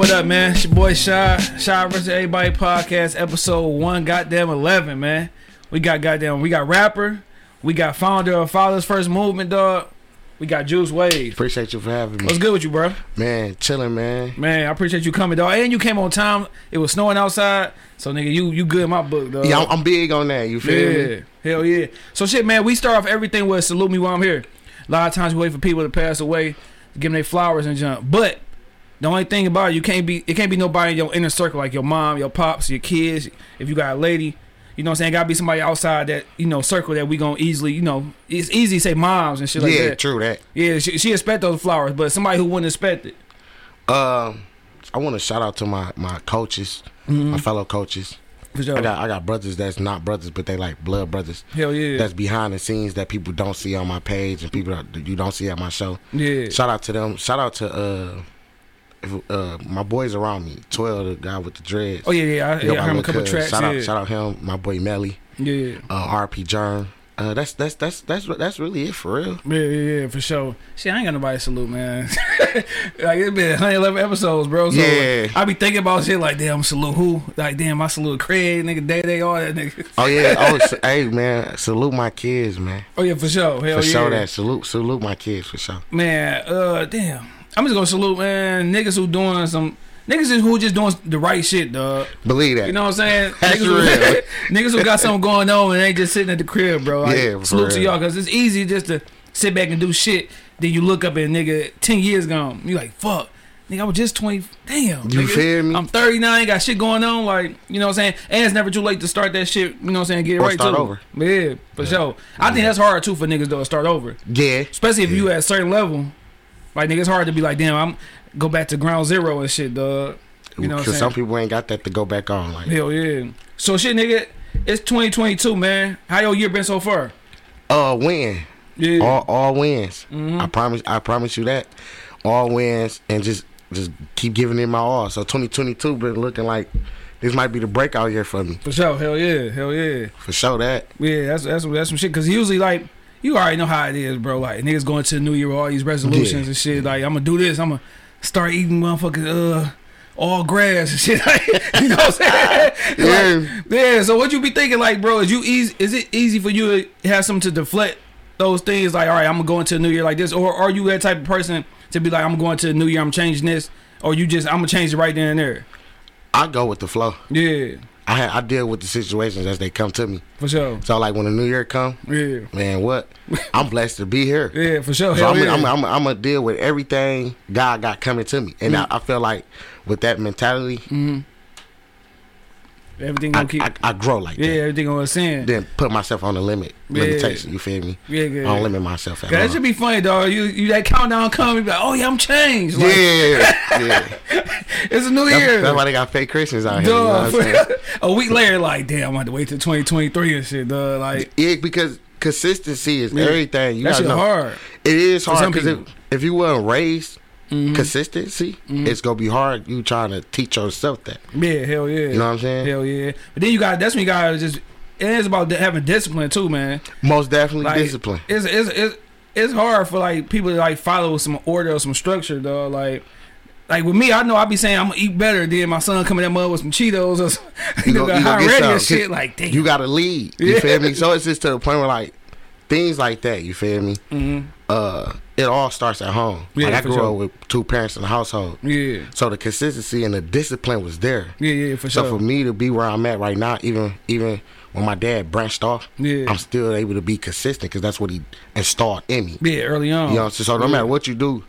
What up, what up, what up, man? It's your boy Shy. Shy vs. Everybody podcast, episode one, goddamn 11, man. We got goddamn, we got rapper, we got founder of Father's First Movement, dog. We got Juice Wade. Appreciate you for having me. What's good with you, bro? Man, chilling, man. Man, I appreciate you coming, dog. And you came on time. It was snowing outside. So, nigga, you you good in my book, dog. Yeah, I'm, I'm big on that. You feel Yeah, me? hell yeah. So shit, man, we start off everything with salute me while I'm here. A lot of times we wait for people to pass away, give them their flowers and jump. But the only thing about it, you can't be it can't be nobody in your inner circle like your mom, your pops, your kids. If you got a lady, you know what I'm saying? Gotta be somebody outside that, you know, circle that we gonna easily, you know, it's easy to say moms and shit like yeah, that. Yeah, true that. Yeah, she, she expect those flowers, but somebody who wouldn't expect it. Um, I want to shout out to my my coaches, my fellow coaches. For sure. I got I got brothers that's not brothers, but they like blood brothers. Hell yeah. That's behind the scenes that people don't see on my page and people that you don't see at my show. yeah. Shout out to them. Shout out to uh, uh my boys around me. Twelve, the guy with the dreads. Oh yeah, yeah. I, You know, yeah, I heard a couple tracks. Shout yeah. out, shout out him, my boy Melly, yeah. uh, RP Jern. Uh, that's that's that's that's that's really it for real. Yeah, yeah, yeah, for sure. Shit, I ain't got nobody to salute, man. like it's been 111 episodes, bro. So Yeah. I be thinking about shit like, damn, salute who? Like, damn, I salute Craig, nigga, Day Day, all that nigga. Oh yeah. Oh, hey man, salute my kids, man. Oh yeah, for sure. Hell For yeah. sure that salute salute my kids for sure. Man, uh, damn. I'm just gonna salute, man, niggas who doing some niggas who just doing the right shit, dog. Believe that. You know what I'm saying? That's niggas, who, real. niggas who got something going on and they just sitting at the crib, bro. Like, Yeah, for salute to y'all because it's easy just to sit back and do shit. Then you look up and nigga, ten years gone. You like fuck. Nigga, I was just 20. Damn. You nigga. feel me? I'm 39, got shit going on. Like, you know what I'm saying? And it's never too late to start that shit. You know what I'm saying? Get it Or right start to it. over. Yeah, for sure. I think that's hard too for niggas though to start over. yeah. Especially if you at a certain level. Like, nigga, it's hard to be like, damn, I'm go back to ground zero and shit, dog. You know what Because some people ain't got that to go back on. Like, Hell yeah. So shit, nigga, it's 2022, man. How your year been so far? uh, win. Yeah. All all wins. Mm-hmm. I promise. I promise you that. All wins and just just keep giving it my all. So 2022 been looking like this might be the breakout year for me. For sure. Hell yeah. Hell yeah. For sure that. Yeah, that's that's that's some shit. Cause usually like you already know how it is, bro. Like niggas going to the new year with all these resolutions Yeah. and shit. Like I'm gonna do this. I'm gonna start eating motherfucking uh all grass and shit. Like, you know what I'm saying? Yeah. Like, yeah. So what you be thinking, like, bro? Is you easy? Is it easy for you to have something to deflect those things? Like, all right, I'm gonna go into the new year like this, or are you that type of person to be like, I'm going to the new year, I'm changing this, or you just I'm gonna change it right then and there? I go with the flow. Yeah, I I deal with the situations as they come to me. for sure. So like when the new year come, Yeah, man, what? I'm blessed to be here. yeah, for sure. So I'm, yeah. I'm, I'm, I'm gonna deal with everything God got coming to me, and Mm. I, I feel like with that mentality, Everything I, gonna keep. I, I grow like yeah, that. Yeah, everything gonna ascend. Then put myself on the limit Yeah. limitation. You feel me? Yeah, good. I don't limit myself at all. that should be funny, dog. You you that countdown be like, oh yeah, I'm changed. Like, yeah, yeah. it's a new That's, year. that's why they got fake Christians out here. You know Dog, what I'm saying? a week later, like, damn, I'm gonna have to wait till 2023 and shit, dog. Like, Yeah, because consistency is Yeah. everything. You that gotta shit know. hard. It is hard because if, if you weren't raised Mhm. consistency, it's gonna be hard. You trying to teach yourself that. Yeah, hell yeah. You know what I'm saying? Hell yeah. But then you got that's when you got to just. It's about having discipline too, man. Most definitely Like, discipline. It's it's it's it's hard for like people to like follow some order or some structure, though. Like. Like with me, I know I be saying I'm gonna eat better. Then my son coming in mud with some Cheetos or some, you know, you hot ready and shit. Like, damn. You gotta lead. You Yeah. feel me? So it's just to the point where like things like that. You feel me? Mhm. Uh, it all starts at home. Yeah, like I grew sure. up with two parents in the household, Yeah, so the consistency and the discipline was there. yeah, yeah, for So sure. for me to be where I'm at right now, even even when my dad branched off, Yeah. I'm still able to be consistent because that's what he installed in me. yeah, early on. You know, what I'm saying? so no Yeah. matter what you do,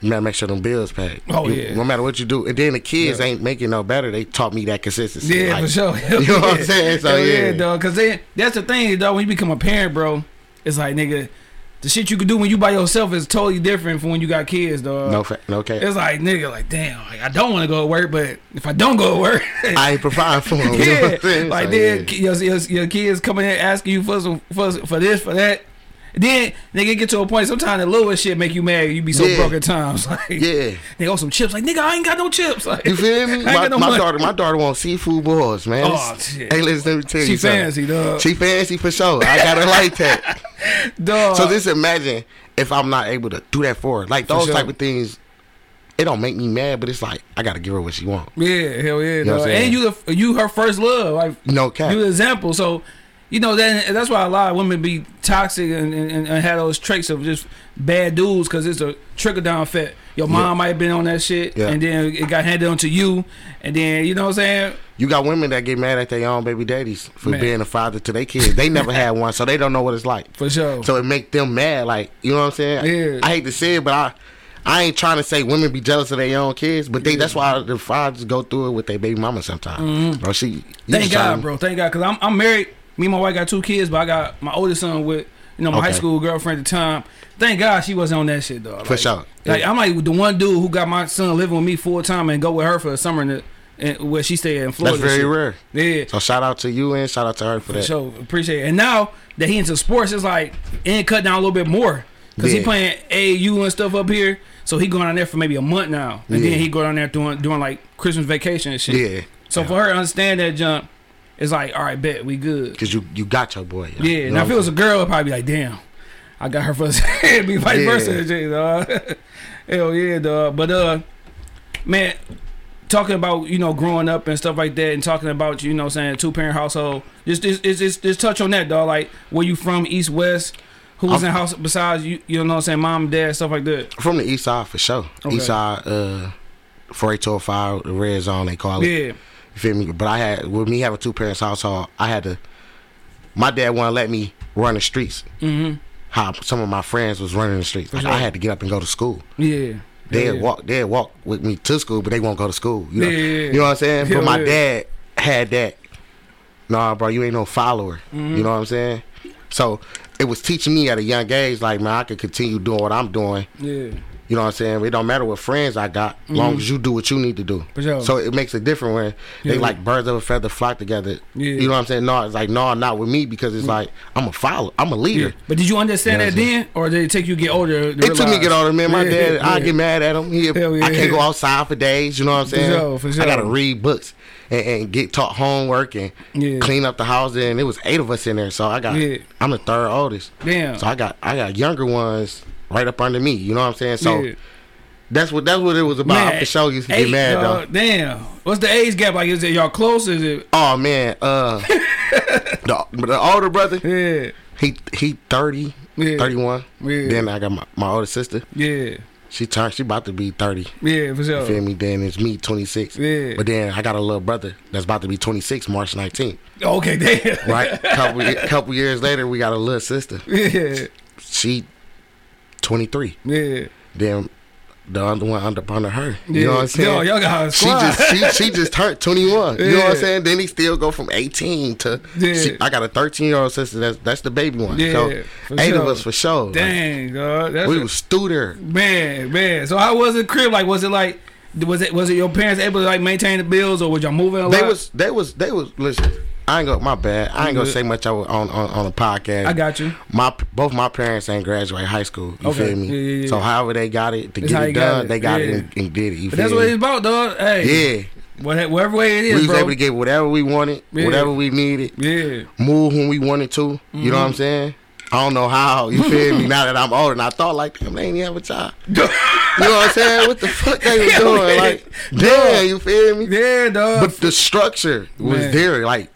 you gotta make sure them bills paid. Oh, You- yeah. No matter what you do, and then the kids Yeah. ain't making no better. They taught me that consistency. Yeah, Like, for sure. You know what I'm saying? So Hell yeah, dog. Cause then that's the thing, dog. When you become a parent, bro, it's like nigga, the shit you can do when you by yourself is totally different from when you got kids, dog. No, fa- no, okay. It's like nigga, like damn, like I don't want to go to work, but if I don't go to work, I ain't providing for them. You know yeah, I'm saying? like then yeah. your, your, your kids coming in asking you for some for, for this for that. Then nigga get to a point. Sometimes the littlest shit make you mad. You be so Yeah. broke at times. Like Yeah. they want some chips. Like nigga, I ain't got no chips. Like You feel me? My, no my daughter, my daughter wants seafood balls, man. Oh, shit. Hey, listen, let me tell She you something. fancy, dog. She fancy for sure. I got her like that. Dog. So just imagine if I'm not able to do that for her. Like those sure. type of things, it don't make me mad, but it's like I gotta give her what she want. Yeah, hell yeah, You know what. I'm saying? And you the you her first love. Like No cap. you the example. So you know that that's why a lot of women be toxic and, and, and have those traits of just bad dudes because it's a trickle down effect. Your mom Yeah. might have been on that shit, Yeah. and then it got handed on to you, and then you know what I'm saying. You got women that get mad at their own baby daddies for Man. being a father to their kids. They never had one, so they don't know what it's like. For sure. So it make them mad. Like you know what I'm saying? Yeah. I hate to say it, but I. I ain't trying to say women be jealous of their own kids, but they that's why the fathers go through it with their baby mama sometimes. Bro, she Mm-hmm. Thank God, tryna- bro. Thank God, cause I'm I'm married. Me and my wife got two kids, but I got my oldest son with you know my high school girlfriend at the time. Thank God she wasn't on that shit, dog. For Like- sure. Like I'm like the one dude who got my son living with me full time and go with her for the summer in the, in, where she stayed in Florida. That's very rare. Yeah. So shout out to you and shout out to her for For that. So appreciate it. And now that he into sports, it's like it cut down a little bit more because he playing AU and stuff up here. So he going down there for maybe a month now, and Yeah. then he go down there doing doing like Christmas vacation and shit. Yeah. So for her to understand that jump, it's like all right, bet we good. Cause you you got your boy. Yeah. You know now if it was a girl, it'd probably be like, damn, I got her first. It'd be vice Yeah. versa, dog. Hell yeah, dog. But uh, man, talking about you know growing up and stuff like that, and talking about you know saying two parent household. Just just, just just just touch on that, dog. Like where you from, east west. Who was I'm- in house besides you? You know what I'm saying, mom, dad, stuff like that. From the east side for sure. Okay. East side, uh, 4805, the red zone they call it. Yeah, You feel me? But I had with me having two parents household, I had to. My dad wouldn't let me run the streets. mm-hmm. How some of my friends was running the streets. Like. I had to get up and go to school. yeah. They'd yeah. walk. They'd walk with me to school, but they won't go to school. You know, Yeah, yeah, you know what I'm saying? Hell but my dad had that. Nah, bro, you ain't no follower. Mm-hmm. You know what I'm saying? So it was teaching me at a young age, like man, I could continue doing what I'm doing. Yeah, You know what I'm saying? It don't matter what friends I got, long as you do what you need to do. Mm-hmm. Sure. So it makes it different when they like birds of a feather flock together. Yeah. You know what I'm saying? No, it's like no, not with me because it's like I'm a follower. I'm a leader. yeah. But did you understand Yeah, that then, or did it take you to get older? to It took me to get older, man. My Yeah, dad, I yeah. get mad at him. He, yeah. I can't go outside for days. You know what I'm saying? For sure, for I gotta read books and, and get taught homework and Yeah. clean up the house. And it was eight of us in there, so I got. Yeah. I'm the third oldest, Damn. so I got I got younger ones right up under me. You know what I'm saying? So Yeah. that's what that's what it was about. For sure, used to get mad though. Damn. What's the age gap? Like, is it y'all close? Is it? Oh man, uh, the, the older brother, Yeah. he he 30, Yeah. 31. Yeah. Then I got my, my older sister. Yeah. She turned. She about to be thirty. Yeah, for You feel sure. me? Then it's me, twenty six. Yeah. But then I got a little brother that's about to be twenty six, March nineteenth. Okay, damn. Right. couple couple years later, we got a little sister. Yeah. She twenty three. Yeah. Then the other one under under her. You yeah. know what I'm saying? Yo, y'all got she just she, she just turned 21. You know what I'm saying? Then he still go from 18 to Yeah. she- I got a 13 year old sister that's that's the baby one. Yeah, so eight of us for sure. Like, Dang, dog. That's we a- was stu there. man, man. So how was it crib? Like, was it like, was it was it your parents able to like maintain the bills, or was y'all moving a lot? They was they was they was listen. I ain't gonna my bad. I ain't gonna say much on on on, on the podcast. I got you. my both my parents ain't graduate high school. You Okay. feel me? Yeah, yeah, yeah. So however they got it to That's get it you done, it. they got it and, and did it. You that's what me? it's about, dog. Hey, Yeah, whatever way it we was bro. able to get whatever we wanted, whatever we needed, yeah, move when we wanted to. You Mm-hmm. know what I'm saying? I don't know how. You feel me? Now that I'm older, and I thought like, damn, they ain't even have a child. You know what I'm saying? What the fuck they was doing? Like, damn, you feel me? yeah, dog. But the structure was Man. there. Like,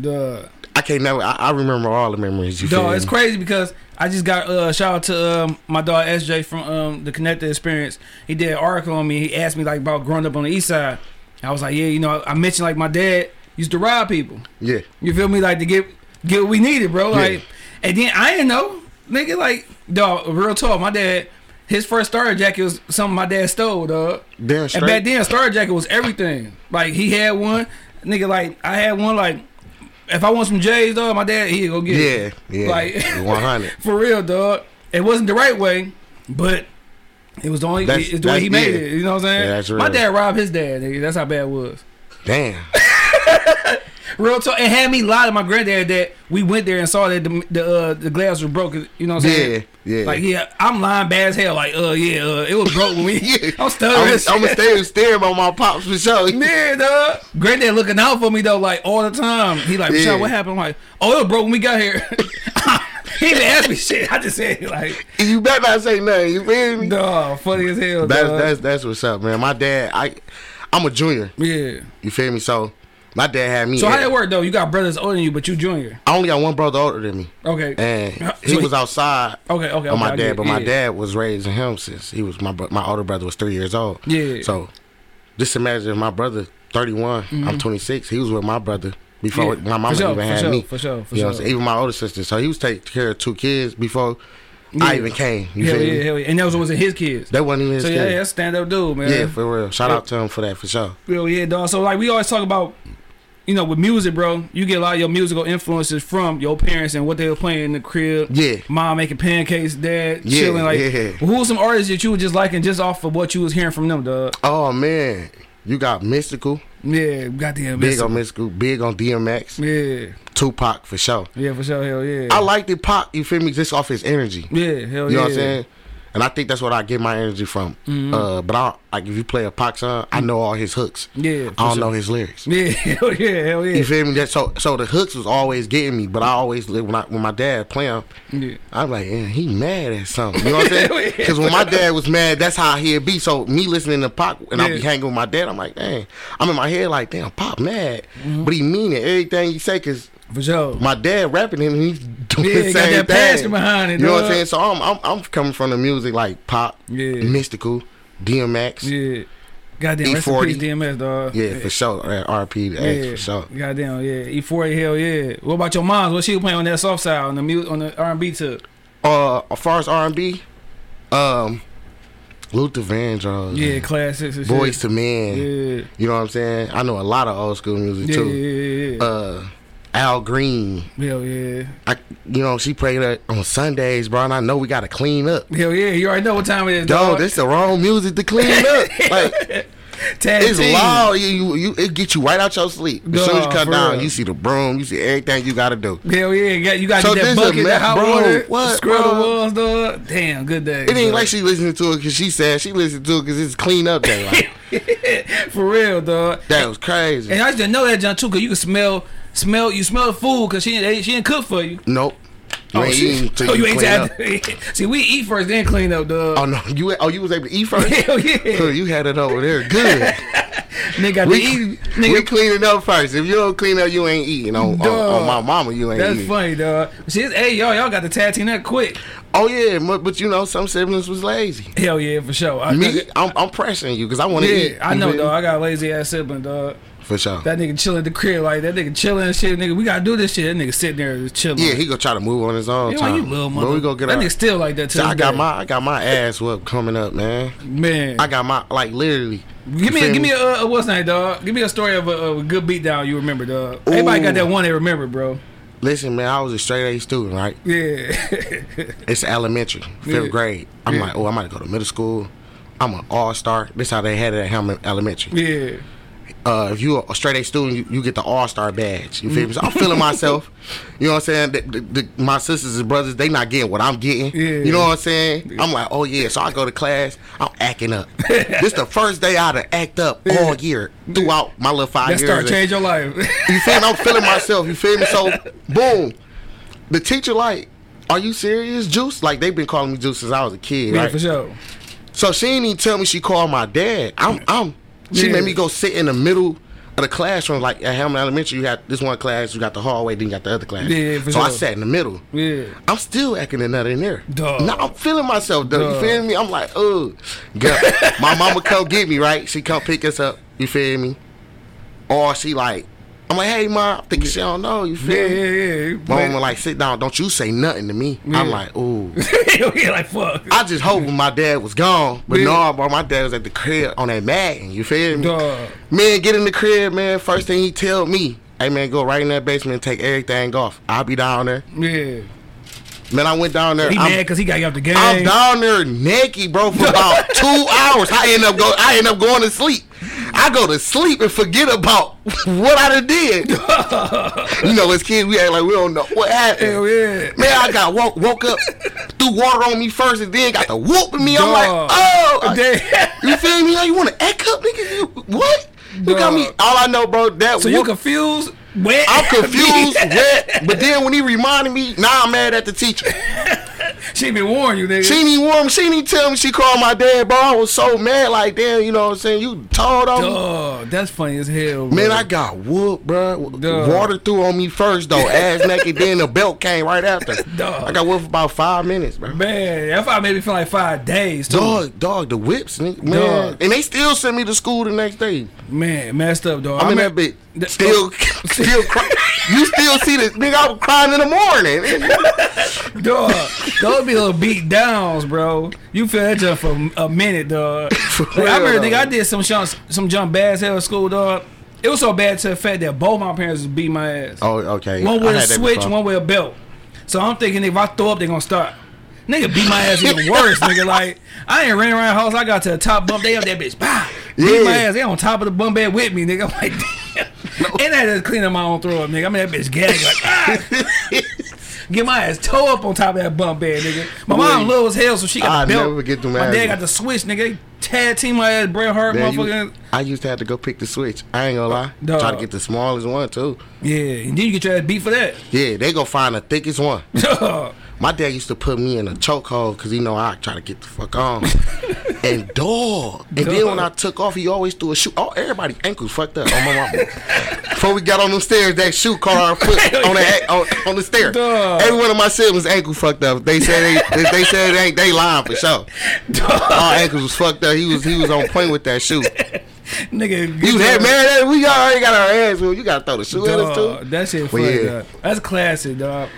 Dog. I can't never. I, I remember all the memories. You feel Dog, me? it's crazy because I just got uh shout out to um my dog SJ from um the Connected Experience. He did an article on me. He asked me like about growing up on the east side. I was like, yeah, you know, I mentioned like my dad used to rob people. Yeah. You feel me? Like to get get what we needed, bro. Like, Yeah. and then I didn't know, nigga. Like, dog, real talk. My dad, his first starter jacket was something my dad stole, dog. Damn And back then, starter jacket was everything. Like he had one, nigga. Like I had one. Like if I want some J's, dog, my dad he'd go get it. Yeah, yeah. Like- 100. For real, dog. It wasn't the right way, but it was the only That's- it's the way he made yeah. it. You know what I'm saying? Yeah, that's My dad robbed his dad. Nigga. That's how bad it was. Damn. Real talk. It had me lie to my granddad that we went there and saw that the the, uh, the glass was broken. You know what I'm saying? Yeah, yeah. Like yeah, I'm lying bad as hell. Like uh yeah, uh, it was broke when we. Yeah. I'm stuttering. I'm, I'm gonna staring on my pops for sure. Yeah, dog. Granddad looking out for me though, like all the time. He like, Yeah. What happened? I'm like, oh, it was broke when we got here. he didn't ask me shit. I just said like, You better not say nothing. You feel me? dog, funny as hell. That's dog. that's that's what's up, man. My dad, I, I'm a junior. yeah. You feel me? So my dad had me. So how at- that work though? You got brothers older than you, but you junior. I only got one brother older than me, Okay. and he was outside Okay, okay. on my get dad, it, but my yeah. dad was raising him since he was my my older brother was three years old. Yeah. So just imagine if my brother 31, I'm 26. He was with my brother before Mm-hmm. Yeah. my mama sure, even had sure, me. for sure, for you know, sure. saying? even my older sister. So he was taking care of two kids before I even came. You Hell yeah, me? hell yeah. And those wasn't his kids. That wasn't even his kids. So yeah, that's stand up dude, man. Yeah, for real. Shout Yeah. out to him for that for sure. Hell yeah, dog. So like we always talk about, you know, with music, bro. You get a lot of your musical influences from your parents and what they were playing in the crib. Yeah. Mom making pancakes, dad Yeah, chilling. Like, yeah. who some artists that you were just liking just off of what you was hearing from them, dog? Oh man, you got Mystikal, Yeah, goddamn. big on Mystikal, big on DMX, Yeah, Tupac for sure. yeah, for sure. Hell yeah. I like the Pac. You feel me? Just off his energy. yeah, hell You yeah. know what I'm saying? And I think that's what I get my energy from. Mm-hmm. Uh, but I like if you play a Pac song, I know all his hooks. Yeah, I don't sure. know his lyrics. Yeah, hell yeah, hell yeah. You feel me? That so so the hooks was always getting me, but I always when I when my dad play 'em, yeah. I'm like, yeah, he mad at something. You know what I'm saying? Because when my dad was mad, that's how he'd be. So me listening to Pop and I be hanging with my dad, I'm like, dang. I'm in my head like, damn, Pop mad, Mm-hmm. but he mean it. Everything he say, cause For sure. my dad rapping and he's doing Yeah, the he same got that passion behind it, You know what. I'm saying? So I'm I'm, I'm coming from the music like Pop, Yeah. Mystikal, DMX. Yeah, Yeah. Goddamn, rest in E40. peace, DMX, dog. Yeah, for sure. RP Yeah, for sure. Goddamn, yeah. E40, hell yeah. What about your mom's? What she was playing on that soft side on the mu- on the R&B tip? Uh, as far as R&B, um, Luther Vandross, Yeah, classics and Boys shit. to Men. Yeah. You know what I'm saying? I know a lot of old school music Yeah, too. yeah, yeah, Uh, Al Green. yeah. Hell yeah. I, you know, she played that on Sundays, bro. And I know we got to clean up. Hell yeah. You already know what time it is, Dog, dog. this the wrong music to clean up. Like it's loud. You, you, you, it get you right out your sleep. As soon as you come down, real. you see the broom. You see everything you got to do. Hell yeah. You got, you got So that bucket, that hot bro. water. What, Scrub the walls, dog. Damn, good day. It ain't like she listening to it because she said she listened to it because it's clean up day. Like, For real, dog. that was crazy. And I just didn't know that, John, too, because you can smell, smell, you smell the food because she, ain't- she didn't cook for you. Nope. Oh, you ain't eating till oh, you, you ain't clean up. had See, we eat first, then clean up, dog. Oh no, you oh you was able to eat first. Hell yeah. Huh, you had it over there good. Nigga we, eat. we Nigga, cleaning up first. If you don't clean up, you ain't eating. On, on, on my mama, you ain't that's eating. funny, dog. See, hey, y'all, y'all got the tag team that quick. Oh yeah, but, but you know some siblings was lazy. Hell yeah, for sure. I, Me, I'm, I'm pressuring you because I want to yeah, eat. I know, dog. I got a lazy ass sibling, dog. For sure. That nigga chilling at the crib like that nigga chilling and shit. Nigga, we gotta do this shit. That nigga sitting there just chilling. yeah, he gonna try to move on his own know, time. you little but we gonna get that out. nigga still like that. To So I got day. my I got my ass whooped coming up, man. man. I got my like literally. Give me, a, give me a, uh, what's name, dog? Give me a story of a, a good beatdown you remember, dog. Everybody got that one they remember, bro. Listen, man, I was a straight A student, right? Yeah, It's elementary, fifth Yeah. grade. I'm Yeah. like, oh, I might go to middle school. I'm an all star. This how they had it at Helmet Elementary. yeah. Uh, if you're a straight A student, you, you get the All Star badge. You feel me? So I'm feeling myself. You know what I'm saying? The, the, the, my sisters and brothers, they not getting what I'm getting. Yeah. You know what I'm saying? I'm like, oh yeah. So I go to class. I'm acting up. this the first day I'd act up all year throughout my little five That years. start change your life. You feel me? I'm feeling myself. You feel me? So boom, the teacher like. Are you serious, Juice? Like they've been calling me Juice since I was a kid, yeah, right? for sure. So she didn't even tell me she called my dad. I'm, I'm. She Yeah. made me go sit in the middle of the classroom. Like at Hamlin Elementary, you got this one class, you got the hallway, then you got the other class. Yeah, so I sat in the middle. Yeah. I'm still acting another in there. Dog. Now I'm feeling myself, though. You feel me? I'm like, oh, girl. my mama come get me, right? She come pick us up. You feel me? Or she like, I'm like, hey, mom. I'm thinking she don't know. You feel Yeah, me? yeah, yeah. My mama like, sit down. Don't you say nothing to me. Yeah. I'm like, ooh. yeah, like fuck. I just hope my dad was gone. But Yeah. no, bro, my dad was at the crib on that Madden. You feel me? Dog. Man, get in the crib, man. First thing he tell me, hey man, go right in that basement and take everything off. I'll be down there. Yeah. Man, I went down there. He I'm- mad because he got you out the game. I'm down there naked, bro, for about two hours. I end up go. I end up going to sleep. I go to sleep and forget about what I done did. you know, as kids, we act like we don't know what happened. Hell yeah. Man, I got woke, woke up, threw water on me first, and then got the whooping me. I'm like, oh, Damn. you feel me? Like, you want to act up, nigga? You, what? You got me. All I know, bro, that So you whoop- confused? Wet? I'm confused, wet, but then when he reminded me, now I'm mad at the teacher. She been warning you, nigga. She didn't warn She didn't tell me she called my dad, bro. I was so mad. Like, damn, you know what I'm saying? You told on me. Dog, that's funny as hell. Bro. Man, I got whooped, bro. Dog. Water threw on me first, though. Ass naked, then the belt came right after. Dog. I got whooped for about five minutes, bro. Man, that probably made me feel like five days. Too. Dog, dog, the whips, nigga. Man. Dog. And they still sent me to school the next day. Man, messed up, dog. I'm in mean- that bitch. Th- Still, still crying. You still see this nigga? I was crying in the morning. Dog, those be little beat downs, bro. You feel that jump for a minute, dog. Like, I remember, nigga, I did some jump, some jump bad as hell at school, dog. It was so bad to the fact that both my parents beat my ass. Oh, okay. One with a switch, one with a belt. So I'm thinking if I throw up, they gonna stop. Nigga beat my ass even worse, nigga. Like I ain't ran around the house. I got to the top bump. They up that bitch. Bah! Beat my ass. They on top of the bump bed with me, nigga. I'm like, damn. And I had to clean up my own throw up, nigga. I mean that bitch gagging like, ah. Get my ass toe up on top of that bump bed, nigga. My mom little as hell, so she got I the belt. never get them my dad got the switch, nigga. They tag team my ass, Bret Hart, Man, you- motherfucker. I used to have to go pick the switch. I ain't gonna lie. Dog. Try to get the smallest one too. Yeah, and then you get your ass beat for that. Yeah, they go find the thickest one. Dog. My dad used to put me in a chokehold because he know I try to get the fuck on. and dog. And then when I took off, he always threw a shoe. Oh, everybody ankles fucked up on my mama. Before we got on them stairs, that shoe caught our foot on the on, on the stair. Dog. Every one of my siblings ankle fucked up. They said they they, they said they ain't they lying for sure. Our ankles was fucked up. He was he was on point with that shoe. Nigga, You had man, we already got our ass. whooped. You gotta throw the shoe at us too. that shit Well, funny, yeah. dog. That's classic, dog.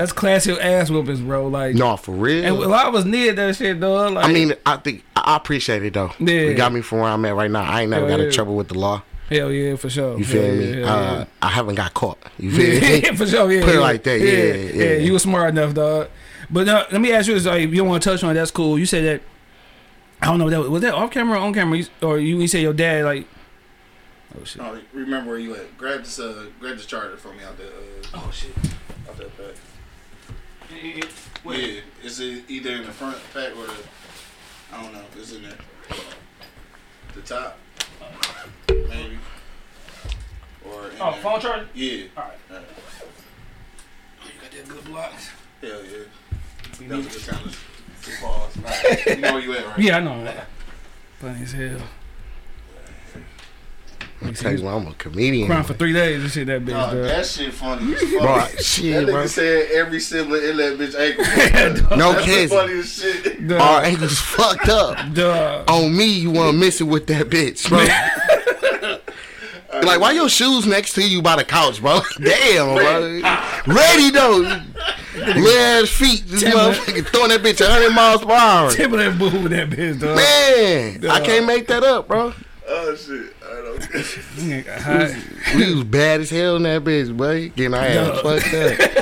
That's classic ass whoopings, bro. Like, No, for real. and a lot of us needed that shit, dog. Like, I mean, I think I I appreciate it though. Yeah. It got me from where I'm at right now. I ain't never Hell got yeah. in trouble with the law. hell yeah, for sure. You feel Hell me? yeah, uh, hell I haven't got caught. You yeah. feel me? Yeah, for sure. Yeah, Put it like that. Yeah, yeah, yeah. You were smart enough, dog. But uh, let me ask you this: like, if you don't want to touch on it, that's cool. You said that. I don't know. That was that off camera or on camera, You- or you? You say your dad like. Oh shit! No, remember where you at. Grab this, uh, grab this charger for me out there. Uh, Oh shit! out that pack. Yeah, is it either in the front pack or the? I don't know. It's in there. The top, maybe. Or in Oh, there. phone charger. Yeah. Alright. Alright. Oh, you got that good blocks. Hell yeah. That was a good time to to pause. Alright, You know where you at, right? Yeah, I know that. Funny as hell. Let me tell you, I'm a comedian. Crying for three days and shit. That bitch. Nah, dog. that shit funny. as fuck. Bro, that shit, nigga bro. said every sibling in that bitch ankle. No That's the kids. funniest shit. Dog. Our ankles fucked up. Dog. On me, you want to miss it with that bitch, bro. like, why your shoes next to you by the couch, bro? Damn, bro. Ready though. Little feet, this motherfucker throwing that bitch 100 miles per hour. Timberland boo with that bitch, dog. Man, I can't make that up, bro. Oh shit. I don't Nigga, hot. We was bad as hell in that bitch, boy. Getting our ass Dog. fucked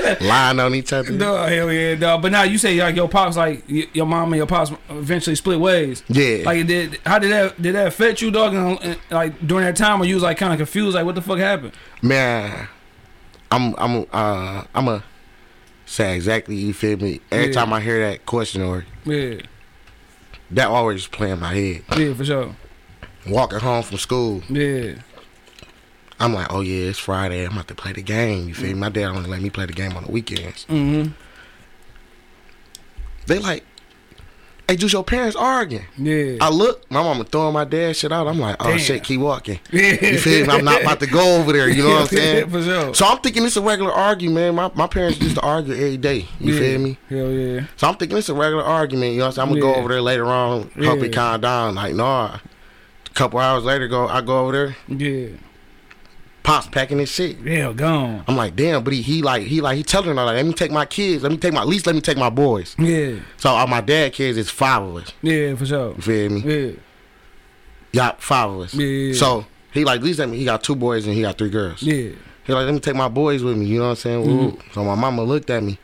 up. Lying on each other. No, hell yeah, dog. But now you say like your pops, like your mom and your pops eventually split ways. Yeah. Like, did how did that did that affect you, dog? And, and, like during that time, where you was like kind of confused, like what the fuck happened? Man, I'm I'm uh I'm a say exactly you feel me. Every Yeah. time I hear that question or Yeah, that always play in my head. yeah, for sure. Walking home from school, Yeah, I'm like, oh yeah, it's Friday. I'm about to play the game. You feel me? My dad only let me play the game on the weekends. mm-hmm. They like, hey, just your parents arguing. Yeah, I look, my mama throwing my dad shit out. I'm like, oh Damn. shit, keep walking. yeah. You feel me? I'm not about to go over there. You know what I'm saying? for sure. So I'm thinking it's a regular argument. My my parents used to argue every day. You yeah. feel me? Hell yeah. So I'm thinking it's a regular argument. You know what I'm saying? I'm gonna Yeah. go over there later on, help Yeah. it calm down. Like, nah. Couple hours later, go I go over there, Yeah, pops packing his shit. yeah, gone. I'm like, damn, but he, he like he like he telling her like, let me take my kids, let me take my at least let me take my boys. Yeah, So all my dad kids is five of us. yeah, for sure. You feel me? Yeah, Yeah, five of us. Yeah, yeah, yeah. So he like at least let me he got two boys and he got three girls. yeah, He like, let me take my boys with me. You know what I'm saying? Woo. Mm-hmm. So my mama looked at me.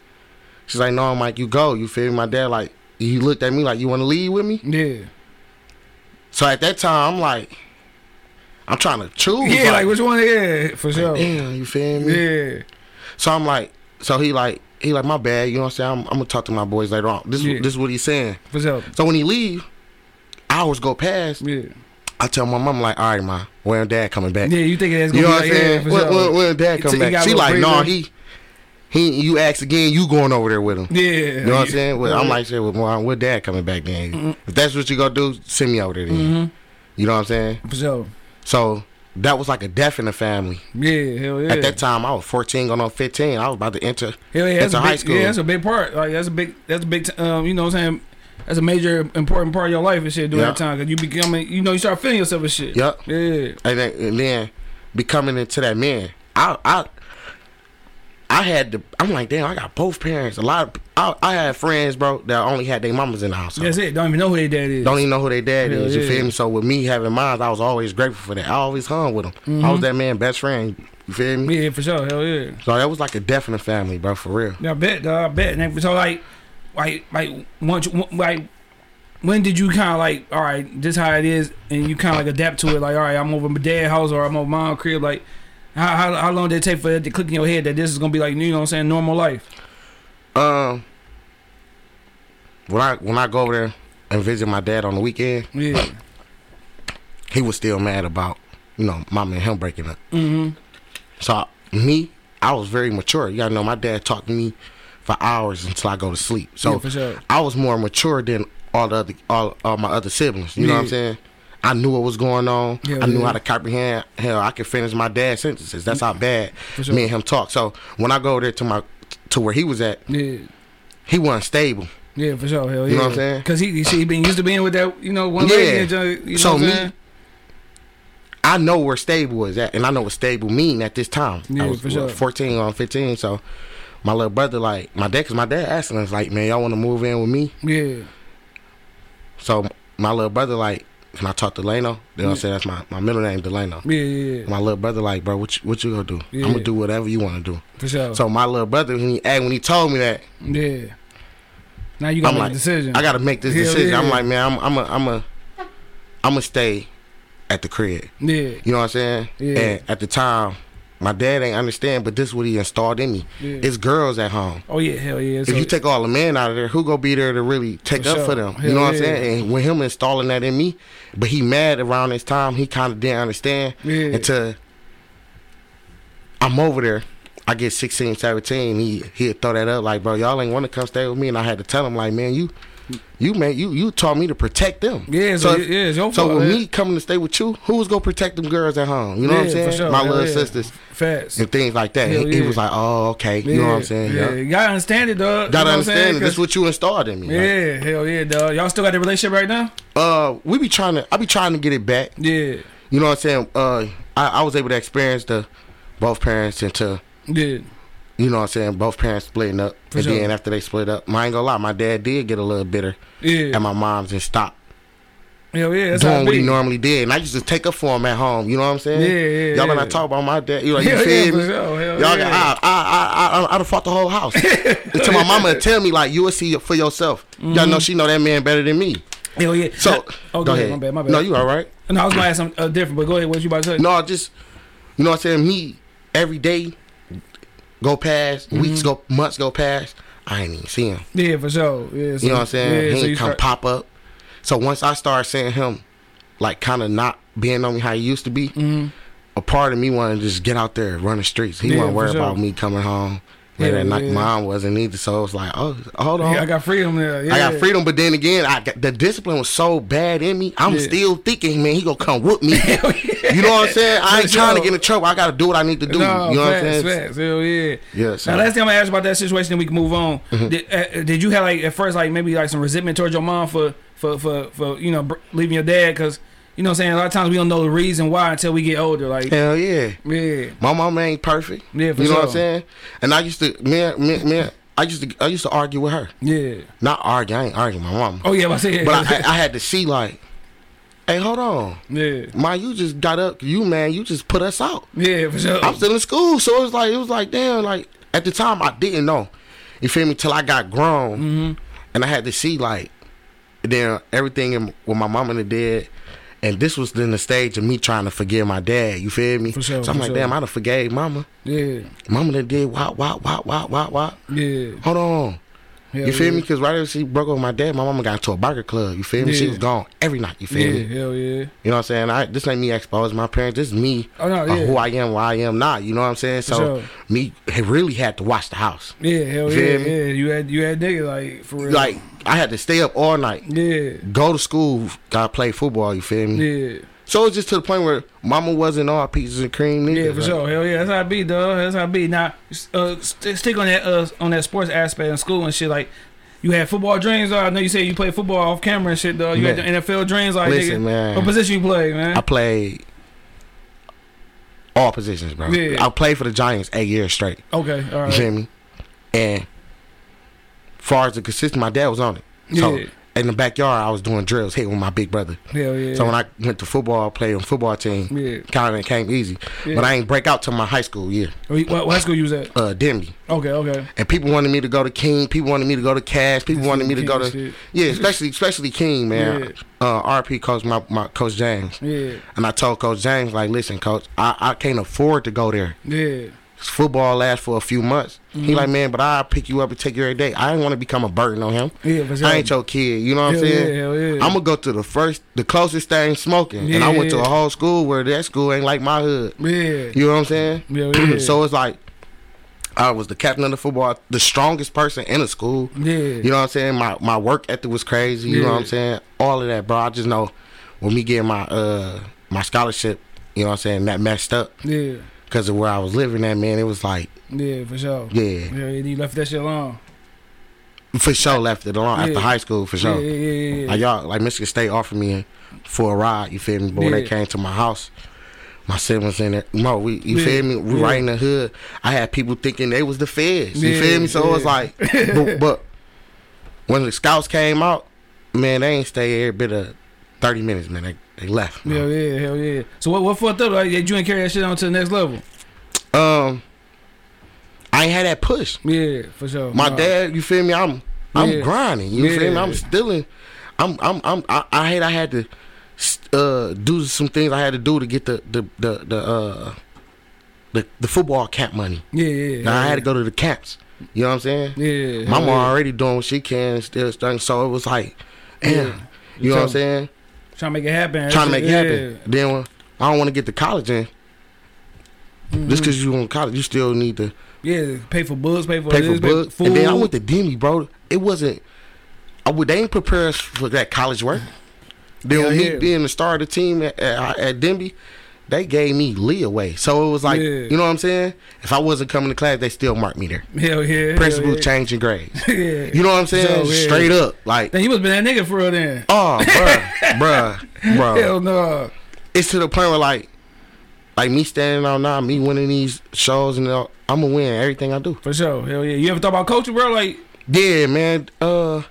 She's like, no, Mike, you go. You feel me? My dad like, he looked at me like, you want to leave with me? Yeah. So at that time, I'm like, I'm trying to choose. Yeah, like which one? Yeah, for sure. damn, you feel me? Yeah. So I'm like, so he like, he like, my bad. You know what I'm saying? I'm, I'm gonna talk to my boys later on. This, Yeah. this is what he's saying. For sure. So when he leave, hours go past. Yeah. I tell my mom like, all right, ma, when dad coming back? Yeah, you think that's You gonna know be what I'm like, yeah, saying? for when, sure. when, when dad So come back, she like, no, breather? he, he, you ask again, you going over there with him. Yeah. You know what I'm saying? Well, I'm like, shit, well, mom, when dad coming back then? Mm-hmm. If that's what you gonna do, send me over there then. You know what I'm saying? for sure. So that was like a death in the family. Yeah, hell yeah. At that time, I was 14, going on 15. I was about to enter hell yeah, that's a high big, school. yeah, that's a big part. Like that's a big, that's a big, t- um, you know what I'm saying? That's a major important part of your life and shit during Yeah. that time because you becoming, you know, you start feeling yourself and shit. Yup. Yeah. and then, and then becoming into that man. I I I had to. I'm like, damn, I got both parents. A lot of I, I had friends, bro, that only had their mamas in the house. That's it. Don't even know who their dad is. Don't even know who their dad Hell is. You yeah. feel me? So with me having mine, I was always grateful for that. I always hung with him. I was mm-hmm. that man best friend. You feel me? Yeah, for sure. Hell yeah. So that was like a definite family, bro, for real. Yeah, I bet, dog, I bet. And so like, like, like, once, like, when did you kind of like, all right, this how it is, and you kind of like adapt to it? Like, all right, I'm over my dad's house or I'm over my crib. Like, how, how how long did it take for that to click in your head that this is gonna be like, you know, what I'm saying, normal life? Um, when I when I go over there and visit my dad on the weekend, Yeah. he was still mad about you know mama and him breaking up. Mm-hmm. So me, I was very mature. You gotta know my dad talked to me for hours until I go to sleep. So Yeah, sure. I was more mature than all the other all, all my other siblings. You know what I'm saying? I knew what was going on. Yeah, I knew yeah. how to comprehend. Hell, I could finish my dad's sentences. That's how bad sure. me and him talk. So when I go there to my to where he was at, Yeah. he wasn't stable. Yeah, for sure. Hell yeah. You know what I'm saying? Because he, he been used to being with that, you know, one Yeah. lady. You know So me- saying? I know where stable is at, and I know what stable mean at this time. Yeah, I was for sure. what, 14 on 15, so my little brother, like my dad, cause my dad asking us, like, man, y'all want to move in with me? Yeah. So my little brother, like, can I talk to Delano? You know what I'm saying? That's my, my middle name, Delano. Yeah, yeah, yeah. My little brother, like, bro, what you, what you gonna do? Yeah. I'm gonna do whatever you want to do. For sure. So my little brother, when he when he told me that, yeah. Now you got to I'm make like, a decision. I gotta make this Hell decision. yeah. I'm like, man, I'm, I'm a, I'm a, I'm gonna stay at the crib. yeah. You know what I'm saying? Yeah. And at the time, my dad ain't understand, but this is what he installed in me. Yeah. It's girls at home. Oh yeah, hell yeah. if you take all the men out of there, who gonna be there to really take For up sure. for them? Hell you know what I'm saying? And with him installing that in me, but he mad around this time, he kind of didn't understand Yeah. until I'm over there. I get 16, 17. He he'd throw that up like, bro, y'all ain't want to come stay with me, and I had to tell him like, man, you. You man, you you taught me to protect them. Yeah, so, if- yeah, it's your so fault. with man. me coming to stay with you, who was gonna protect them girls at home? You know what I'm saying? sure. My little yeah. sisters Facts. and things like that. Hell he, he yeah. was like, "Oh, okay." You know what I'm saying? Yeah, Yeah. you gotta understand it, dog. Gotta you know what I'm saying? understand it. This what you installed in me. like, Yeah, hell yeah, dog. Y'all still got that relationship right now? uh, we be trying to. I be trying to get it back. Yeah, You know what I'm saying? Uh, I, I was able to experience the both parents into. yeah, You know what I'm saying? Both parents splitting up, For and sure. then after they split up, I ain't gonna lie, my dad did get a little bitter yeah. at my mom's just stopped. hell yeah, that's doing what he normally did, and I used to take up for him at home. You know what I'm saying? Yeah, yeah, Y'all yeah. not talk about my dad. You like, you Hell yeah, me? sure. Hell Y'all yeah. got, I, I, I, I, I'd have fought the whole house. Until my mama would tell me, like, you will see for yourself. Y'all know she know that man better than me. Hell yeah. So, oh, go, ahead. My bad. My bad. No, you all right. No, I was gonna ask something uh, different, but go ahead. What you about to say? No, just, you know what I'm saying? Me, every day, go past, Mm-hmm. weeks go, months go past, I ain't even see him. Yeah, for sure. Yeah, so, You know what I'm saying? Yeah, he so ain't come start, pop up. So once I started seeing him, like, kind of not being on me how he used to be, Mhm. a part of me wanted to just get out there, run the streets. He Yeah, wasn't worried sure. about me coming home Yeah, at night. yeah. Mom wasn't either. So it was like, oh, hold on. Yeah, I got freedom there. Yeah. I got freedom, but then again, I got, the discipline was so bad in me. I'm still thinking, man, he gonna come whoop me. You know what I'm saying? I ain't trying to get in trouble. I gotta do what I need to do. No, you know facts, what I'm saying? facts. Hell yeah. Yeah. So, Now, last thing I'm gonna ask about that situation, then we can move on. Mm-hmm. Did, uh, did you have like at first like maybe like some resentment towards your mom for for for, for you know leaving your dad? Because you know what I'm saying a lot of times we don't know the reason why until we get older. Like hell yeah. yeah, My mama ain't perfect. Yeah, for you know what. I'm saying? And I used to, man, man, man, I used to, I used to argue with her. yeah. Not argue. I ain't arguing my mama. Oh yeah, I say But I, I, I had to see like hey, hold on, Yeah. man, you just got up, you man, you just put us out. Yeah, for sure. I'm still in school, so it was like it was like damn, like at the time I didn't know. You feel me? Till I got grown, Mm-hmm. and I had to see like then everything in, with my mom and the dad. And this was then the stage of me trying to forgive my dad. You feel me? For sure, so I'm like, sure. damn, I done forgave mama. Yeah. Mama done did what, what, what, what, what, what. Yeah. Hold on. Hell You feel yeah. me? Because right after she broke up with my dad, my mama got into a burger club. You feel me? She was gone every night. You feel Yeah, me? hell yeah. You know what I'm saying? I, this ain't me exposing my parents. This is me, Oh, no, uh, yeah. who I am, where I am not. You know what I'm saying? So sure. me really had to watch the house. Yeah, hell yeah, me? yeah. You had you had niggas like for real. Like I had to stay up all night, yeah, go to school, gotta play football. You feel me? yeah, So it's just to the point where mama wasn't all pieces and cream. Neither. yeah, for Like, sure. Hell yeah, that's how I be, dog. That's how I be. Now, uh, st- stick on that uh on that sports aspect in school and shit. Like, you had football dreams. Dog. I know you said you played football off camera and shit, dog. You Man. had the NFL dreams, like Listen, nigga. man. What position you play, man? I played all positions, bro. Yeah. I played for the Giants eight years straight. okay, all You feel me? And far as the consistent, my dad was on it. So Yeah. In the backyard, I was doing drills, hitting with my big brother. Hell yeah. So when I went to football, played on football team. Yeah. Kind of came easy, Yeah. but I ain't break out till my high school year, what, what high school you was at? uh, Denby. Okay, okay. And people wanted me to go to King. People wanted me to go to Cass. People wanted me to go to Shit. yeah, especially especially King, man. Yeah. Uh, RP coach my, my coach James, Yeah, and I told Coach James like, listen, coach, I, I can't afford to go there. yeah, Football lasts for a few months. Mm-hmm. He like, man, but I'll pick you up and take you every day. I didn't want to become a burden on him. yeah. Sure. I ain't your kid. You know what I'm saying? yeah, yeah. I'm gonna go to the first, the closest thing smoking, and I went to a whole school where that school ain't like my hood. Yeah, You know what I'm saying? yeah, yeah. so it's like I was the captain of the football, the strongest person in the school. yeah, You know what I'm saying? My my work ethic was crazy. You know what I'm saying? All of that, bro. I just know when me getting my uh my scholarship, you know what I'm saying, that messed up yeah, because of where I was living at, man. It was like, yeah, for sure. yeah, Yeah, yeah, you left that shit alone. for sure left it alone after high school, for sure. Yeah, yeah, yeah, yeah. Like y'all, like Michigan State offered me for a ride. You feel me? But when they came to my house, my siblings in there. No, we, you Yeah. feel me? We Yeah. right in the hood. I had people thinking they was the feds. You Yeah, feel me? So it was like, but, but when the scouts came out, man, they ain't stay every bit of thirty minutes. Man, they they left. Hell yeah, hell yeah. So what what fucked up? Like, you ain't carry that shit on to the next level. Um, I ain't had that push. Yeah, for sure. My Nah. dad, you feel me? I'm I'm Yeah. grinding. You feel me? I'm stealing. I'm I'm I'm I, I hate I had to uh do some things I had to do to get the the the, the uh the, the football camp money. Yeah, yeah. Now I had to go to the camps. You know what I'm saying? Yeah. Mama yeah. already doing what she can, still studying. So it was like, damn. Yeah. You know what I'm saying? Trying to make it happen. Trying to make it Yeah. happen. Then when I don't want to get to college in. Mhm. Just because you in college, you still need to Yeah, pay for books, pay for pay this, for books. food. And then I went to Denby, bro. It wasn't. I would. They ain't prepare us for that college work. Then Hell with me yeah. being the star of the team at, at, at Denby, they gave me leeway. So it was like, Yeah. you know what I'm saying? If I wasn't coming to class, they still marked me there. Hell yeah. Principal hell changing grades. yeah. yeah. You know what I'm saying? So, yeah. Straight up, like, Then you must been that nigga for real then. oh, bruh, bruh, bruh. Hell no. It's to the point where like, like me standing out now, me winning these shows, and all, I'm gonna win everything I do. For sure. Hell yeah. You ever thought about coaching, bro? Like, Yeah, man. Uh,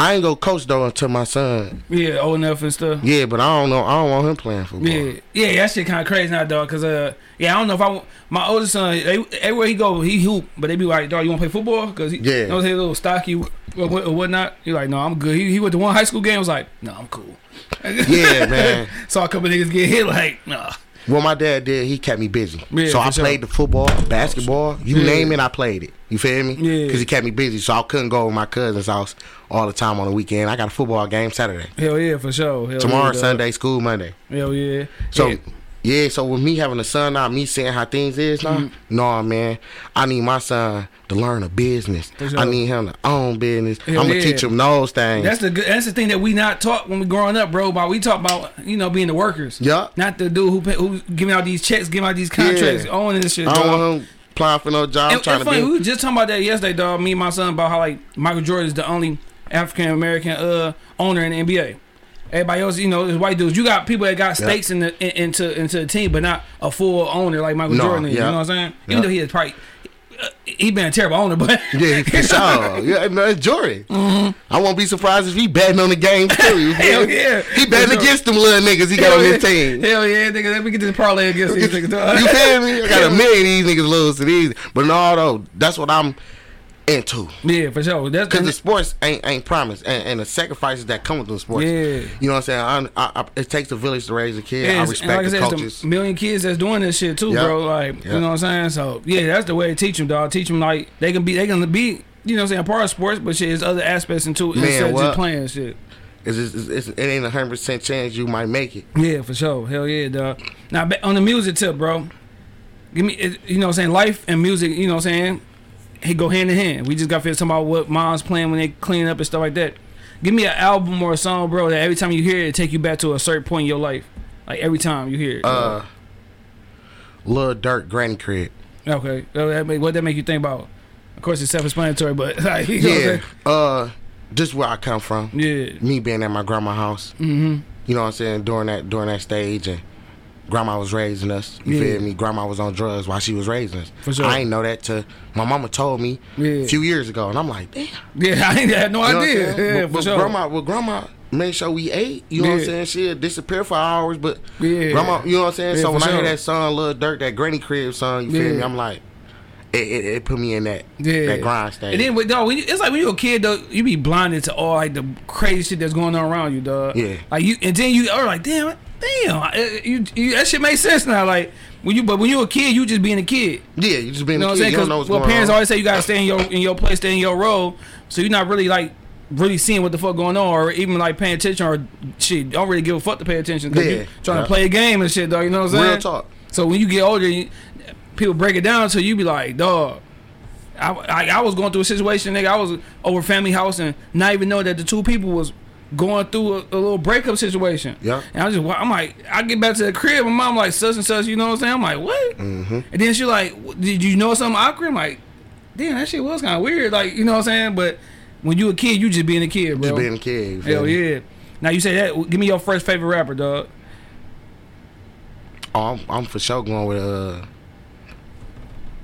I ain't go coach though until my son yeah, old enough and stuff. Yeah, but I don't know. I don't want him playing football. Yeah, yeah, that shit kind of crazy now, dog. Cause uh, yeah, I don't know if I want my oldest son. They, everywhere he go, he hoop, but they be like, dog, you want to play football? Cause he, Yeah. you know, he's a little stocky or, what- or whatnot. He like, no, I'm good. He, he went to one high school game. Was like, no, I'm cool. Yeah, man. Saw a couple niggas get hit. Like, nah. What my dad did, he kept me busy. Yeah, so I sure. played the football, basketball, you Yeah. name it, I played it. You feel me? Yeah. Because he kept me busy, so I couldn't go to my cousin's house all the time on the weekend. I got a football game Saturday. Hell yeah, for sure. Hell Tomorrow, yeah. Sunday, school Monday. Hell yeah. So Yeah. yeah, so with me having a son now, me seeing how things is now, Mm-hmm. no man, I need my son to learn a business. I need him to own business. Hell I'm gonna yeah. teach him those things. That's the good. That's the thing that we not taught when we growing up, bro. About we talk about you know being the workers. Yup. Not the dude who pay, who's giving out these checks, giving out these contracts, Yeah. owning this shit. I don't want him applying for no job. And, trying and to funny, be. we just talking about that yesterday, dog. Me and my son about how like Michael Jordan is the only African American uh owner in the NBA. Everybody else, you know, is white dudes. You got people that got stakes in the in, into into the team, but not a full owner like Michael No, Jordan. Yeah. You know what I'm saying? Even Yeah. though he is probably uh, he been a terrible owner, but Yeah, for sure. Yeah, no, it's Jordan. I won't be surprised if he betting on the game too. Hell yeah. He betting sure. against them little niggas he got on his team. Hell yeah, nigga. Let me get this parlay against these niggas. You feel me? I got a million these niggas lose to these. But no, though, that's what I'm into. Yeah, for sure. That's Because the sports ain't ain't promised, and, and the sacrifices that come with the sports. Yeah. You know what I'm saying? I, I, I, it takes a village to raise a kid. Yeah, I respect like I the said, it's coaches. million kids that's doing this shit too, Yep. bro. Like, Yep. you know what I'm saying? So yeah, that's the way to teach them, dog. Teach them like they can be, they can be, you know what I'm saying, part of sports, but shit, there's other aspects into it Man, instead of just playing shit. It's, it's, it's, it ain't a hundred percent chance you might make it. Yeah, for sure. Hell yeah, dog. Now on the music tip, bro. Give me, you know what I'm saying, life and music. You know what I'm saying, he go hand in hand. We just got to talking about what mom's playing when they clean up and stuff like that. Give me an album or a song, bro, that every time you hear it, it take you back to a certain point in your life. Like every time you hear it. Uh, Lil Durk Granny Crib. Okay, what that make you think about? Of course, it's self-explanatory, but like, you know what Yeah. Uh, just where I come from. yeah, Me being at my grandma's house. mm-hmm. You know what I'm saying? During that during that stage and grandma was raising us. You Yeah. feel me? Grandma was on drugs while she was raising us. For sure. I ain't know that till my mama told me Yeah. a few years ago, and I'm like, damn. yeah. I ain't had no You know idea. Yeah, but, for but sure. grandma, well, grandma made sure we ate. You know what I'm saying? She'd disappear for hours, but Yeah. grandma, you know what I'm saying? Yeah, so when I sure. hear that song, Lil Durk, that Granny Crib song, you feel me? I'm like, it, it, it put me in that Yeah, that grind stage. And then, dog, when you, it's like when you're a kid, though, you be blinded to all like the crazy shit that's going on around you, dog. Yeah. Like you, and then you are like, damn, damn, uh, you, you, that shit makes sense now. Like when you, but when you're a kid, you just being a kid. yeah, you just being You know a what I'm kid. saying? You don't know what's well, parents on. always say you gotta stay in your in your place, stay in your role. So you're not really like really seeing what the fuck going on, or even like paying attention, or shit. Don't really give a fuck to pay attention because Yeah. you trying Yeah. to play a game and shit, dog. You know what I'm saying? Real talk. So when you get older, you, people break it down so you be like, dog. I, I, I was going through a situation, nigga. I was over family house and not even know that the two people was going through a, a little breakup situation. Yeah. And I just, I'm like, I get back to the crib, and mom like such and such. You know what I'm saying? I'm like, what? Mm-hmm. And then she like, did you know something awkward? I'm like, damn, that shit was kind of weird. Like, you know what I'm saying? But when you a kid, you just being a kid, bro. Just being a kid. Hell yeah. Now you say that. Give me your first favorite rapper, dog. Oh, I'm, I'm for sure going with uh.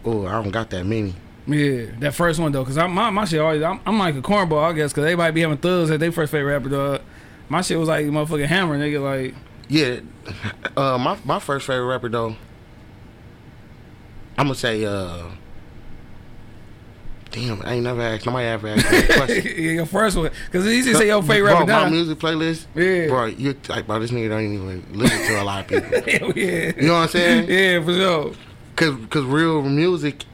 Oh, I don't got that many. Yeah, that first one though, cause I, my my shit always I'm, I'm like a cornball, I guess, cause everybody be having thugs at their first favorite rapper, dog. My shit was like motherfucking hammer, nigga. Like, Yeah, uh, my my first favorite rapper though. I'm gonna say uh. Damn, I ain't never asked. Nobody ever asked me that question. your first one, cause it's easy to say your favorite bro, rapper my music playlist. Yeah. bro, you like, bro, this nigga don't even listen to a lot of people. Hell yeah, You know what I'm saying? yeah, for sure. Cause, cause real music,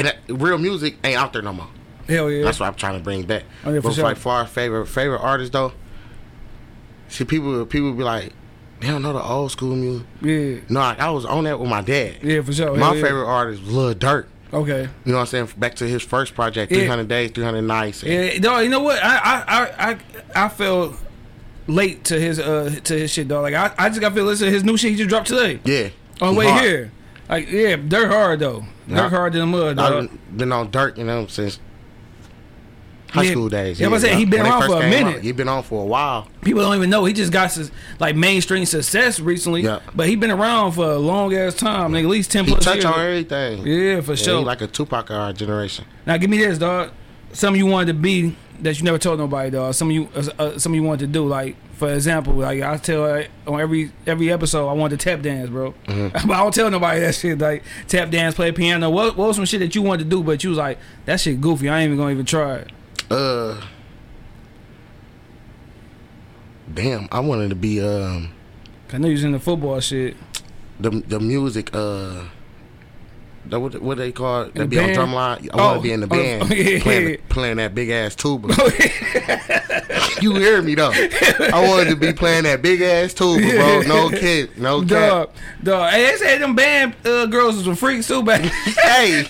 and that, real music ain't out there no more. Hell yeah. That's what I'm trying to bring back. Oh, yeah, but sure. like for our favorite favorite artists though, see people people be like, they don't know the old school music. Yeah, No, like, I was on that with my dad. yeah, for sure. My Hell yeah. favorite artist was Lil Durk. Okay. You know what I'm saying? Back to his first project, Yeah. 300 Days, 300 Nights. Yeah, dog. You know what? I I I I, I felt late to his uh to his shit, though. Like I, I just got to listen to his new shit he just dropped today Yeah. on the way hard. here. Like yeah, Durk hard though. Yeah. Durk hard in the mud, dog. I've been on Durk, you know, since high Yeah. school days. Yeah, but I'm saying he been When they around first for a minute. He been on for a while. People don't even know he just got his like mainstream success recently. Yeah. But he been around for a long ass time, nigga, at least ten He plus touch years. on everything. Yeah, for Yeah, sure. like a Tupac of our generation. now give me this, dog. Something you wanted to be that you never told nobody, dog. Some you, uh, uh, something you wanted to do, like for example, like I tell uh, on every every episode, I wanted to tap dance, bro. Mm-hmm. but I don't tell nobody that shit. Like tap dance, play piano. What, what was some shit that you wanted to do, but you was like, that shit goofy. I ain't even gonna even try it. Uh, damn, I wanted to be um I know you was in the football shit. the the music uh. That what, what they call it? That be on band? drumline. I Oh, want to be in the oh, band yeah. playing, playing that big ass tuba. you hear me though? I wanted to be playing that big ass tuba, bro. No kid, no cap. Dog, dog. Hey, they said them band uh, girls was some freaks too back. hey,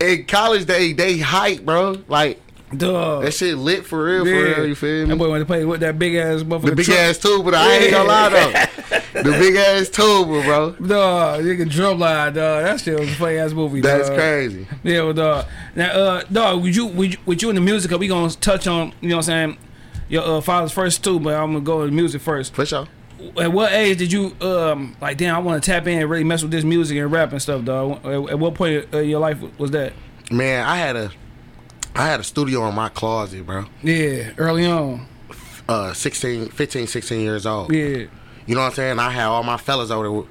in college they they hype, bro. Like dog. that shit lit for real, Yeah. for real. You feel me? That boy wanted to play with that big ass motherfucker. The big truck. ass tuba, though. I ain't gonna lie though. The big ass tuba, bro. Dog, nigga drum line, dog. That shit was a funny ass movie. That's dog. crazy. Yeah, well, dog. Now, uh, dog, would you, would you, with you in the music, we gonna touch on, you know what I'm saying, your uh, father's first too, but I'm gonna go to the music first. For sure. at what age did you um like? Damn, I want to tap in and really mess with this music and rap and stuff, dog. At, at what point of your life was that? Man, I had a I had a studio in my closet, bro. Yeah, early on. Uh 16, 15, 16 years old. Yeah, You know what I'm saying? I had all my fellas over there.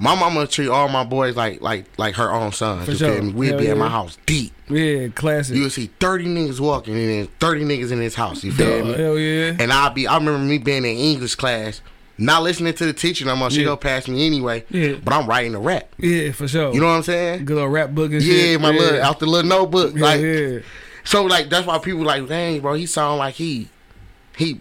My mama treat all my boys like like like her own sons. For you sure. feel me? We'd Hell be in my house deep. yeah, classic. You would see 30 niggas walking and then 30 niggas in his house. You feel Dog, me? hell yeah. And I'll be I remember me being in English class, not listening to the teacher no more. She Yeah. go past me anyway. Yeah. But I'm writing a rap. Yeah, for sure. You know what I'm saying? good little rap book and Yeah, shit. my little out the little notebook. Yeah, like yeah. So like that's why people like, dang, bro, he sound like he he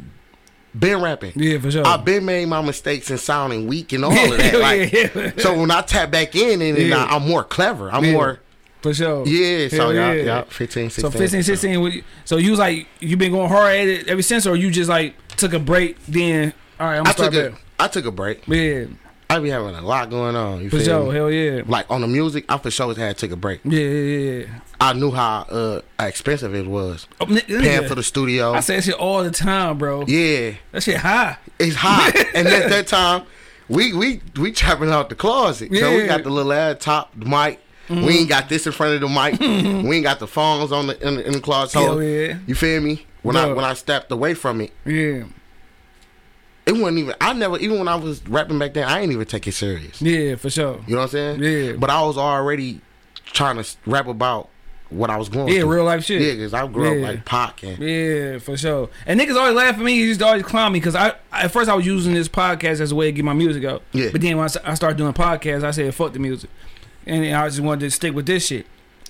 been rapping. Yeah, for sure. I've been made my mistakes and sounding weak and all of that. Like, yeah, so when I tap back in and then Yeah. I, I'm more clever. I'm Yeah. more for sure. yeah. So Hell yeah, yeah. yeah, 15, 16. So 15, 16. what you- So you was like you been going hard at it ever since, or you just like took a break? Then all right, I'm I took a back. Took a break. Yeah, I be having a lot going on. You for feel sure. me? Hell yeah. Like on the music, I for sure had to take a break. Yeah, yeah, yeah. I knew how uh expensive it was. Oh, n- Paying nigga, for the studio. I say that shit all the time, bro. yeah, That shit high. it's high. and at that time, we we we trapping out the closet. So we got the little ad top the mic. We ain't got this in front of the mic. we ain't got the phones on the in the, in the closet. Hell yeah. you feel me? When I when I stepped away from it, Yeah, it wasn't even. I never even when I was rapping back then, I ain't even take it serious. yeah, for sure. You know what I'm saying? Yeah. But I was already trying to rap about what I was going Yeah, through. real life shit. Yeah, because I grew Yeah. up like Pac and Yeah, for sure. And niggas always laugh at me. He used to always clown me because I at first I was using this podcast as a way to get my music out. Yeah. But then when I started doing podcasts, I said fuck the music, and I just wanted to stick with this shit.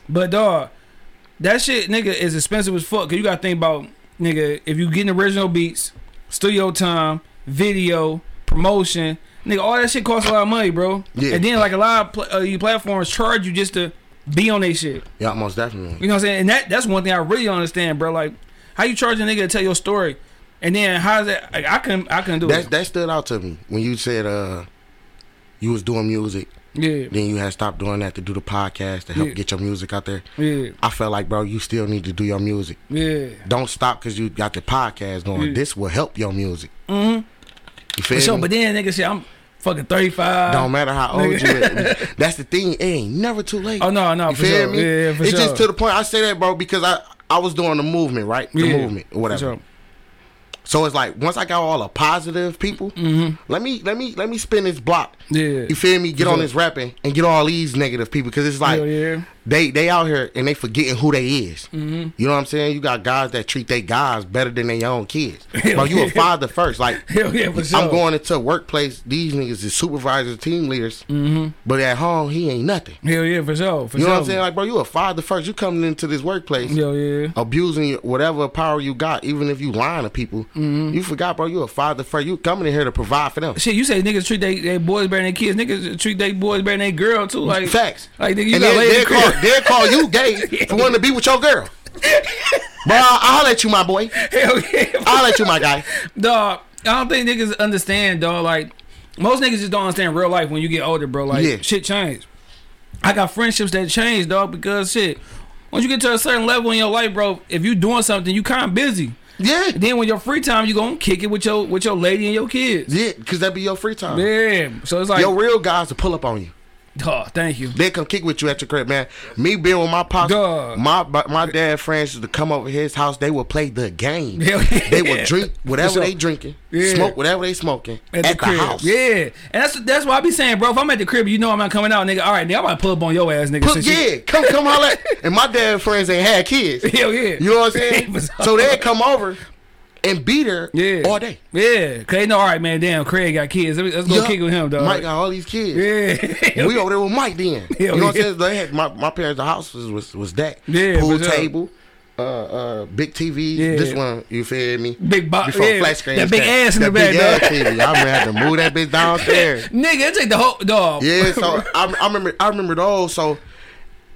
But dog, that shit, nigga, is expensive as fuck. Cause you gotta think about nigga if you getting original beats, studio time, video, promotion. Nigga, all that shit costs a lot of money, bro. Yeah. And then like a lot of pl- uh, you platforms charge you just to be on their shit. yeah, most definitely. You know what I'm saying? And that that's one thing I really don't understand, bro. Like, how you charge a nigga to tell your story, and then how's that? Like, I couldn't, I couldn't do That it. that stood out to me when you said uh you was doing music, Yeah, then you had stopped doing that to do the podcast to help Yeah. get your music out there. yeah, I felt like, bro, you still need to do your music. yeah. Don't stop because you got the podcast going. Yeah. This will help your music. Mm-hmm. You feel For sure. me? But then, nigga, shit, I'm fucking 35. Don't matter how old you is. That's the thing. It ain't never too late. Oh no, no, You for feel sure. me? Yeah, yeah, it's sure. just to the point. I say that, bro, because I I was doing the movement, right? The Yeah, movement, or for whatever. sure. So it's like once I got all the positive people, let me let me let me spin this block. Mm-hmm. Yeah. You feel me? Get on this rapping and get all these negative people because it's like. They they out here and they forgetting who they is. Mm-hmm. You know what I'm saying? You got guys that treat their guys better than their own kids. Hell Bro, you a father first. Like Hell yeah, for sure. I'm going into a workplace. These niggas is supervisors, team leaders, Mm-hmm. but at home he ain't nothing. Hell yeah, for sure. For You know sure. what I'm saying? Like, bro, you a father first. You coming into this workplace Hell yeah. abusing whatever power you got, even if you lying to people. Mm-hmm. You forgot, bro. You a father first. You coming in here to provide for them. Shit, you say niggas treat they, they boys better than their kids. Niggas treat they boys better than their girl too. Like Facts. Like nigga, you and got laid in the. They'll call you gay for wanting to be with your girl. bro, I'll, I'll let you, my boy. Hell yeah. I'll let you, my guy. dog. I don't think niggas understand, dog. Like most niggas just don't understand real life when you get older, bro. Like Yeah. shit changed. I got friendships that change, dog, because shit. Once you get to a certain level in your life, bro, if you doing something, you kind of busy. Yeah. Then when your free time, you gonna kick it with your with your lady and your kids. Yeah, because that be your free time. Yeah. So it's like, Your real guys to pull up on you. Dog, thank you. They come kick with you at your crib, man. Me being with my pops, Dog. my my dad friends to come over his house. They would play the game. Yeah. They would drink whatever they drinking, Yeah. smoke whatever they smoking at, At, the, the, house. Yeah. And that's that's why I be saying, bro, if I'm at the crib, you know I'm not coming out, nigga. All right, nigga, I'm about to pull up on your ass, nigga. Put, since you- yeah, come come holler. And my dad friends ain't had kids. Hell yeah. You know what I'm saying? So they'd come over and be there Yeah. all day. Yeah. Cause they know, all right, man, damn, Craig got kids. Let's let's go Yeah. kick with him, dog. Mike got all these kids. Yeah. We over there with Mike then. you Hell know what. I'm saying? They had my, my parents' house was was, was that. Yeah, Pool table, uh uh big TV. Yeah. This one, you feel me? Big box. Before yeah, flat screen. that big ass in that the back, big ass. TV. I remember had to move that bitch downstairs. Nigga, it take the whole dog. Yeah, so I, I remember I remember those. So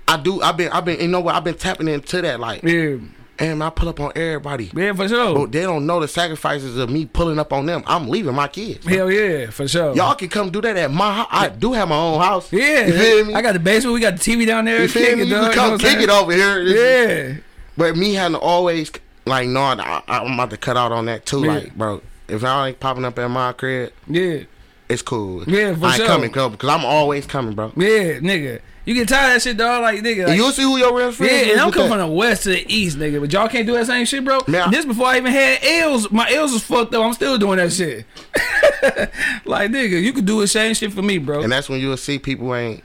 I do. I've been I've been you know what I've been tapping into that like. Yeah. And I pull up on everybody. Yeah, for sure. But they don't know the sacrifices of me pulling up on them. I'm leaving my kids. Hell yeah, for sure. Y'all can come do that at my house. I do have my own house. yeah. You feel me? I got the basement. We got the TV down there. you feel me? You can come kick it over here. Saying? But me having to always like, no, I, I'm about to cut out on that too. Yeah. Like, bro, if I ain't popping up at my crib, Yeah. it's cool. Yeah, for sure. I ain't sure. coming, because I'm always coming, bro. Yeah, nigga. You get tired of that shit, dog. Like, nigga. Like, you'll see who your real friends yeah, and I'm coming from the west to the east, nigga. But y'all can't do that same shit, bro. Man, this before I even had L's. My L's was fucked up. I'm still doing that shit. like, nigga, you could do the same shit for me, bro. And that's when you'll see people ain't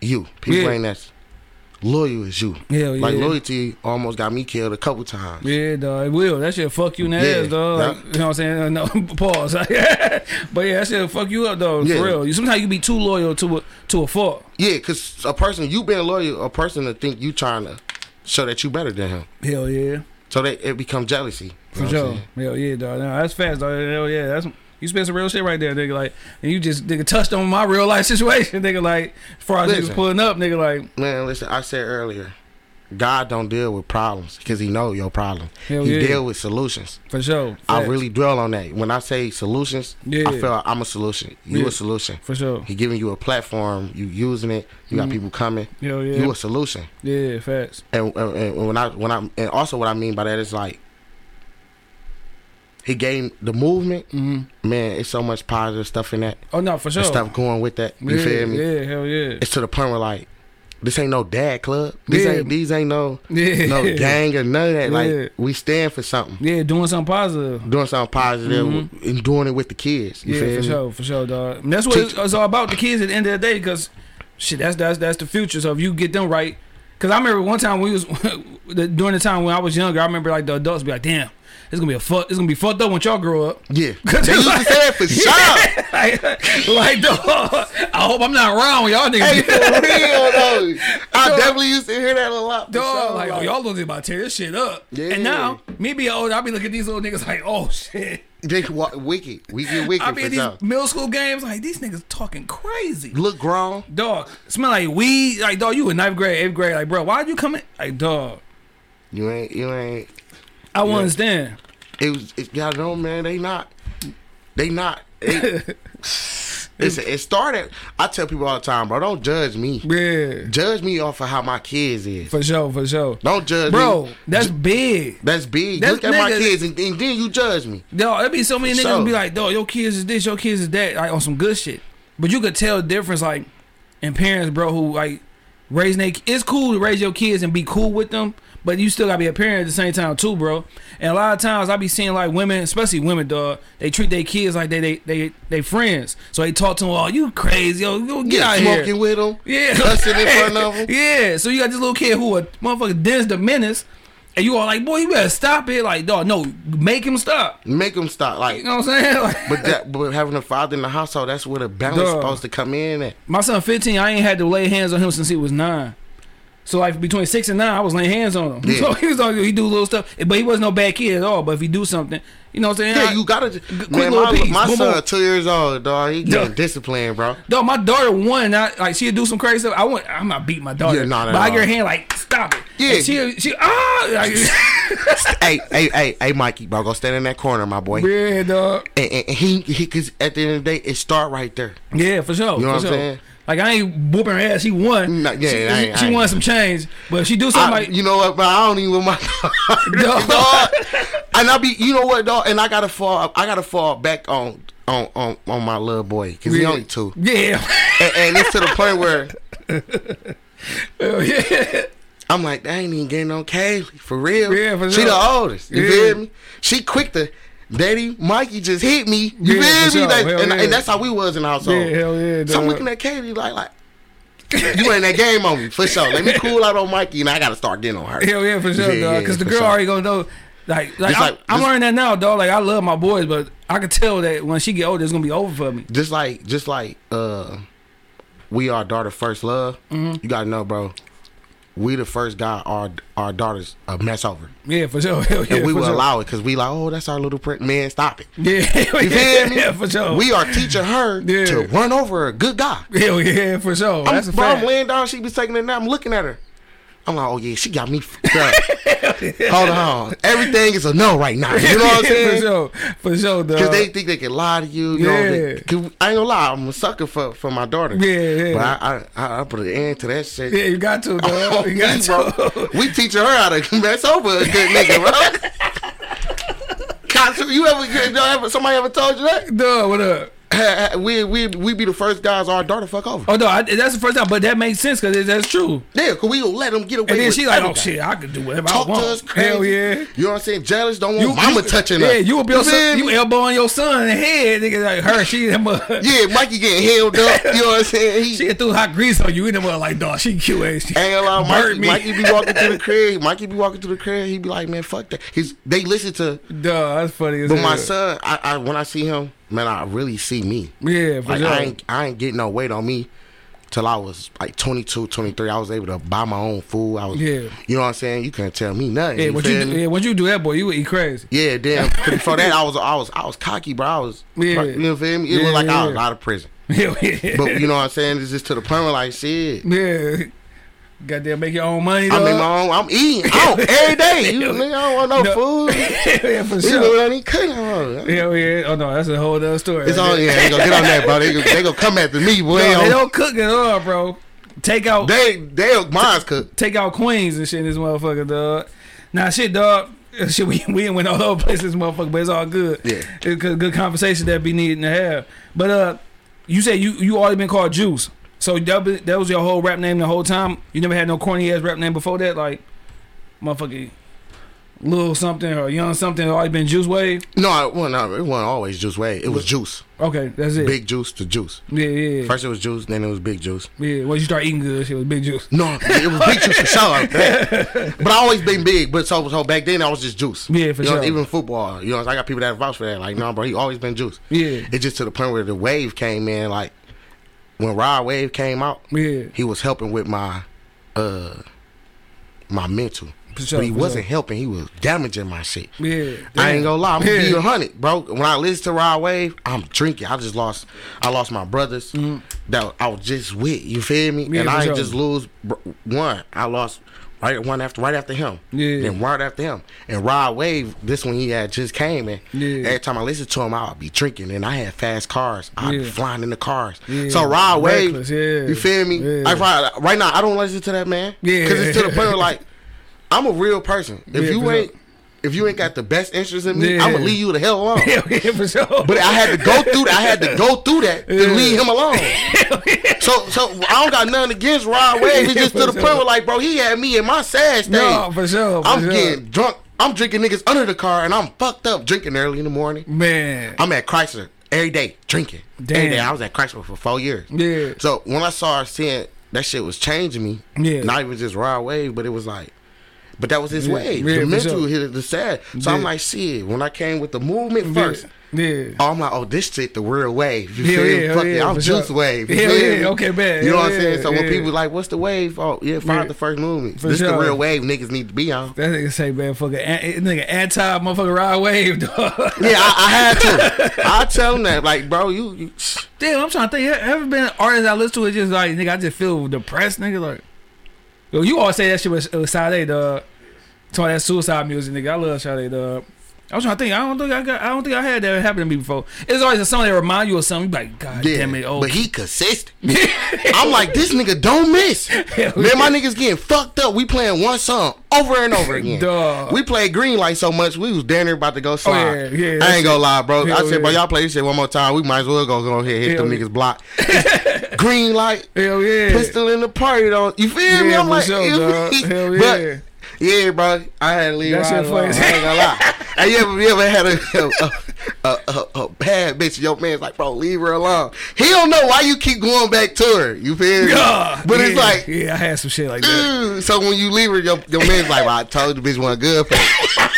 you. People Yeah. ain't as loyal as you. Hell Like loyalty almost got me killed a couple times. Yeah, dog, it will. That shit fuck you in the Yeah, ass, dog. You know what I'm saying? Uh, No, pause. but yeah, that shit fuck you up, though. Yeah. For real. You sometimes you be too loyal to a to a fault. Yeah, cause a person you being loyal, a person to think you trying to show that you better than him. Hell yeah, So that it becomes jealousy. For sure. Hell yeah, dog. No, that's fast, dog. Hell yeah, that's you spend some real shit right there, nigga. Like, and you just nigga touched on my real life situation, nigga. Like, as far as niggas pulling up, nigga. Like, Man, listen, I said earlier, God don't deal with problems because He know your problem. Hell he yeah. deal with solutions. for sure. I really dwell on that. When I say solutions, Yeah. I feel like I'm a solution. You Yeah. a solution. for sure. He giving you a platform. You using it. You got Mhm. people coming. Hell yeah, You a solution. yeah, facts. And, and, and when I when I and also what I mean by that is like he gave the movement. hmm Man, it's so much positive stuff in that. Oh no, for sure. Stuff going with that. You yeah, feel me? Yeah, hell yeah. It's to the point where like this ain't no dad club. This Yeah. ain't these ain't no Yeah, no gang or none of that. Yeah. Like we stand for something. Yeah, doing something positive. Doing something positive Mhm. and doing it with the kids. You yeah, for me? sure, for sure, dog. And that's what Teach- it's, it's all about. The kids at the end of the day, because shit, that's that's that's the future. So if you get them right, because I remember one time we was during the time when I was younger, I remember like the adults be like, "Damn, it's gonna be a fuck, it's gonna be fucked up when y'all grow up." Yeah. They used to say that for sure. like, like, dog, I hope I'm not around when y'all niggas. Hey, for real though. I Dog. definitely used to hear that a lot. Dog, sure, like, oh, y'all losing about to tear this shit up. Yeah. And now, me being old, I be looking at these little niggas like, oh shit. They wicked. Get wicked I be at these middle school games like these niggas talking crazy. Look grown. Dog, smell like weed. Like dog, you in ninth grade, eighth grade. Like bro, why'd you coming. Like dog, You ain't. You ain't. I Yeah. understand. It was. It, y'all know, man. They not. They not. Listen, it started. I tell people all the time, bro. Don't judge me. Yeah, Judge me off of how my kids is. for sure, for sure. Don't judge Bro, me. that's big. That's big. That's Look at my kids and, and then you judge me. Dog, there be so many niggas be like, dog, your kids is this, your kids is that, like on some good shit. But you could tell the difference, like, in parents, bro, who like raising they. It's cool to raise your kids and be cool with them, but you still gotta be a parent at the same time too, bro. And a lot of times I be seeing like women, especially women, dog, they treat their kids like they they they they friends. So they talk to them, oh, you crazy, oh, yo, yo get Yeah, out smoking here. with them. Yeah, cussing in front of them, Yeah, so you got this little kid who a motherfucker Dennis the Menace, and you all like, boy, you better stop it. Like, dog, no, make him stop. Make him stop. Like, You know what I'm saying? Like, but that, but having a father in the household, that's where the balance Dog. supposed to come in. At. my son 15, I ain't had to lay hands on him since he was nine. So like between six and nine, I was laying hands on him. Yeah. So he was on, he do little stuff, but he wasn't no bad kid at all. But if he do something, you know what I'm saying? Yeah, I- you gotta. quick Man, little my, piece. my Boom, son, boom. two years old, dog. He getting Yeah. disciplined, bro. Dog, my daughter won. I, like she'd do some crazy stuff. I want. I'm not beat my daughter. Yeah, not but I all. get her hand like stop it. Yeah. And she she ah like, hey, hey, hey, hey, Mikey, bro, go stand in that corner, my boy. yeah, dog. And, and, he, he, cause at the end of the day, it start right there. Yeah, for sure. You know for what I'm sure. saying? Like I ain't whooping her ass. She won. Nah, yeah, she, I ain't- she I ain't- won some change, but if she do something I, like you know what, bro? I don't even want my Dog. dog. And I be, you know what, dog? And I gotta fall, I gotta fall back on, on, on, on my little boy, cause he only two, yeah, and, and it's to the point where Hell oh, yeah. I'm like, I ain't even getting on Kaylee for real. Yeah, for she sure. the oldest. You Yeah. feel me? She quick to. Daddy, Mikey just hit me. You Yeah, feel me? Like, and, yeah. and that's how we was in our household. Yeah, hell yeah, So I'm looking at Katie like, like, you ain't that game on me for sure. Let me cool out on Mikey, and I gotta start getting on her. Hell yeah, for sure, Yeah, dog. Because the girl sure. already gonna know. Like, like, like- I'm learning that now, dog. Like, I love my boys, but I can tell that when she get older, it's gonna be over for me. Just like, just like, uh, we are daughter first love. Mm-hmm. You gotta know, bro. We the first got our our daughters a mess over, Yeah, for sure. Hell yeah, and we will sure. allow it because we like, oh, that's our little print. Man, stop it. Yeah, You feel me? yeah, for sure. We are teaching her Yeah. to run over a good guy. hell yeah, for sure. I'm, That's a bro, I'm laying down. She be taking a nap. I'm looking at her. I'm like, oh yeah, she got me. fucked up. Hold on, everything is a no right now. You know what I'm saying? for sure, for sure, dog. Because they think they can lie to you. you know, they- I ain't gonna lie, I'm a sucker for, for my daughter. Yeah, yeah. But I, I, I put an end to that shit. yeah, you got to, dog. Oh, you got bro. to. We teaching her how to mess over a good nigga, bro. You ever, you ever somebody ever told you that? Duh, what up? we we we be the first guys our daughter fuck over. Oh no, I, that's the first time, but that makes sense because that's true. Yeah, cause we gonna let them get away. And then she like, oh shit, I can do whatever Talk I want. to us crazy. Hell yeah. You know what I'm saying? Jealous, don't want mama touching yeah, us. you will be your son, you elbowing your son in the head, nigga like her. She them uh, Yeah, Mikey getting held up. You know what I'm saying? He, she threw hot grease on you, and them uh, like, dog, she cute she. Ain't lie, Mikey, me. Mikey be walking to the crib. Mikey be walking to the crib. He be like, man, fuck that. He's they listen to, Duh, that's funny as but hell. my son, I, I when I see him, man, I really see me. Yeah, for Like sure. I ain't I ain't getting no weight on me till I was like 22, 23. I was able to buy my own food. I was, Yeah. you know what I'm saying. You can't tell me nothing. yeah, you once you, do, yeah, once you do that, boy, you would eat crazy. Yeah, damn. Before that, I was I was I was cocky, bro. I was, Yeah. you know what feel me? It Yeah, was like I was yeah. out of prison. Hell yeah. But you know what I'm saying? It's just to the point where like shit. yeah. Goddamn, make your own money, I dog. mean, my own, I'm eating out every day. You nigga, I don't want no, No. food. yeah, for sure. You know what I need cooking. on. Hell yeah. Oh no, that's a whole other story. It's right all yeah. They gonna get on that, bro. They gonna, they gonna come after me, boy. No, they don't cook at all, bro. Take out they they mine's cook. take out Queens and shit in this motherfucker, dog. Nah, shit, dog. Shit, we we went all over places, motherfucker, but it's all good. Yeah. it's good, good conversation that be needing to have. But uh, you say you you already been called Juice, so that that was your whole rap name the whole time. You never had no corny ass rap name before that, like motherfucker, little something or young something. Always been Juice Wave. No, it wasn't, it wasn't always Juice Wave. It was Juice. Okay, that's it. Big Juice to Juice. Yeah, yeah, First it was Juice, then it was Big Juice. yeah. Once you start eating good, shit it was Big Juice. No, it was Big Juice for sure. But I always been big. But so so back then I was just Juice. Yeah, for you know, sure. Even football, you know, I got people that vouch for that. Like, no, bro, he always been Juice. Yeah, It just to the point where the wave came in. Like when Rod Wave came out, yeah. he was helping with my uh my mental. Sure, but he wasn't sure. helping. He was damaging my shit. Yeah, I ain't gonna lie, I'm gonna be Yeah. a hundred, bro. When I listen to Rod Wave, I'm drinking. I just lost, I lost my brothers that I was just with. You feel me? Mm-hmm. Yeah, and I sure. just lose one. I lost right one after right after him. Yeah. Then right after him, and Rod Wave. This one he had just came in. Yeah. Every time I listen to him, I'll be drinking, and I had fast cars. I'd be flying in the cars. Yeah. So Rod Wave, yeah. you feel me? Yeah. Like right, right now, I don't listen to that man. Yeah. because it's to the point where like I'm a real person. If Yeah, you ain't. If you ain't got the best interest in me, Yeah. I'm gonna leave you the hell alone. Hell yeah, for sure. But I had to go through that. I had to go through that to Yeah. leave him alone. so so I don't got nothing against Rod Wave. It's just to the For point where like, bro, he had me in my sad state. no, for sure. For I'm sure. getting drunk. I'm drinking niggas under the car and I'm fucked up drinking early in the morning. man. I'm at Chrysler every day drinking. Damn. Every day. I was at Chrysler for four years. Yeah. So when I saw her seeing that shit was changing me, Yeah. not even just Rod Wave, but it was like, but that was his Yeah, wave. yeah, the mental sure. hit the sad. So I'm Yeah. like, shit. When I came with the movement first, Yeah. oh, I'm like, oh, this shit the real wave. You Hell feel yeah, Fuck hell it, yeah, I'm juice sure. wave. Hell yeah, okay, man. You know what I'm saying? yeah, So when people like, what's the wave? Oh, yeah, find Yeah. the first movement. For this the real wave niggas need to be on. That nigga say, man, fucking an- nigga anti motherfucker Rod Wave, dog. Yeah, I, I had to. I tell them that, like, bro, you, you Damn, I'm trying to think. Ever been artist I listen to? It just like nigga, I just feel depressed, nigga. Like, yo, you always say that shit was, was Sade, dog. Talking that suicide music, nigga. I love Sade, dog. I was trying to think. I don't think I got. I don't think I had that happen to me before. It's always a song that remind you of something. You be like, God Yeah, damn it, oh, but he consistent. I'm like, this nigga don't miss. Man, my niggas getting fucked up. We playing one song over and over again. Dog. We played Green Light so much, we was damn near about to go slide. Oh, yeah, yeah, I ain't gonna lie, bro. I Hell said, bro, yeah. y'all play this shit one more time. We might as well go go ahead and hit them Hell niggas block. Green Light, hell yeah, pistol in the party, though. You feel me? Yeah, I'm for like, sure, you dog. feel me? Hell yeah. But, yeah, bro. I had to leave That her shit alone. funny. I ain't gonna lie. Have you ever, you ever had a, a, a, a, a bad bitch? Your man's like, bro, leave her alone. He don't know why you keep going back to her. You feel me? Yeah, But it's yeah, like, yeah, I had some shit like that. So when you leave her, your, your man's like, well, I told you the bitch wasn't good for you.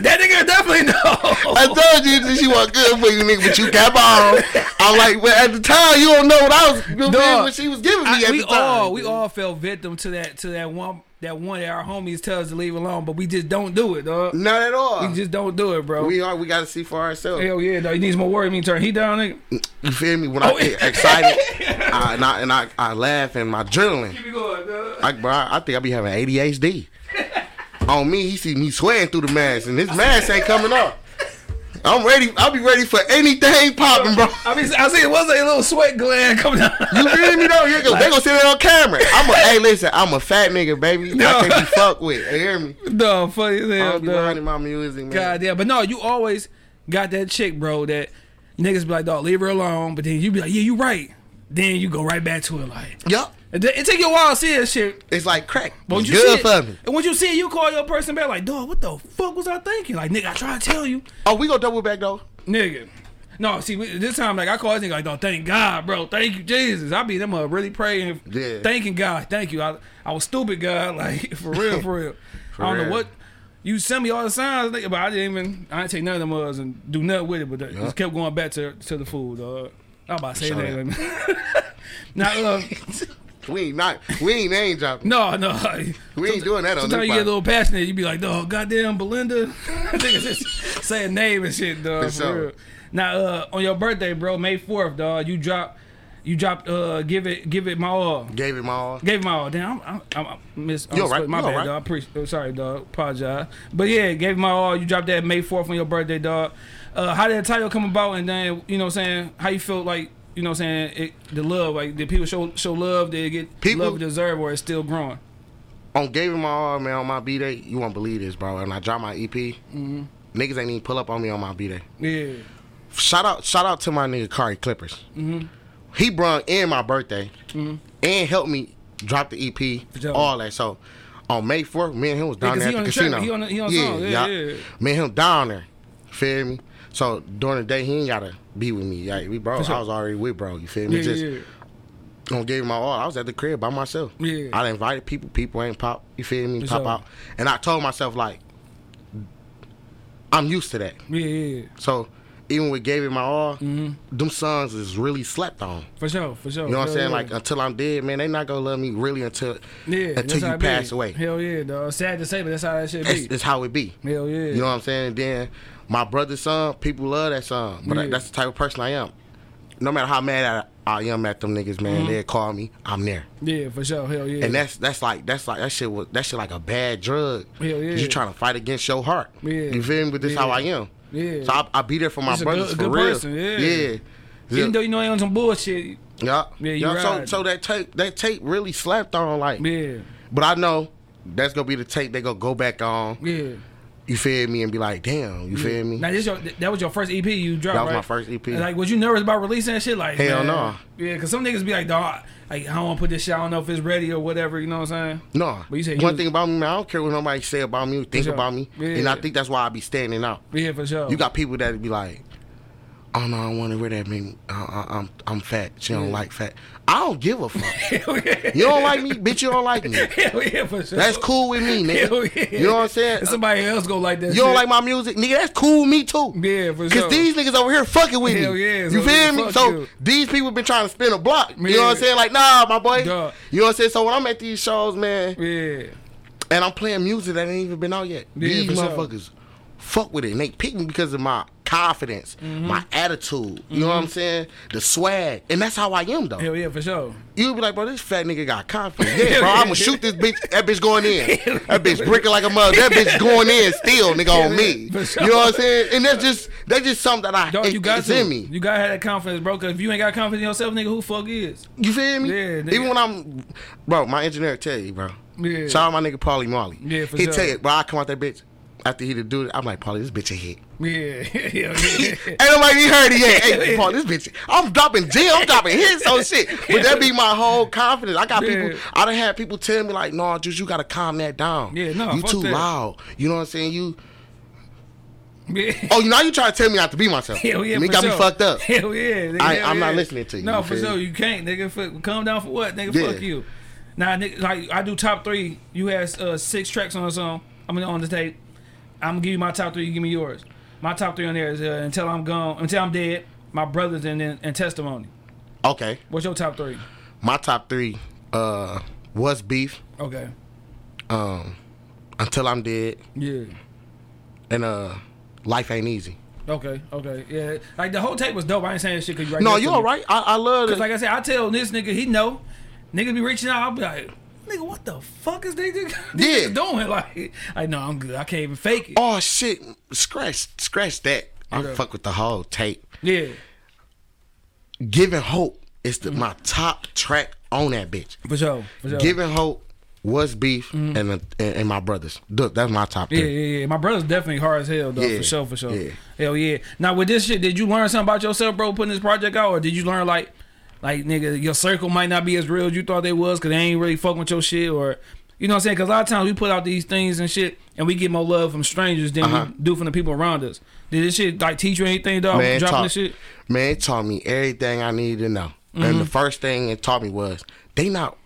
That nigga definitely know. I that she wasn't good for you, nigga, but you kept on. I'm like, but at the time, you don't know what I was, you know Dog, what she was giving me I- at we the time. all we all fell victim to that to that one that one that our homies tell us to leave alone, but we just don't do it, dog. Not at all. We just don't do it, bro. we are. We got to see for ourselves. Hell yeah, dog. You need some more word. Me turn he down, nigga. You feel me? When Oh, I get excited, I, and I and I, I laugh and my adrenaline. Keep it going, dog. Like, bro, I think I be having ADHD. On me, he see me sweating through the mask, and this mask ain't coming off. I'm ready. I'll be ready for anything popping, bro. I mean, I see it was a little sweat gland coming out. You feel me though? Gonna, they gonna see it on camera. I'm a hey, listen. I'm a fat nigga, baby. I can't be fucked with. You hear me? no, funny as I hell, don't be minding my music, man. God damn, but no, you always got that chick, bro. That niggas be like, dog, leave her alone. But then you be like, yeah, you right. Then you go right back to it, like. Yup. It, it take you a while to see that shit. It's like crack. But It's you good see it, for me. And when you see it, you call your person back like, dog, what the fuck was I thinking? Like, nigga, I try to tell you, Oh, we gonna double back though. nigga. No, see, we- this time, like, I call this nigga like, dog, thank God, bro. Thank you, Jesus. I be them uh, really praying, Yeah. thanking God. Thank you. I, I was stupid, God. Like, for real, for real. I don't know what. You send me all the signs, nigga, but I didn't even, I didn't take none of them was and do nothing with it, but that just kept going back to to the food, dog. I was about to say Show that. now, uh, We ain't not. We ain't name dropping. no, no. We ain't doing that on Sometimes you get a little passionate. You be like, dog, goddamn Belinda. Niggas just say a name and shit, dog. For For sure. real. Now, uh, on your birthday, bro, May fourth, dog, you drop, you dropped, uh, give it, give it my all. Gave it my all. Gave it my all. Damn, I'm, I'm, I'm miss. I'm You split- My you bad, alright. dog. Pre- oh, sorry, dog. Apologize. But yeah, gave it my all. You dropped that May fourth on your birthday, dog. Uh, how did the title come about? And then you know, what I'm saying how you feel like. You know what I'm saying? It, the love, like, did people show show love? Did it get People- love deserve or it's still growing? On gave it my all, man. On my b day, you won't believe this, bro. And I dropped my EP. Mm-hmm. Niggas ain't even pull up on me on my b day. Yeah. Shout out, shout out to my nigga Kari Clippers. Mm-hmm. He brung in my birthday and helped me drop the EP, all that. So on May 4th, me and him was down 'cause there at the casino. He on the- he on song. Yeah, yeah. Me and him down there. Feel me? So during the day, he ain't gotta be with me. Like we bro, sure. I was already with bro. You feel me? Yeah, Just yeah. gonna give him my all. I was at the crib by myself. Yeah. I invited people. People ain't pop. You feel me? For pop sure. out. And I told myself like, I'm used to that. Yeah, yeah, yeah. So even with gave it my all, Mm-hmm. them songs is really slept on. For sure, for sure. You know what I'm saying? yeah. Like until I'm dead, man, they not gonna love me really until yeah, until you pass away. Hell yeah, dog. Sad to say, but that's how that shit That's, be. that's how it be. Hell yeah. You know what I'm saying? Then my brother's song, people love that song. But Yeah. that's the type of person I am. No matter how mad I, I am at them niggas, man, Mm-hmm. they call me, I'm there. yeah, for sure. Hell yeah. And that's that's like that's like that shit was that shit like a bad drug. Hell yeah. You're trying to fight against your heart. Yeah. You feel me? But this Yeah. how I am. Yeah. So I, I be there for my brothers good- for good real. person, yeah. Yeah. Even though you know he on some bullshit. Yeah. Yeah, you yeah. So so that tape that tape really slapped on like Yeah, but I know that's gonna be the tape they gonna go back on. yeah. You feel me and be like, damn, you feel me? Now this your that was your first EP you dropped, That was right? my first EP. And, like, was you nervous about releasing that shit? Like, Hell man, no. Yeah, because some niggas be like, dog, like, I don't want to put this shit. I don't know if it's ready or whatever. You know what I'm saying? No. But you said one thing about me, man, I don't care what nobody say about me, think sure. about me. Yeah. And I think that's why I be standing out. Yeah, for sure. You got people that be like, oh no, I don't want to wear that. mean? I, I, I'm I'm fat. She don't Yeah. like fat. I don't give a fuck. Yeah. you don't like me, bitch. You don't like me. Hell yeah, for sure. That's cool with me, Hell nigga. yeah. You know what I'm saying? And somebody else go like that. You shit. don't like my music, nigga. That's cool with me too. Yeah, for sure. Cause these niggas over here fucking with Hell me. yeah, so you feel me? So you. these people been trying to spin a block. You know what I'm saying? Like, nah, my boy. Duh. You know what I'm saying? So when I'm at these shows, man, Yeah. and I'm playing music that ain't even been out yet. Yeah, These for sure. Fuck with it. And they pick me because of my confidence, Mm-hmm. my attitude. You know what I'm saying? The swag. And that's how I am though. Hell yeah, for sure. You'll be like, bro, this fat nigga got confidence. Yeah, bro, I'm gonna shoot this bitch. That bitch going in. That bitch bricking like a mother. That bitch going in still, nigga, on me. sure. You know what I'm saying? And that's just that's just something that I Dog, you got it's to. in me. You gotta have that confidence, bro. Cause if you ain't got confidence in yourself, nigga, who fuck is? You feel me? Yeah, nigga. Even when I'm, bro, my engineer tell you, bro. Yeah. Shout out my nigga Paulie Marley. Yeah, for he sure. tell you, bro, I come out that bitch after he to do it. I'm like, Paulie, this bitch a hit. Yeah, hell yeah. Ain't nobody heard it yet. Hey, Paul, this bitch, I'm dropping G, I'm dropping hits on shit. But that be my whole confidence. I got Yeah. people, I done had people tell me like, no, just you gotta calm that down. Yeah, no, You too that. loud. You know what I'm saying? You, yeah. oh, now you try to tell me not to be myself. Hell yeah, Me got sure. me fucked up. Hell yeah, nigga, I- hell I'm not listening to you, No, you for sure you can't, nigga. Fuck, calm down for what, nigga? Yeah. Fuck you. Nah, nigga, like I do top three. You had uh, six tracks on a song. I'm gonna on the tape. I'm gonna give you my top three. You give me yours. My top three on there is uh, until I'm gone, until I'm dead. My brothers and then and testimony. Okay. What's your top three? My top three, uh, was beef, Okay. um, until I'm dead, Yeah. and uh, life ain't easy. Okay. Okay. Yeah. Like the whole tape was dope. I ain't saying shit because you right. No, you all right. I, I love it. Cause like I said, I tell this nigga he know. Niggas be reaching out. I'll be like, nigga, what the fuck is they these Yeah. doing? Like, I know I'm good. I can't even fake it. Oh shit! Scratch, scratch that. I Yeah. fuck with the whole tape. Yeah, Giving Hope is Mm-hmm. the, my top track on that bitch. for sure. For sure. Giving Hope was beef and, the, and and my brothers. Th- That's my top Mm-hmm. Yeah, three. yeah, yeah. My brother's definitely hard as hell, though. Yeah, For sure, for sure. yeah. Hell yeah. Now with this shit, did you learn something about yourself, bro, putting this project out, or did you learn like, like nigga, your circle might not be as real as you thought they was, cause they ain't really fucking with your shit, or you know what I'm saying? Cause a lot of times we put out these things and shit, and we get more love from strangers than Uh-huh. we do from the people around us. Did this shit like teach you anything, dog? Man, dropping taught, this shit. man, it taught me everything I needed to know. And Mm-hmm. the first thing it taught me was they not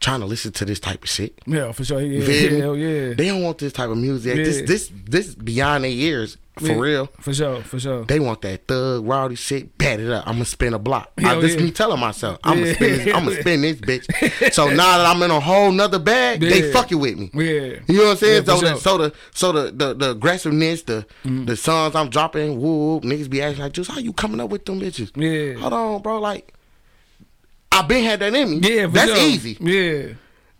trying to listen to this type of shit. Yeah, for sure. Yeah, hell yeah. They don't want this type of music. Yeah. This this this beyond their ears for Yeah, real. For sure, for sure. They want that thug rowdy shit. Bat it up. I'm gonna spin a block. I, Hell this yeah. me telling myself. I'm Yeah. gonna spin. This, I'm gonna spin this bitch. So now that I'm in a whole nother bag, they Yeah. fucking with me. Yeah. You know what I'm saying? So, sure. the, so the so the the, the aggressiveness, the Mm-hmm. the songs I'm dropping, whoop, niggas be asking like, "Juice, how you coming up with them bitches?" Yeah. Hold on, bro. Like, I been had that in me. Yeah, for that's sure. easy. Yeah.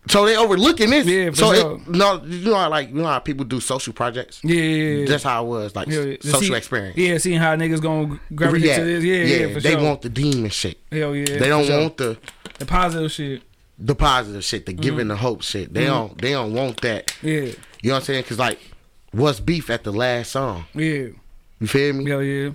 So they overlooking this. Yeah, for so sure. it, no, you know how like you know how people do social projects. Yeah, yeah, yeah. That's how it was like Yeah, yeah. social See- experience. Yeah, seeing how niggas gonna gravitate to this. Yeah, yeah, for they sure. want the demon shit. Hell yeah. they don't sure. want the the positive shit. the positive shit, the giving Mm. the hope shit. They don't they don't want that. Yeah, You know what I'm saying? Cause like, what's beef at the last song? yeah, You feel me? hell yeah,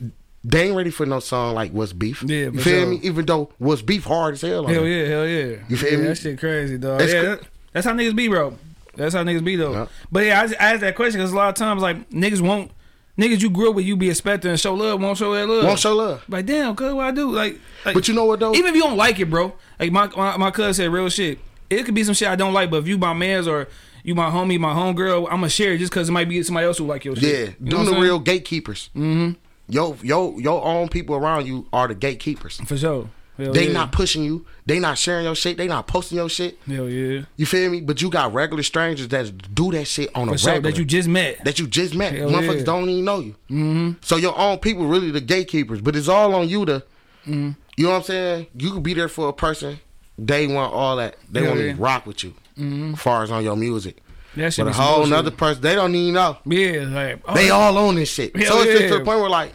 They ain't ready for no song like What's Beef. Yeah, you feel me? Even though What's Beef hard as hell. hell yeah, hell yeah. You feel yeah, me? That shit crazy, dog. That's yeah, cr- that- that's how niggas be, bro. That's how niggas be though. Yeah. But yeah, I, just, I asked that question because a lot of times like niggas won't, niggas you grew up with, you be expecting to show love, won't show that love. Won't show love. Like damn, cuz what I do? Like, like But you know what though? even if you don't like it, bro. Like my my, my cousin said, real shit. It could be some shit I don't like, but if you my man's or you my homie, my homegirl, I'ma share it just because it might be somebody else who like your shit. yeah, You know the real gatekeepers. Mm-hmm. Yo, yo, your own people around you are the gatekeepers. for sure. Hell They yeah. not pushing you. They not sharing your shit. They not posting your shit. Hell yeah. You feel me? But you got regular strangers that do that shit on For a sure. regular. That you just met. that you just met. Hell Motherfuckers yeah. don't even know you. Mm-hmm. So your own people really the gatekeepers, but it's all on you to. Mm-hmm. You know what I'm saying? You could be there for a person. They want all that. They Hell want yeah. to rock with you. As far as on your music, That shit but a whole bullshit. nother person, they don't even know. Yeah, like oh, They all on this shit. Hell so it's just yeah. to the point where like,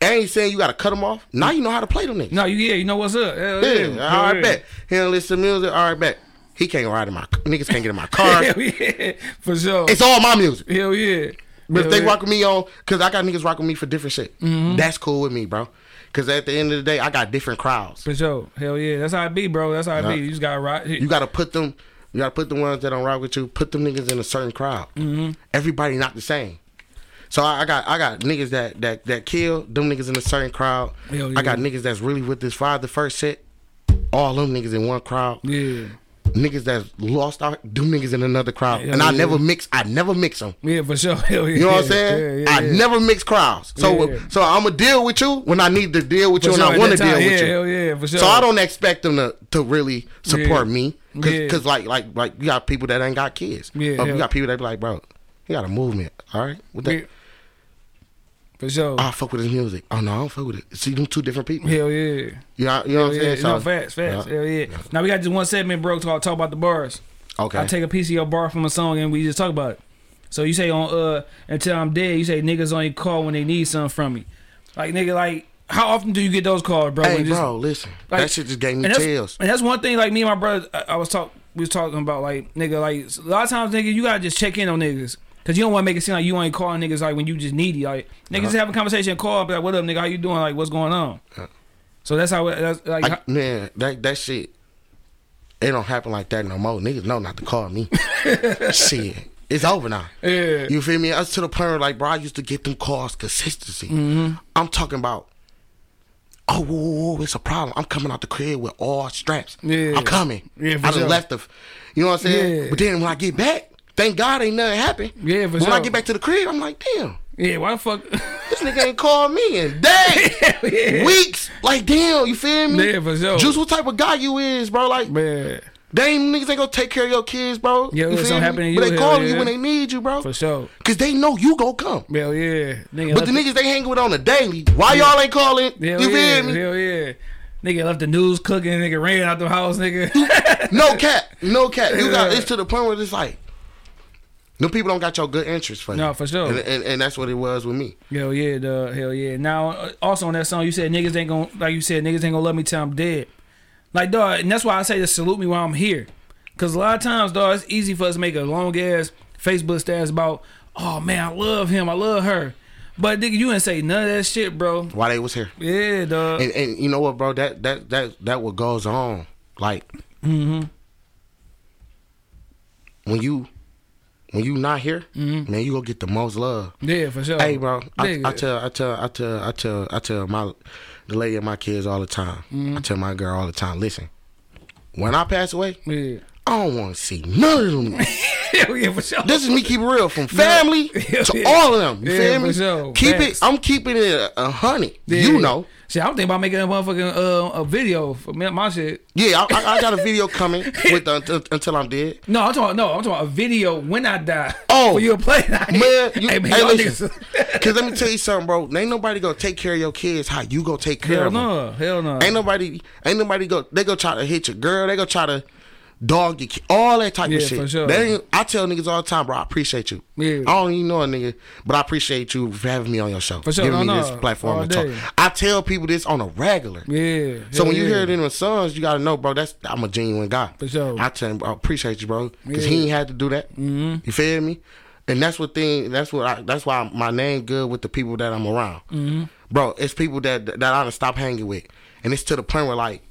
I ain't saying you got to cut them off. Now you know how to play them niggas. No, you yeah, you know what's up. Hell Yeah, yeah. all right, yeah. bet. He don't listen to music. All right, bet. He can't ride in my niggas can't get in my car. Hell yeah. For sure. it's all my music. Hell yeah. But if they yeah. rock with me on, cause I got niggas rock with me for different shit. Mm-hmm. That's cool with me, bro. Cause at the end of the day, I got different crowds. For sure. Hell yeah. That's how it be, bro. That's how it Yeah. be. You just gotta rock. You gotta put them, you gotta put the ones that don't rock with you, put them niggas in a certain crowd. Mm-hmm. Everybody not the same. So I, I got I got niggas that that that kill them niggas in a certain crowd. Hell yeah. I got niggas that's really with this father first set. All them niggas in one crowd. Yeah. Niggas that's lost out, them niggas in another crowd. Hell and I yeah. never mix. I never mix them. Yeah, for sure. Hell yeah. You know what I'm saying? Yeah, yeah, I yeah. never mix crowds. So Yeah. so I'm gonna deal with you when I need to deal with For you sure, and I want to deal with you. Hell yeah, for sure. So I don't expect them to, to really support Yeah. me, cause, Yeah. 'cause like like like you got people that ain't got kids. Yeah, you got people that be like, bro, you got a movement, all right? With that, Yeah. For sure. I fuck with his music. Oh no, I don't fuck with it. See them two different people. Hell yeah. You know, you know what I'm Hell saying? So, no, facts, facts. Yeah. Hell yeah. Now we got just one segment, bro, to talk about the bars. Okay. I take a piece of your bar from a song and we just talk about it. So you say on uh until I'm dead, you say niggas only call when they need something from me. Like nigga, like how often do you get those calls, bro? hey, just- bro, listen. like- that shit just gave me and chills. and that's one thing. Like me and my brother, I, I was talk, we was talking about like nigga, like a lot of times, nigga, you gotta just check in on niggas. Cause you don't want to make it seem like you ain't calling niggas like when you just needy. Like niggas just have a conversation, call, be like, "What up, nigga? How you doing? Like, what's going on?" Yeah. So that's how. That's like, I, how- man, that that shit, it don't happen like that no more. Niggas know not to call me. shit, it's over now. yeah, You feel me? Us to the point where like, bro, I used to get them calls consistency. Mm-hmm. I'm talking about. Oh, whoa, whoa, whoa, it's a problem. I'm coming out the crib with all straps. Yeah. I'm coming. Yeah, I done sure. left the, you know what I'm saying? Yeah. But then when I get back, thank God ain't nothing happened. Yeah, for when I get back to the crib, I'm like, damn, yeah. Why the fuck? this nigga ain't called me in days, yeah. weeks. Like, damn, you feel me? Yeah, for sure. Juice, what type of guy you is, bro? Like, Man, they ain't niggas ain't gonna take care of your kids, bro. Yeah, you feel something me? to But they hell calling you when they need you, bro. for sure. Cause they know you gonna come. Hell yeah, nigga. But the niggas they hang with on the daily. Why y'all ain't calling? Hell you yeah, feel me? Hell yeah. Nigga left the news cooking. Nigga ran out the house. Nigga. No cap, no cap. You got it's to the point where it's like, Them people don't got your good interest for you. No, for sure. And, and, and that's what it was with me. Hell yeah, dog. Hell yeah. Now, uh, also on that song, you said niggas ain't gonna, like you said, niggas ain't gonna love me till I'm dead. Like, dog, and that's why I say to salute me while I'm here. Cause a lot of times, dog, it's easy for us to make a long ass Facebook status about, oh man, I love him, I love her. But nigga, you ain't say none of that shit, bro. Why they was here. Yeah, dog. And, and you know what, bro? That that that that what goes on. Like Mm-hmm. when you when you not here, man, you gonna get the most love. Yeah, for sure. Hey, bro, I, I tell, I tell, I tell, I tell, I tell my the lady and my kids all the time. Mm-hmm. I tell my girl all the time. Listen, when I pass away, Yeah. I don't want to see none of them. Yeah, for sure. this is me keep real from family Hell to yeah. all of them. You Yeah, feel for me? sure. Keep Facts. it. I'm keeping it a, a honey. Yeah. You know. Shit, I'm thinking about making a motherfucking uh, a video for my shit. Yeah, I, I, I got a video coming with the, until, until I'm dead. No, I'm talking. No, I'm talking about a video when I die. Oh. for you to play. Like, Man, you, hey, man, hey, listen. niggas- Cause let me tell you something, bro. Ain't nobody gonna take care of your kids how you gonna take care Hell of them. no, hell no. Ain't nobody, ain't nobody go. They go try to hit your girl. They go try to dog your. All that type Yeah, of shit. for sure. They ain't, I tell niggas all the time, bro. I appreciate you. Yeah. I don't even know a nigga, but I appreciate you for having me on your show. For sure, giving no, me no. this platform All to talk. I tell people this on a regular. Yeah. So when hell you yeah. hear it in the songs, you gotta know, bro. That's I'm a genuine guy. For sure. I tell him, I appreciate you, bro, because Yeah. he ain't had to do that. Mm-hmm. You feel me? And that's what thing. That's what. I, that's why my name good with the people that I'm around, mm-hmm. bro. It's people that that I done stop hanging with, and it's to the point where like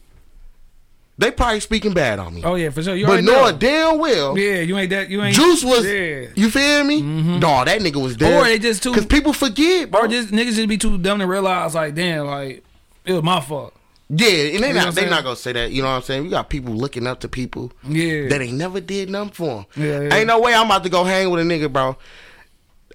they probably speaking bad on me, Oh yeah, for sure. You but knowing know. damn well. Yeah, you ain't that. You ain't. Juice was, Yeah. you feel me? Dawg, that nigga was there. Or they just too- because people forget, bro. Or just niggas just be too dumb to realize like, damn, like it was my fault. yeah, and they not they saying? not gonna say that. You know what I'm saying? We got people looking up to people. Yeah. that ain't never did nothing for him. Yeah, yeah. Ain't no way I'm about to go hang with a nigga, bro.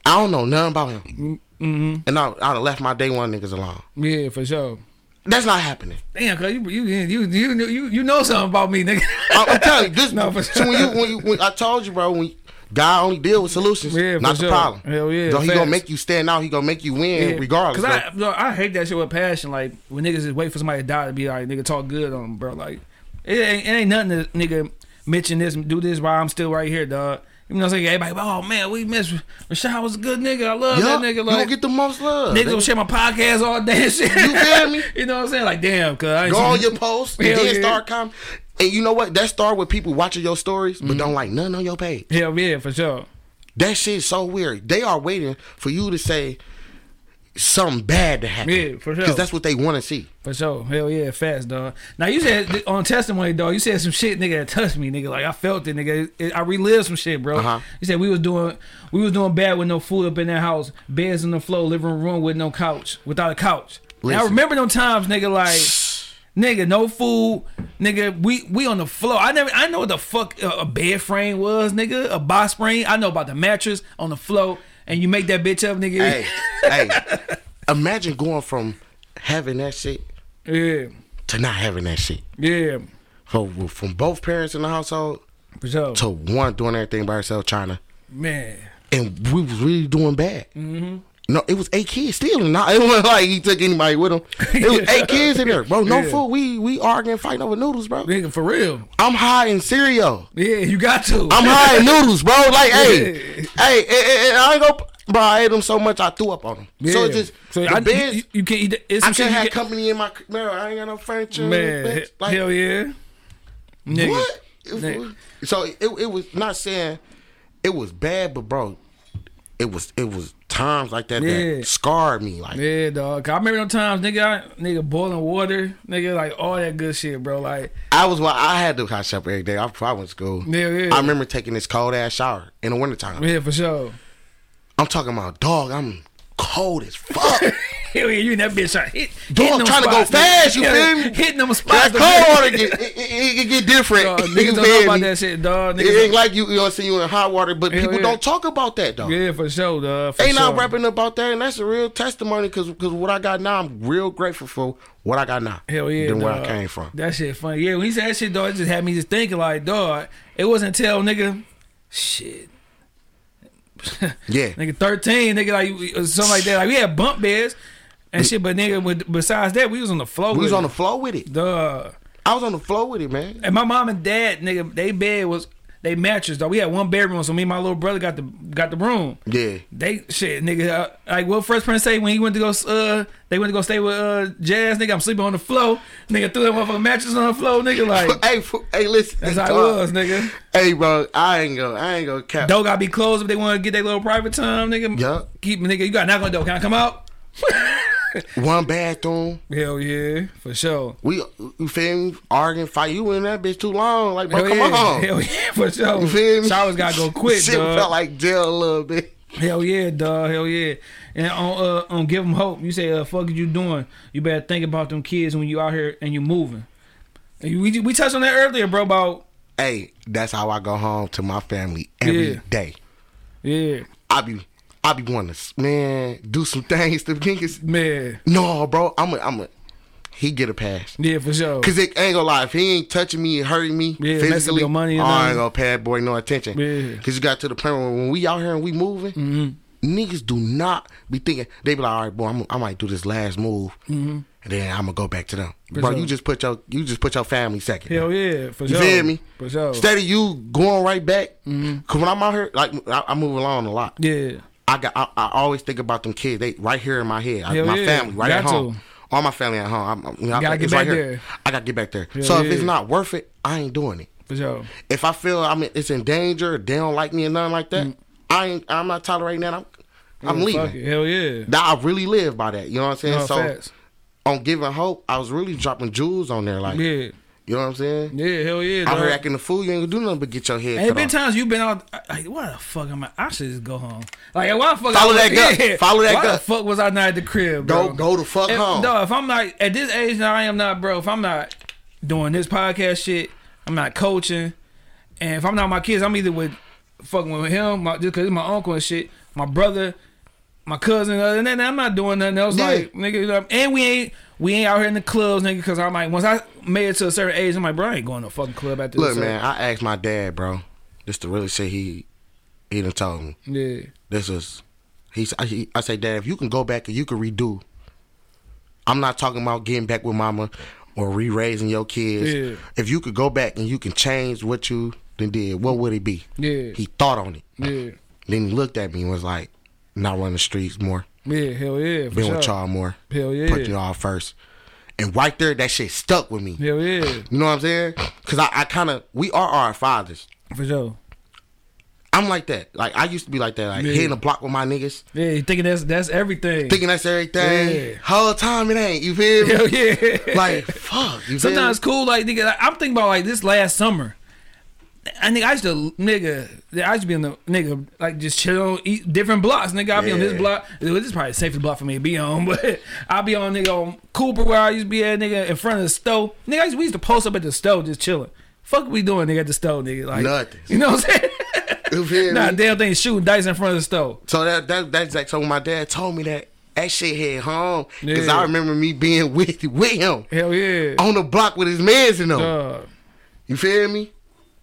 I don't know nothing about him. Mm-hmm. And I, I'd have left my day one niggas alone. Yeah, for sure. That's not happening. Damn, cause you you you you you you know something about me, nigga. I, I'm telling you, this. No, for so when you, when you, when I told you, bro, when God only deal with solutions, Yeah, not the sure. problem. Hell yeah, So he gonna make you stand out. He gonna make you win, regardless. Cause bro. I, I hate that shit with passion. Like when niggas just wait for somebody to die to be like, nigga, talk good on them, bro. Like it ain't, it ain't nothing to nigga mention this, do this while I'm still right here, dog. You know what I'm saying? Everybody, oh man, we miss Rashad was a good nigga. I love Yup, that nigga. you Like gonna get the most love. niggas nigga. gonna share my podcast all day and shit. You feel me? you know what I'm saying? Like damn, cause I ain't Go on your post and then yeah. start comment. And you know what? That start with people watching your stories, Mm-hmm. but don't like none on your page. Hell yeah, for sure. That shit's so weird. They are waiting for you to say something bad to happen. Yeah, for sure. Because that's what they want to see. For sure. Hell yeah, fast, dog. Now you said on testimony, dog, you said some shit, nigga, that touched me, nigga. Like I felt it, nigga. It- I relived some shit, bro. Uh-huh. You said we was doing we was doing bad with no food up in that house, beds on the floor, living room with no couch, without a couch. And I remember them times, nigga, like nigga, no food, nigga. We we on the floor. I never I know what the fuck a, a bed frame was, nigga. A box spring. I know about the mattress on the floor, and you make that bitch up, nigga. hey, hey, imagine going from having that shit Yeah, to not having that shit. yeah, So from both parents in the household to one doing everything by herself, trying to, Man. and we was really doing bad. Mm-hmm. No, it was eight kids still. Not it wasn't like he took anybody with him. It was eight kids in there, bro. No Yeah. food. We we arguing, fighting over noodles, bro. Nigga, for real. I'm high in cereal. Yeah, you got to. I'm high in noodles, bro. Like, hey, Yeah. hey, and, and- and I ain't gonna, bro. I ate them so much I threw up on them. Yeah. So it's just so the I, beds. you, you can't It's I can't have get- company in my man. I ain't got no furniture. Man. Like, hell yeah. Nigga. what? Nigga. so it, it was not saying it was bad, but bro, it was it was times like that Yeah. that scarred me. Like Yeah, dog. I remember them times, nigga, I, nigga boiling water, nigga, like all that good shit, bro. Like, I was well, I had to hot shower every day. I probably went to school. Yeah, yeah. I remember taking this cold ass shower in the wintertime. yeah, for sure. I'm talking about dog. I'm cold as fuck. Hell yeah, you in that bitch trying hit, Dog, trying to go fast, you feel me? Hitting them that spots. cold water get it, it, it get different. Dog, niggas don't know about that shit, dog. It ain't Niggas, like you, you know, see you in hot water, but Hell people yeah. don't talk about that though. yeah, for sure, dog. For They sure. not rapping about that, and that's a real testimony. Cause, cause what I got now, I'm real grateful for what I got now. Hell yeah, than where. I came from. That shit funny. Yeah, when he said that shit, dog, it just had me just thinking like, dog. It wasn't until nigga, shit, Yeah, nigga thirteen, nigga like something like that. Like we had bump beds and shit, but nigga, with, besides that, we was on the floor. we was on it. the floor with it. Duh. I was on the floor with it, man. And my mom and dad, nigga, they bed was they mattress though. We had one bedroom, so me and my little brother got the got the room. Yeah. They shit, nigga. Uh, like what Fresh Prince say when he went to go, uh, they went to go stay with uh Jazz, nigga. I'm sleeping on the floor, nigga. Threw that motherfucking mattress on the floor, nigga. Like hey, f- hey, listen. that's how it dog. was, nigga. Hey, bro, I ain't gonna, I ain't gonna cap. Door gotta be closed if they want to get their little private time, nigga. Yeah. Keep nigga. You got knock on the door. Can I come out? One bathroom. Hell yeah, for sure. We, you feel me? Arguing, fight. You in that bitch too long. Like, bro, Hell come yeah. on. Hell yeah, for sure. You feel me? Showers gotta go quick, Shit dog. felt like jail a little bit. Hell yeah, dog. Hell yeah. And on uh on give them hope, you say, uh, fuck you doing? You better think about them kids when you out here and you moving. And we we touched on that earlier, bro. About Hey, that's how I go home to my family every Yeah. day. yeah, I be, I be wanting to, man, do some things to niggas. man, No, bro, I'm a, I'm a, he get a pass. yeah, for sure. Cause it ain't gonna lie, if he ain't touching me and hurting me Yeah, physically, your money and I ain't gonna pay that boy no attention. Yeah. Cause you got to the point where when we out here and we moving, Mm-hmm. niggas do not be thinking they be like, all right, boy, I'm, I might do this last move, Mm-hmm. and then I'm gonna go back to them. For bro, sure. you just put your you just put your family second. Hell yeah, for sure. You sure. feel me? For sure. Instead of you going right back, cause when I'm out here, like I, I move along a lot. yeah, I got I, I always think about them kids. They right here in my head. I- my yeah. family right at home. to. All my family at home. I'm, I'm, you Gotta it's get right here. there. I gotta get back there. Hell so if it's not worth it, I ain't doing it. for sure. If I feel I mean it's in danger, they don't like me or nothing like that, I ain't. I'm not tolerating that. I'm I'm Mm. Yeah, leaving. Hell yeah. That I really live by that. You know what I'm saying? No, so facts. on giving hope, I was really dropping jewels on there. Like Yeah, you know what I'm saying? yeah, hell yeah. Out here acting the fool, you ain't gonna do nothing but get your head Ain't cut been off. times you've been out. Like, why the fuck am I? I should just go home. Like, why the fuck? Follow I, that gut. Follow that why gut. the fuck was I not at the crib, bro? Go go the fuck If, home. No, if I'm not at this age now, I am not, bro. If I'm not doing this podcast shit, I'm not coaching, and if I'm not with my kids, I'm either with fucking with him, my, just cause it's my uncle and shit, my brother, my cousin, other than that, I'm not doing nothing else. Yeah. Like, nigga, and we ain't we ain't out here in the clubs, nigga. Cause I'm like, once I made it to a certain age, I'm like, bro, I ain't going to a fucking club after Look, this. Look, man, I asked my dad, bro. just to really say he he done told me. Yeah, This is he. I, he, I say, Dad, if you can go back and you can redo. I'm not talking about getting back with mama or re-raising your kids. Yeah. If you could go back and you can change what you did, what would it be? yeah, He thought on it. yeah, Then he looked at me and was like, "Not running the streets more, yeah. Hell yeah, being sure. with y'all more, Hell yeah, put y'all first. And right there, that shit stuck with me. hell yeah, You know what I'm saying? Because I, I kind of we are our fathers. for sure. I'm like that. Like I used to be like that. Like Yeah. hitting the block with my niggas, Yeah, you thinking that's that's everything. thinking that's everything. Yeah. Whole time it ain't. You feel me? Hell yeah. Like fuck. You sometimes cool. Like nigga, like, I'm thinking about like this last summer. I think I used to nigga. I used to be on the nigga like just chill, eat different blocks. Nigga, I'll be on this block. This is probably the safest block for me to be on, but I'll be on nigga on Cooper where I used to be at nigga in front of the stove. Nigga, I used, we used to post up at the stove just chilling. Fuck we doing nigga at the stove, nigga. Like Nothing. You know what I'm saying? You feel nah, me? damn thing shooting dice in front of the stove. So that that that's like so when my dad told me that that shit hit home because Yeah. I remember me being with with him Hell yeah. on the block with his mans in them. Dog. You feel me?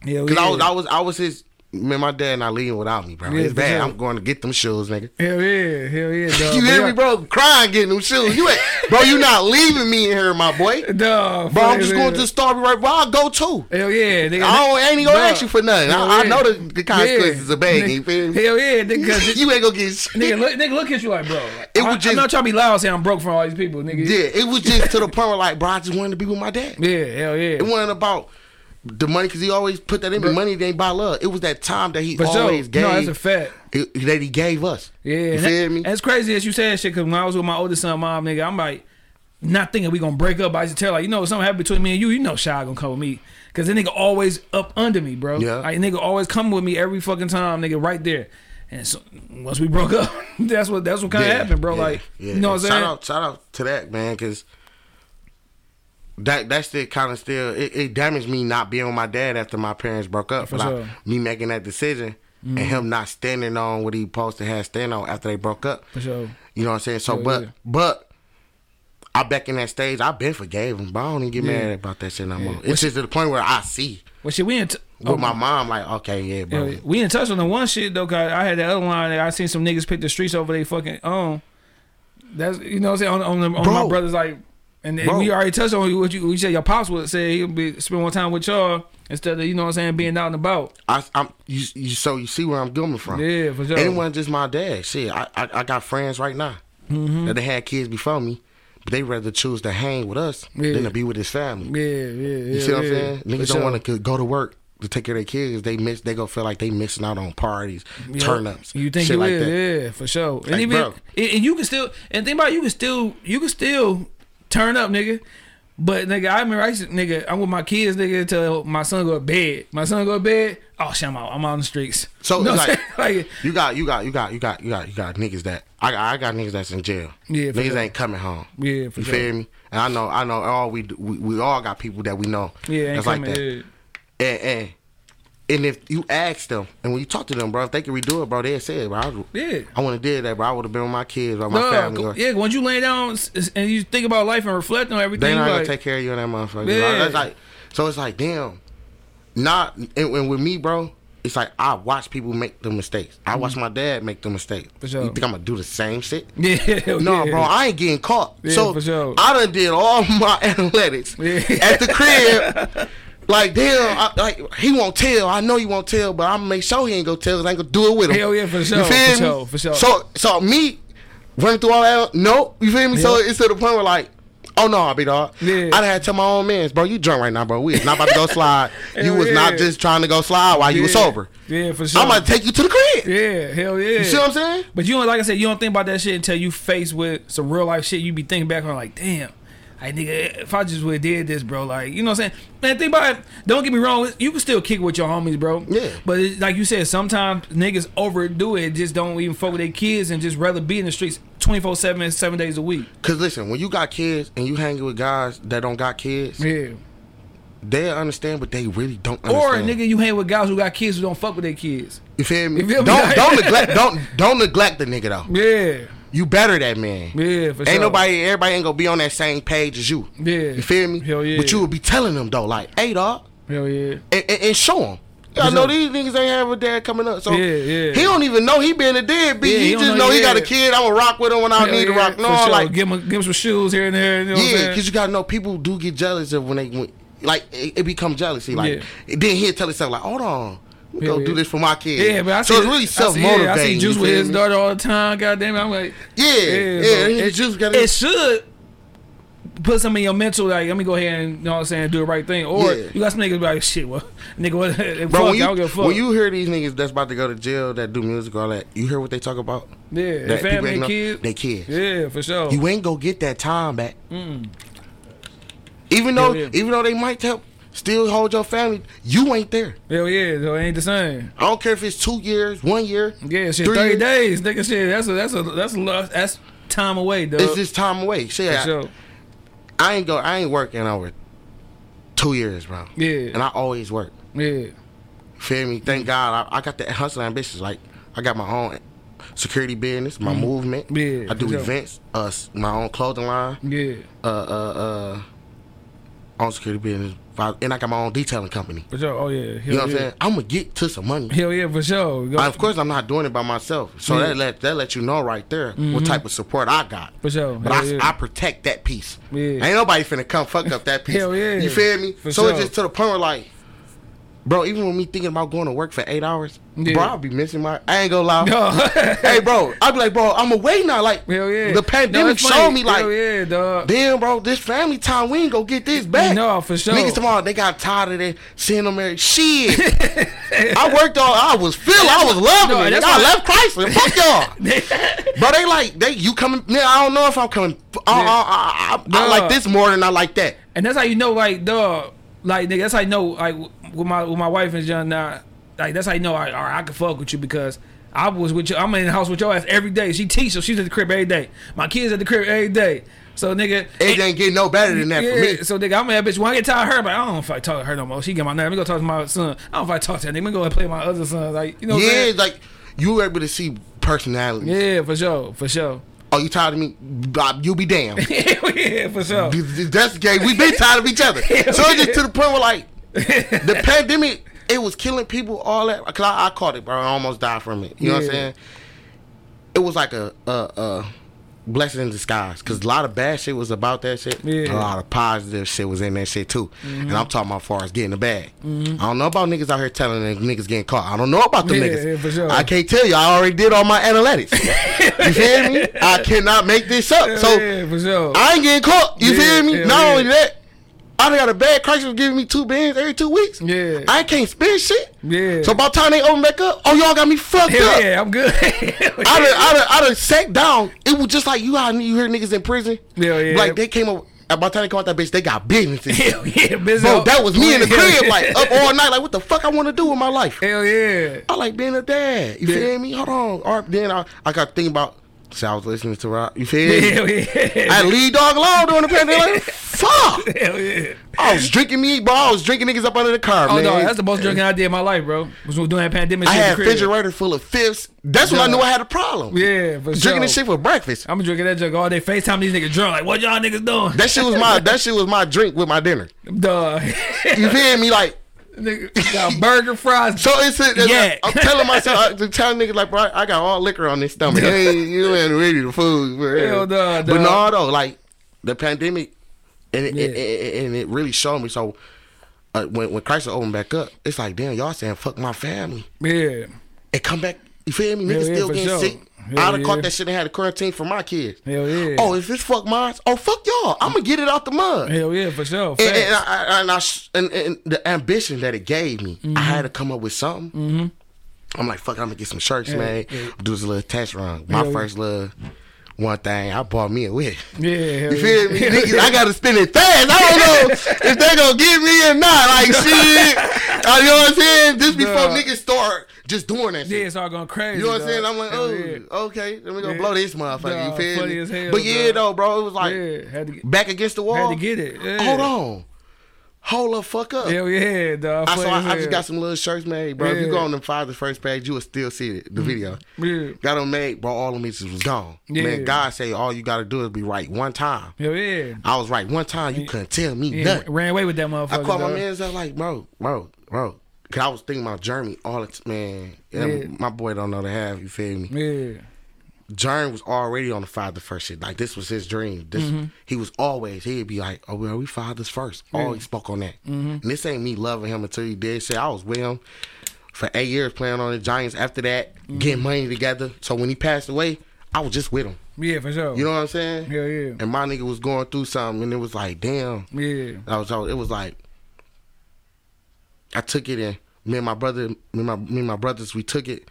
Because yeah. I was I was I was his man. My dad not leaving without me, bro. Yeah, it's bad. sure. I'm going to get them shoes, nigga. Hell yeah. Hell yeah. Dog. You hear me, bro? Crying getting them shoes. You ain't, bro. You not leaving me in here, my boy. Dog. Bro, I'm just going to the store right. Bro, I'll go too. Hell yeah, nigga. I, don't, I ain't even gonna Dog. ask you for nothing. Hell I, I know the, the consequences Yeah. of begging. You feel me? Hell yeah, nigga. you ain't gonna get shit. nigga, look, nigga, look at you like, bro. Like, It I, was I'm just- not trying to be loud saying I'm broke from all these people, nigga. Yeah, it was just to the point where like, bro, I just wanted to be with my dad. Yeah, hell yeah. It wasn't about the money because he always put that in me. Money didn't buy love. It was that time that he always gave. No, that's a fact. it- that he gave us. Yeah, you and feel that- me? It's crazy as you that shit because when I was with my oldest son, mom, nigga, I'm like, not thinking we gonna break up. I used to tell like, you know, if something happened between me and you, you know, Shy gonna come with me. Cause the nigga always up under me, bro. Yeah. Like nigga always come with me every fucking time, nigga, right there. And so once we broke up, that's what that's what kind of Yeah, happened, bro. yeah, like, yeah. you know what I'm saying? shout? Out, shout out to that man, because that that still kind of still it, it damaged me not being with my dad after my parents broke up. For I- sure. Mm-hmm. me making that decision and him not standing on what he supposed to have stand on after they broke up. For sure. You know what I'm saying? So, Yeah, but yeah. but I back in that stage. I been forgave him, but I don't even get Yeah. mad about that shit no more. It's just to the point where I see Well, shit, we in. T- with oh, my mom, like, okay, yeah, bro. Yeah, we didn't touch on the one shit though. Cause I had that other line. That I seen some niggas pick the streets over they fucking own. That's you know what I'm saying on, on, the, on my brothers like And then Bro. we already touched on what you, you said. Your pops would say he'll be spend more time with y'all instead of you know what I'm saying being out and about. I, I'm you, you. So you see where I'm coming from. Yeah, for sure. And just my dad. Shit, I, I, I got friends right now Mm-hmm. that they had kids before me, but they rather choose to hang with us Yeah. than to be with his family. Yeah, yeah, yeah. You see what I'm yeah. saying? For Niggas sure. don't want to go to work to take care of their kids. They miss. They gonna feel like they missing out on parties, Yeah. turn ups. You think shit you like is? that. Yeah, for sure. And Like, even bro. and, and you can still and think about it, you can still you can still turn up, nigga. But nigga, I remember I used to, nigga, I'm with my kids, nigga, until my son go to bed. My son go to bed. Oh shit, I'm out. I'm out on the streets. So You know it's what I'm like, like you got, you got, you got, you got, you got, you got niggas that I got, I got niggas that's in jail. Yeah, niggas sure. ain't coming home. Yeah, for you sure. feel me? And I know, I know, all we, we we all got people that we know. yeah, ain't that's like that. And, and and if you ask them, and when you talk to them, bro, if they can redo it, bro, they say, bro, I, Yeah. I want to did that, bro. I would have been with my kids, or my No, family. Or, yeah, once you lay down and you think about life and reflect on everything, they not gonna take care of you and that motherfucker. Yeah. That's like, so it's like, damn. Not and, and with me, bro. It's like I watch people make the mistakes. I watch my dad make the mistakes. Mm-hmm. For sure. You think I'm gonna do the same shit? yeah, No, yeah. bro, I ain't getting caught. Yeah, so sure. I done did all my analytics Yeah. at the crib. Like damn, I, like he won't tell. I know he won't tell, but I'm gonna make sure he ain't gonna tell. I ain't gonna do it with him. Hell yeah, for sure, You feel for me? sure, for sure. So, so me running through all that. No, you feel me? So it's to the point where like. Oh no, I be dog. Yeah. I had to tell my own mans, bro. You drunk right now, bro. We is not about to go slide. you was not just trying to go slide while you was sober. Yeah, for sure. I'm about to take you to the crib. yeah, hell yeah. You see what I'm saying? But you don't like I said, you don't think about that shit until you face with some real life shit. You be thinking back on like, damn, I nigga, if I just would have did this, bro, like you know what I'm saying? Man, think about it. Don't get me wrong, you can still kick with your homies, bro. Yeah. But it, like you said, sometimes niggas overdo it, just don't even fuck with their kids and just rather be in the streets 24 seven, seven days a week. Cause listen, when you got kids and you hanging with guys that don't got kids, Yeah. they understand, but they really don't Or nigga, you hang with guys who got kids who don't fuck with their kids. you feel me? You feel me? Don't don't neglect don't don't neglect the nigga though. Yeah. You better that man. Yeah, for sure. Ain't nobody everybody ain't gonna be on that same page as you. Yeah. You feel me? Hell yeah. But you would be telling them though, like, hey dog, Hell yeah. and, and, and show them. I know these niggas ain't have a dad coming up, so Yeah, yeah. he don't even know he been a deadbeat. Yeah, he he just know- know, he got a kid. I'm gonna rock with him when I Hell need to rock. No, sure. like give him give him some shoes here and there. You know Yeah, because you gotta know people do get jealous of when they when, like it, it become jealousy. Like Yeah. then he'll tell himself like, hold on, Hell go do this for my kid. Yeah, but I so see, it's really I self motivating. Yeah, I see Juice with his daughter all the time. God damn it, I'm like, Yeah, yeah, he it, just got it should put some in your mental. Like, let me go ahead and you know what I'm saying, do the right thing. Or Yeah. you got some niggas be like, shit, well, nigga, what? fuck, Bro, when I you, don't give a fuck. when you hear these niggas that's about to go to jail that do music all that, you hear what they talk about? yeah, That family and kids. They kids. Yeah, for sure. You ain't go get that time back. Mm. Even though, Hell yeah. even though they might help, still hold your family. You ain't there. Hell yeah, so it ain't the same. I don't care if it's two years, one year. Yeah, shit, thirty years. days, nigga. Shit, that's a that's a that's a. That's time away, dog. It's just time away. Shit, for I, sure. I ain't go. I ain't working over two years, bro. Yeah, And I always work. yeah, Feel me? Thank God I, I got that hustle ambitions. Like I got my own security business, my movement. Mm-hmm. Yeah, I do sure. events. Uh, my own clothing line. yeah, Uh, uh, uh, own security business. And I got my own detailing company. for sure. Oh yeah, hell You know what I'm saying? I'm gonna get to some money. Hell yeah, for sure. Go- I- of course, I'm not doing it by myself. So Yeah. that let that let you know right there what mm-hmm. type of support I got. for sure. But I, yeah. I protect that piece. Yeah. Ain't nobody finna come fuck up that piece. Hell yeah. You feel me? For so it's just to the point where like, bro, even with me thinking about going to work for eight hours, Yeah. bro, I'll be missing my. I ain't gonna lie. No. hey, bro, I'll be like, bro, I'm away now. Like, Hell yeah. the pandemic it's showed me like, Hell yeah, dog. damn, bro, this family time, we ain't gonna get this back. No, for sure. Niggas tomorrow, they got tired of that seeing them married. Shit. I worked all, I was feeling, I was loving No, it. I left Chrysler. Fuck y'all. But they like, they you coming, man, I don't know if I'm coming. I, Yeah. I, I, I, I like this more than I like that. And that's how you know, like, dog, like, nigga, that's how you know, like, with my with my wife and John now, like, that's how you know, I, right, I can fuck with you because I was with you, I'm in the house with your ass every day. She teaches, so she's at the crib every day. My kids at the crib every day. So, nigga, It ain't getting no better than that yeah, for me. so nigga, I'm that bitch. When I get tired of her, but I don't if talk to her no more. She get my name. Let me go talk to my son. I don't if talk to that nigga. Let me go and play my other son. Like, you know what I'm Yeah, saying? like you were able to see personality. Yeah, for sure, for sure. Oh, you tired of me? Bob, you be damned. yeah, for sure. That's the game. We been tired of each other. So it's just to the point where like the pandemic, it was killing people. All that. Cause I, I caught it, bro. I almost died from it. You know what I'm saying? It was like a, a, a blessing in disguise because a lot of bad shit was about that shit. Yeah. A lot of positive shit was in that shit too. And mm-hmm. I'm talking about far as getting the bag. Mm-hmm. I don't know about niggas out here telling them niggas getting caught. I don't know about them Yeah, niggas. yeah, sure. I can't tell you. I already did all my analytics. you feel me? I cannot make this up. So yeah, sure. I ain't getting caught. You Yeah, feel me? yeah, Not yeah. only that, I done got a bad crisis was giving me two bands every two weeks. Yeah. I can't spend shit. Yeah. So by the time they open back up, oh y'all got me fucked Hell up. yeah, I'm good. I done, I done, I done sat down. It was just like you how you hear niggas in prison. Yeah, yeah. Like they came up. By the time they come out that bitch, they got businesses. Hell yeah, busy. Bro, that was me in the crib, like up all night. Like what the fuck I want to do with my life? Hell yeah. I like being a dad. You Yeah. feel me? Hold on. Or then I, I got to think about. See, I was listening to rock. You feel me? Hell yeah. I lead dog alone during the pandemic. Like, fuck. Hell yeah. I was drinking me, bro. I was drinking niggas up under the car, Oh man. no, that's the most drinking I did in my life, bro. Was doing that pandemic I shit. had a refrigerator full of fifths. That's when I knew I had a problem. Yeah, for sure. Drinking this shit for breakfast. I'm drinking that junk all day. FaceTime these niggas drunk. Like, what y'all niggas doing? That shit was my that shit was my drink with my dinner. Duh. You feel me? Like got burger fries. so it's, it's Yeah. I'm telling myself I'm telling niggas like bro, I got all liquor on this stomach. hey, you ain't ready to food. bro. Hell nah, But dog. no though, like the pandemic and it, Yeah. it, it- and it really showed me so uh, when when Christ opened back up, it's like damn, y'all saying fuck my family. Yeah. and come back. You feel me? Hell Niggas yeah, still for getting sure. sick. Hell I'd have yeah. caught that shit and had a quarantine for my kids. Hell yeah. Oh, if this fuck mine, oh fuck y'all. I'm gonna get it out the mud. Hell yeah, for sure. And, and, I, and, I, and, and the ambition that it gave me, I had to come up with something. Mm-hmm. I'm like, fuck, I'm gonna get some shirts, man. yeah. Do this little test run. My Yeah. first little one thing, I bought me a wig. yeah, hell You yeah. feel me? Niggas, I gotta spend it fast. I don't know if they gonna get me or not. Like shit. You know what I'm saying? Just before Nah. niggas start just doing that shit. Yeah, it's all going crazy. You know what I'm saying? I'm like, oh, yeah. okay, let me go Yeah. blow this motherfucker. You feel me? hell, but yeah, dog. though, bro, it was like yeah, had to get, back against the wall. had to get it. Yeah. Hold on, hold the fuck up. Hell yeah, dog. I saw. as I just got some little shirts made, bro. If you go on the father's first page, you will still see it, the video. Yeah. Got them made, bro. All the mixes was gone. Yeah. Man, God say all you gotta do is be right one time. Hell yeah. I was right one time. You couldn't tell me Yeah, nothing. ran away with that motherfucker. I called my man's up like, bro, bro, bro. Cause I was thinking about Jeremy all the t- man. Yeah, Yeah. My boy don't know the half. You feel me? Yeah. Jeremy was already on the father first shit. Like this was his dream. This Mm-hmm. he was always he'd be like, oh well, we fathers first. Always spoke on that. Mm-hmm. And this ain't me loving him until he did shit. I was with him for eight years playing on the Giants. After that, Mm-hmm. getting money together. So when he passed away, I was just with him. Yeah, for sure. You know what I'm saying? Hell yeah. And my nigga was going through something, and it was like, damn. Yeah. I was, it was like, I took it and me and my brother, me and my, me and my brothers, we took it.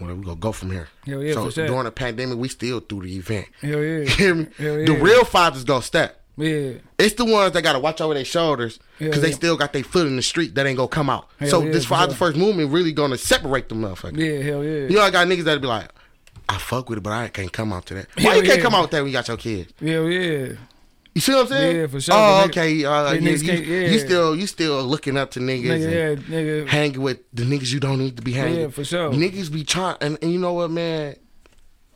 Well, we gonna go from here. Hell yeah, so for sure. during the pandemic, we still through the event. Hell yeah. Hear me? Hell The real fathers gonna step. Yeah. It's the ones that gotta watch over their shoulders because Hell they still got their foot in the street that ain't gonna come out. Hell so yeah, this father sure. first movement really gonna separate them motherfuckers. Yeah, hell yeah. You know, I got niggas that'll be like, I fuck with it, but I can't come out to that. Why Hell you can't come out with that when you got your kids? Hell yeah. You see what I'm saying? Yeah, for sure, Oh, nigga- okay. Uh, they you, yeah. you still you still looking up to niggas Nigga, and yeah, nigga. hanging with the niggas you don't need to be hanging. With. Yeah, for sure. Niggas be trying, and, and you know what, man?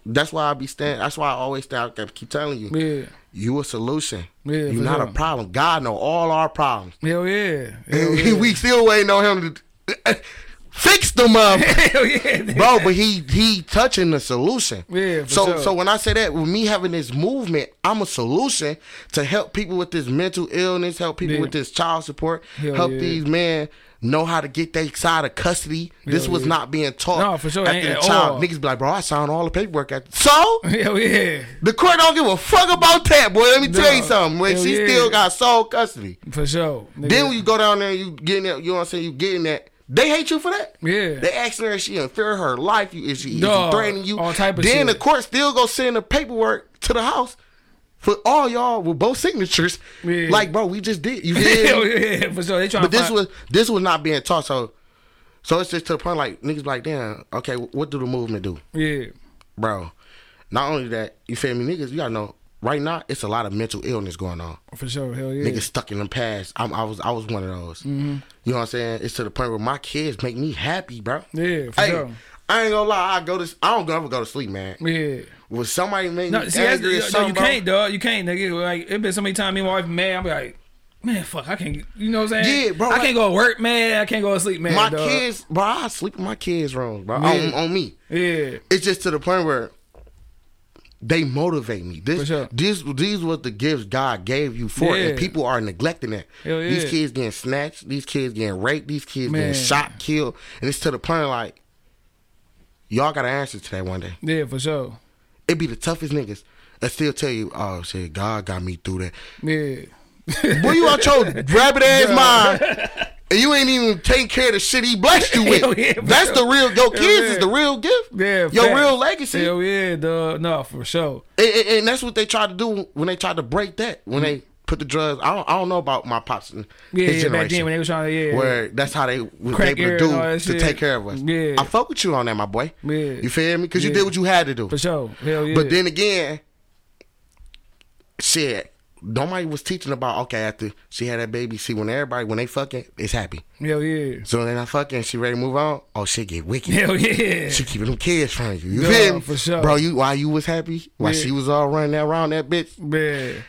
That's why I be stand. That's why I always stand. I keep telling you, Yeah. you a solution. Yeah, you not sure. a problem. God know all our problems. Hell yeah. Hell yeah. we still waiting on him to fix them up. Yeah. Bro, but he he touching the solution. Yeah, so sure. so when I say that, with me having this movement, I'm a solution to help people with this mental illness, help people Yeah. with this child support, Hell help yeah. these men know how to get their side of custody. this was not being taught. No, for sure, After the all. niggas be like, bro, I signed all the paperwork. At so Hell yeah. the court don't give a fuck about that, boy. Let me tell you something. When she still got sole custody, For sure. Nigga. then when you go down there, and you getting that, you know what I'm saying? You getting that. They hate you for that. Yeah. They asking her if she unfair her life. You is she, is she threatening you? all type of then shit. the court still go send the paperwork to the house for all y'all with both signatures. Yeah. Like, bro, we just did. You did. yeah. For sure. They trying but this find, was this was not being taught. So, so it's just to the point like niggas be like, damn, okay, what do the movement do, Yeah. bro? Not only that, you feel me, niggas. You gotta know. Right now, it's a lot of mental illness going on. For sure. Hell yeah. Niggas stuck in the past. I'm, I was I was one of those. Mm-hmm. You know what I'm saying? It's to the point where my kids make me happy, bro. Yeah, for Hey, sure. I ain't gonna lie. I go to I don't ever go to sleep, man. Yeah. When somebody make No, me see, angry no, you bro, can't, dog. You can't, nigga. Like, it been so many times me and my wife mad. I'm like, man, fuck, I can't. You know what I'm saying? Yeah, bro, I like- can't go to work, man. I can't go to sleep, man. my dog. kids, bro, I sleep in my kids' rooms, bro, Yeah. on, on me. Yeah. It's just to the point where they motivate me. This, sure. this, these was the gifts God gave you for, it, and people are neglecting that. Hell These kids getting snatched, these kids getting raped, these kids Man. getting shot, killed, and it's to the point like, y'all got to answer to that one day. Yeah, for sure. It be the toughest niggas that still tell you, "Oh shit, God got me through that." Yeah. Boy, you out your rabbit ass mind, and you ain't even taking care of the shit He blessed you with. Yeah, That's the real. Your kids is the real gift. Yeah, your facts. real legacy. Hell yeah, dog. No, for sure. And, and- and that's what they tried to do when they tried to break that. When they put the drugs, I don't, I don't know about my pops and Yeah, his yeah, back then when they was trying to, yeah. where that's how they was Crack able to do to shit. take care of us. Yeah. I fuck with you on that, my boy. Yeah. You feel me? Because you did what you had to do. For sure. Hell yeah. But then again, shit, nobody was teaching about okay after she had that baby. See, when everybody when they fucking, it's happy. Hell yeah. So then I not fucking, she ready to move on. Oh, shit get wicked. Hell yeah. She keeping them kids from you. You Yeah, feel me? for sure. Bro, you while you was happy, while Yeah. she was all running around that bitch, Yeah.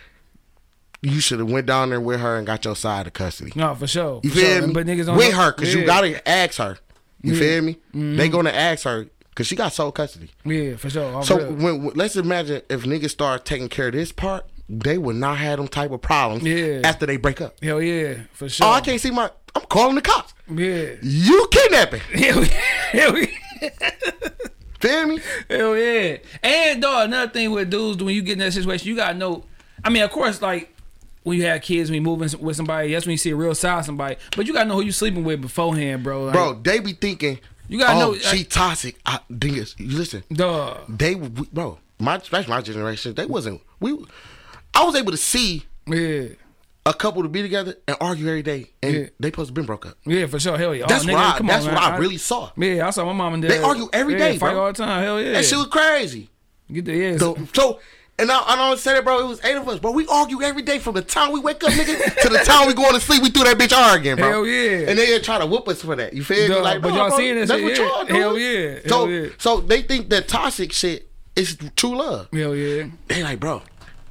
you should have went down there with her and got your side of custody. No, for sure. You for feel sure. me? But niggas don't with know- her, cause you gotta ask her. You Yeah. feel me? Mm-hmm. They gonna ask her, cause she got sole custody. Yeah, for sure. Off So when, when- let's imagine if niggas start taking care of this part, they would not have them type of problems Yeah. after they break up. Hell yeah, for sure. Oh, I can't see my. I'm calling the cops. Yeah. You kidnapping? Hell yeah. Hell yeah. Feel me? Hell yeah. And dog, another thing with dudes, when you get in that situation, you gotta know. I mean, of course, like when you have kids, when you moving with somebody, that's when you see a real side of somebody. But you gotta know who you sleeping with beforehand, bro. Like, Bro, they be thinking. You gotta oh, know- she toxic. I think it's you listen. dog. They bro, my especially my generation. They wasn't we. I was able to see Yeah. a couple to be together and argue every day, and Yeah. they supposed to been broke up. Yeah, for sure. Hell yeah. That's oh, nigga, what I. That's on, what. I really saw. Yeah, I saw my mom and dad. They argue every yeah, day, fight bro. all the time. Hell yeah. That shit was crazy. Get the yeah. So, so and I, I don't say that, bro. It was eight of us, bro. We argue every day from the time we wake up, nigga, to the time we going to sleep. We threw that bitch arguing, bro. Hell yeah. And they try to whoop us for that. You feel me? Like, but y'all bro, seeing that that's shit, what yeah. y'all doing. Hell yeah. So, yeah. so they think that toxic shit is true love. Hell yeah. They like, bro,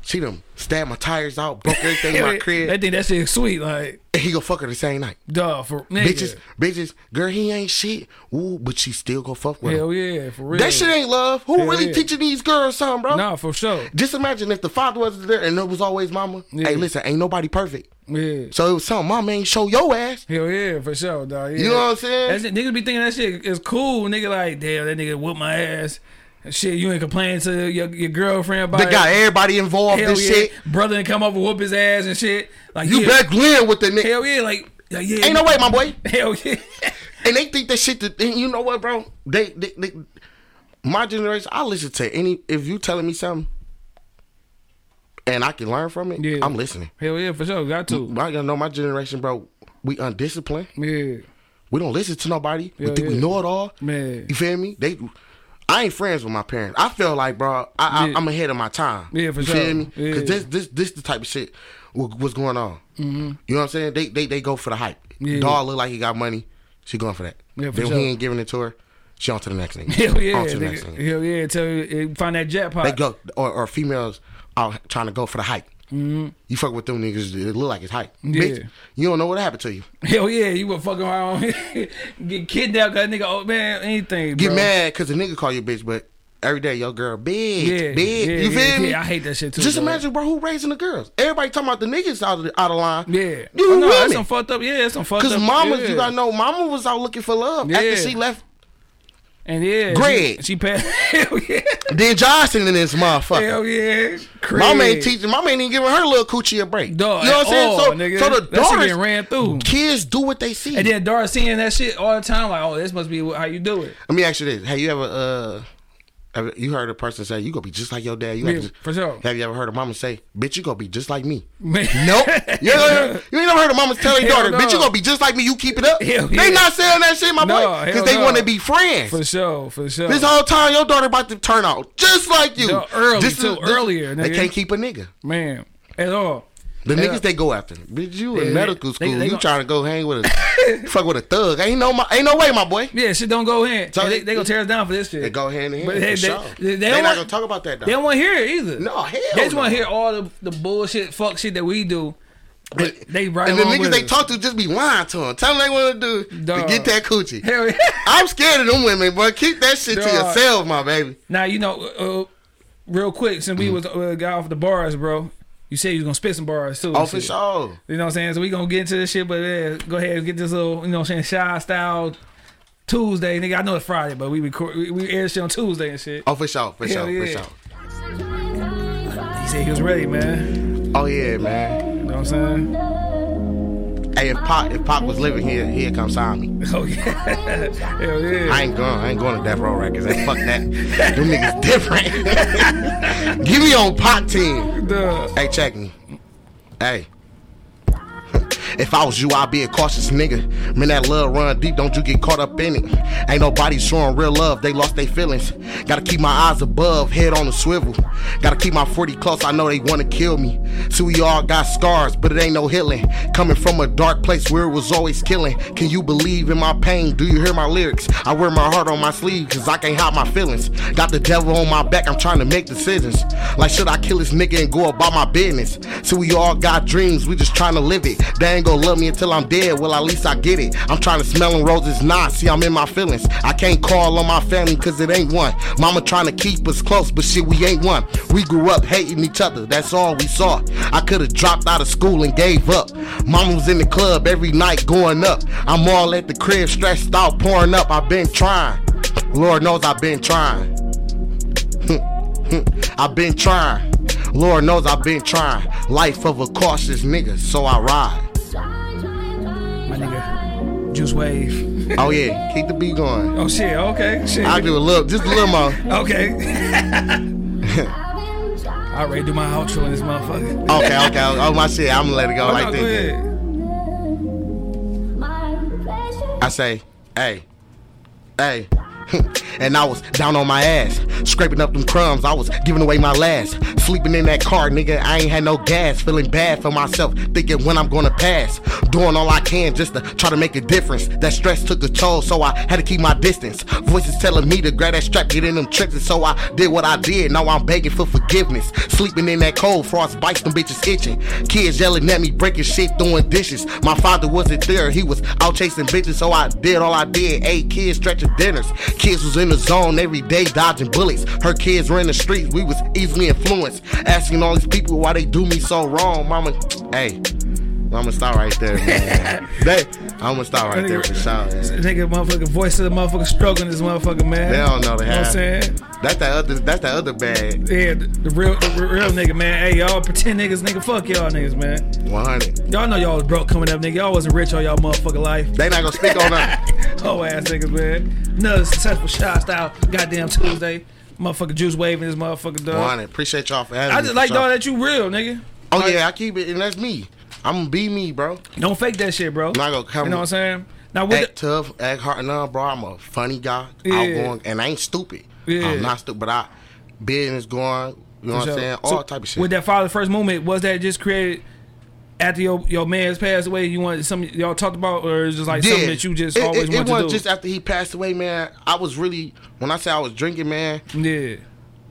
see them stab my tires out, broke everything in my They crib, think that shit is sweet. Like, and he go fuck her the same night. duh, for nigga. Bitches, bitches, girl, he ain't shit. Ooh, but she still go fuck with him. Hell yeah, for real. That shit ain't love. Who Hell really yeah. teaching these girls something, bro? Nah, for sure. Just imagine if the father wasn't there and it was always mama. Yeah. Hey, listen, ain't nobody perfect. Yeah. So it was something mama ain't show your ass. Hell yeah, for sure, dog. Yeah. You know what I'm saying? That's it. Niggas be thinking that shit is cool. Nigga like, damn, that nigga whooped my ass. Shit, you ain't complaining to your, your girlfriend about They it. got everybody involved Hell in yeah. shit. Brother and come and whoop his ass and shit. Like You yeah. better Glenn with the nigga. Hell yeah, like, like yeah. Ain't no way, my boy. Hell yeah. And they think that shit. That, and you know what, bro? They, they, they, my generation. I listen to any. If you telling me something, and I can learn from it, Yeah. I'm listening. Hell yeah, for sure. Got to. I gotta know my generation, bro. We undisciplined. Yeah. We don't listen to nobody. we Yeah, think we know it all. Man. You feel me? They, I ain't friends with my parents. I feel like, bro, I, Yeah. I, I'm ahead of my time. Yeah, for you sure. feel me? Yeah. Because this, this, this the type of shit what, what's going on. Mm-hmm. You know what I'm saying? They, they, they go for the hype. Yeah. Dog look like he got money. She going for that. Yeah, for then sure. he ain't giving it to her. She on to the next thing. Hell yeah. On to the next Nigga. nigga. Hell yeah. Tell you, eh, find that jackpot. They go or, or females out trying to go for the hype. Mm-hmm. You fuck with them niggas, it look like it's hype. Yeah. Bitch, you don't know what happened to you. Hell yeah, you were fucking around, get kidnapped, cause a nigga, oh man, anything. Get bro. mad because the nigga call you bitch, but every day your girl big, Yeah, big. yeah, you feel yeah, me? yeah, I hate that shit too, Just bro. imagine, bro, who raising the girls? Everybody talking about the niggas out of the, out of line. Yeah, you oh, no, that's some fucked up. Yeah, that's some fucked up. Because mamas, you gotta know, mama was out looking for love after she left. And yeah, Greg. she, she passed. Hell yeah, Then Johnson in this motherfucker. hell yeah. Mama ain't Craig. teaching. Mama ain't even giving her little coochie a break. Dog, you know what I'm saying? So, nigga. so the daughters, ran through. kids do what they see. And then Dara seeing that shit all the time, like, oh, this must be how you do it. Let me ask you this: Have you ever, uh, you heard a person say, "You gonna be just like your dad"? You Yeah, have, for sure. Have you ever heard a mama say, "Bitch, you gonna be just like me"? Nope. You, ain't- you ain't never heard a mama tell Hell daughter, "Bitch, you gonna be just like me." You keep it up. Hell They yeah. not saying that shit, my No, boy, because they no. want to be friends. For sure, for sure. This whole time, your daughter about to turn out just like you. No, early, This too, earlier, They can't keep a nigga. man, at all. The Yeah. niggas they go after. Bitch, you Yeah, in medical school. they you gon- trying to go hang with a fuck with a thug? Ain't no, my, ain't no way, my boy. Yeah, shit don't go in. So they, they- they gonna tear us down for this shit. They go hand in hand. But for they- sure. they- they They, don't not want- gonna talk about that though. They don't want to hear it either. No, hell They just wanna hear all the, the bullshit, fuck shit that we do. They, they right and the niggas they us. talk to just be lying to them. Tell them they want to do Dog. to get that coochie. Hell yeah. I'm scared of them women, boy. Keep that shit to yourself, my baby. now you know uh, real quick, since we was uh, got off the bars, bro. You said you was gonna spit some bars too. Oh, for sure. You know what I'm saying? So we gonna get into this shit, but yeah, go ahead and get this little, you know what I'm saying, shy style Tuesday, nigga. I know it's Friday, but we record, we, we air shit on Tuesday and shit. Oh, for sure, for Hell sure, yeah. for sure. He said he was ready, man. Oh yeah, man. You know what I'm saying? Hey, if Pac, if Pac was living here, he'd come sign me. Oh yeah, hell yeah. I ain't going. I ain't going to Death Row Records. Hey, fuck that. Them niggas different. Give me on Pac team. Duh. Hey, check me. Hey. If I was you, I'd be a cautious nigga. Man, that love run deep, don't you get caught up in it. Ain't nobody showing real love, they lost their feelings. Gotta keep my eyes above, head on the swivel. Gotta keep my 40 close, I know they wanna kill me. See, we all got scars, but it ain't no healing. Coming from a dark place where it was always killing. Can you believe in my pain? Do you hear my lyrics? I wear my heart on my sleeve, cause I can't hide my feelings. Got the devil on my back, I'm trying to make decisions. Like, should I kill this nigga and go about my business? See, we all got dreams, we just trying to live it. They ain't gonna love me until I'm dead, well, at least I get it. I'm trying to smell them roses, nah, see, I'm in my feelings. I can't call on my family, cause it ain't one. Mama trying to keep us close, but shit, we ain't one. We grew up hating each other, that's all we saw. I could've dropped out of school and gave up. Mama was in the club every night going up. I'm all at the crib, stressed out, pouring up. I've been trying. Lord knows I've been trying. I've been trying. Lord knows I've been trying. Life of a cautious nigga, so I ride. My nigga, Juice Wave. Oh yeah, keep the beat going. Oh shit, okay, shit. I'll do a little, just a little more. Okay. I already do my outro in this motherfucker. Okay, okay. Oh my shit, I'm gonna let it go Oh, like no, this. I say, hey, hey. and I was down on my ass, scraping up them crumbs. I was giving away my last. Sleeping in that car, nigga. I ain't had no gas. Feeling bad for myself, thinking when I'm gonna pass. Doing all I can just to try to make a difference. That stress took a toll, so I had to keep my distance. Voices telling me to grab that strap, get in them and so I did what I did. Now I'm begging for forgiveness. Sleeping in that cold, frost bites, them bitches itching. Kids yelling at me, breaking shit, throwing dishes. My father wasn't there, he was out chasing bitches, so I did all I did. Ate kids, stretching dinners. Kids was in the zone every day, dodging bullets. Her kids in the streets, we was easily influenced. Asking all these people why they do me so wrong. Mama, hey, I'm gonna start right there, man. they, I'm gonna start right there for sure. Nigga, motherfucking voice of the motherfucker struggling this motherfucker, man. They don't know the You know what I'm saying? That's that other. That's that other bag. Yeah, the, the real the real nigga, man. Hey, y'all pretend niggas, nigga, fuck y'all niggas, man. 100. Y'all know y'all was broke coming up, nigga. Y'all wasn't rich all y'all motherfucking life. They not gonna speak on that. Oh ass niggas, man. Another successful shot style, goddamn Tuesday. Motherfucker juice waving this motherfucker dog. 100. Appreciate y'all for having I me. just for like sure. dog that you real, nigga. Oh Like, yeah, I keep it, and that's me. I'm gonna be me, bro. Don't fake that shit, bro. I'm not gonna come. You know what I'm saying? Now with act tough, act hard. No, bro, I'm a funny guy, Yeah. outgoing, and I ain't stupid. Yeah. I'm not stupid, but I business going. You know what I'm saying? All So, type of shit. With that father first moment, was that just created after your your man's passed away? You want something y'all talked about, or is just like something that you just it, always it, it wanted to wasn't do? just after he passed away, man. I was really when I say I was drinking, man. yeah,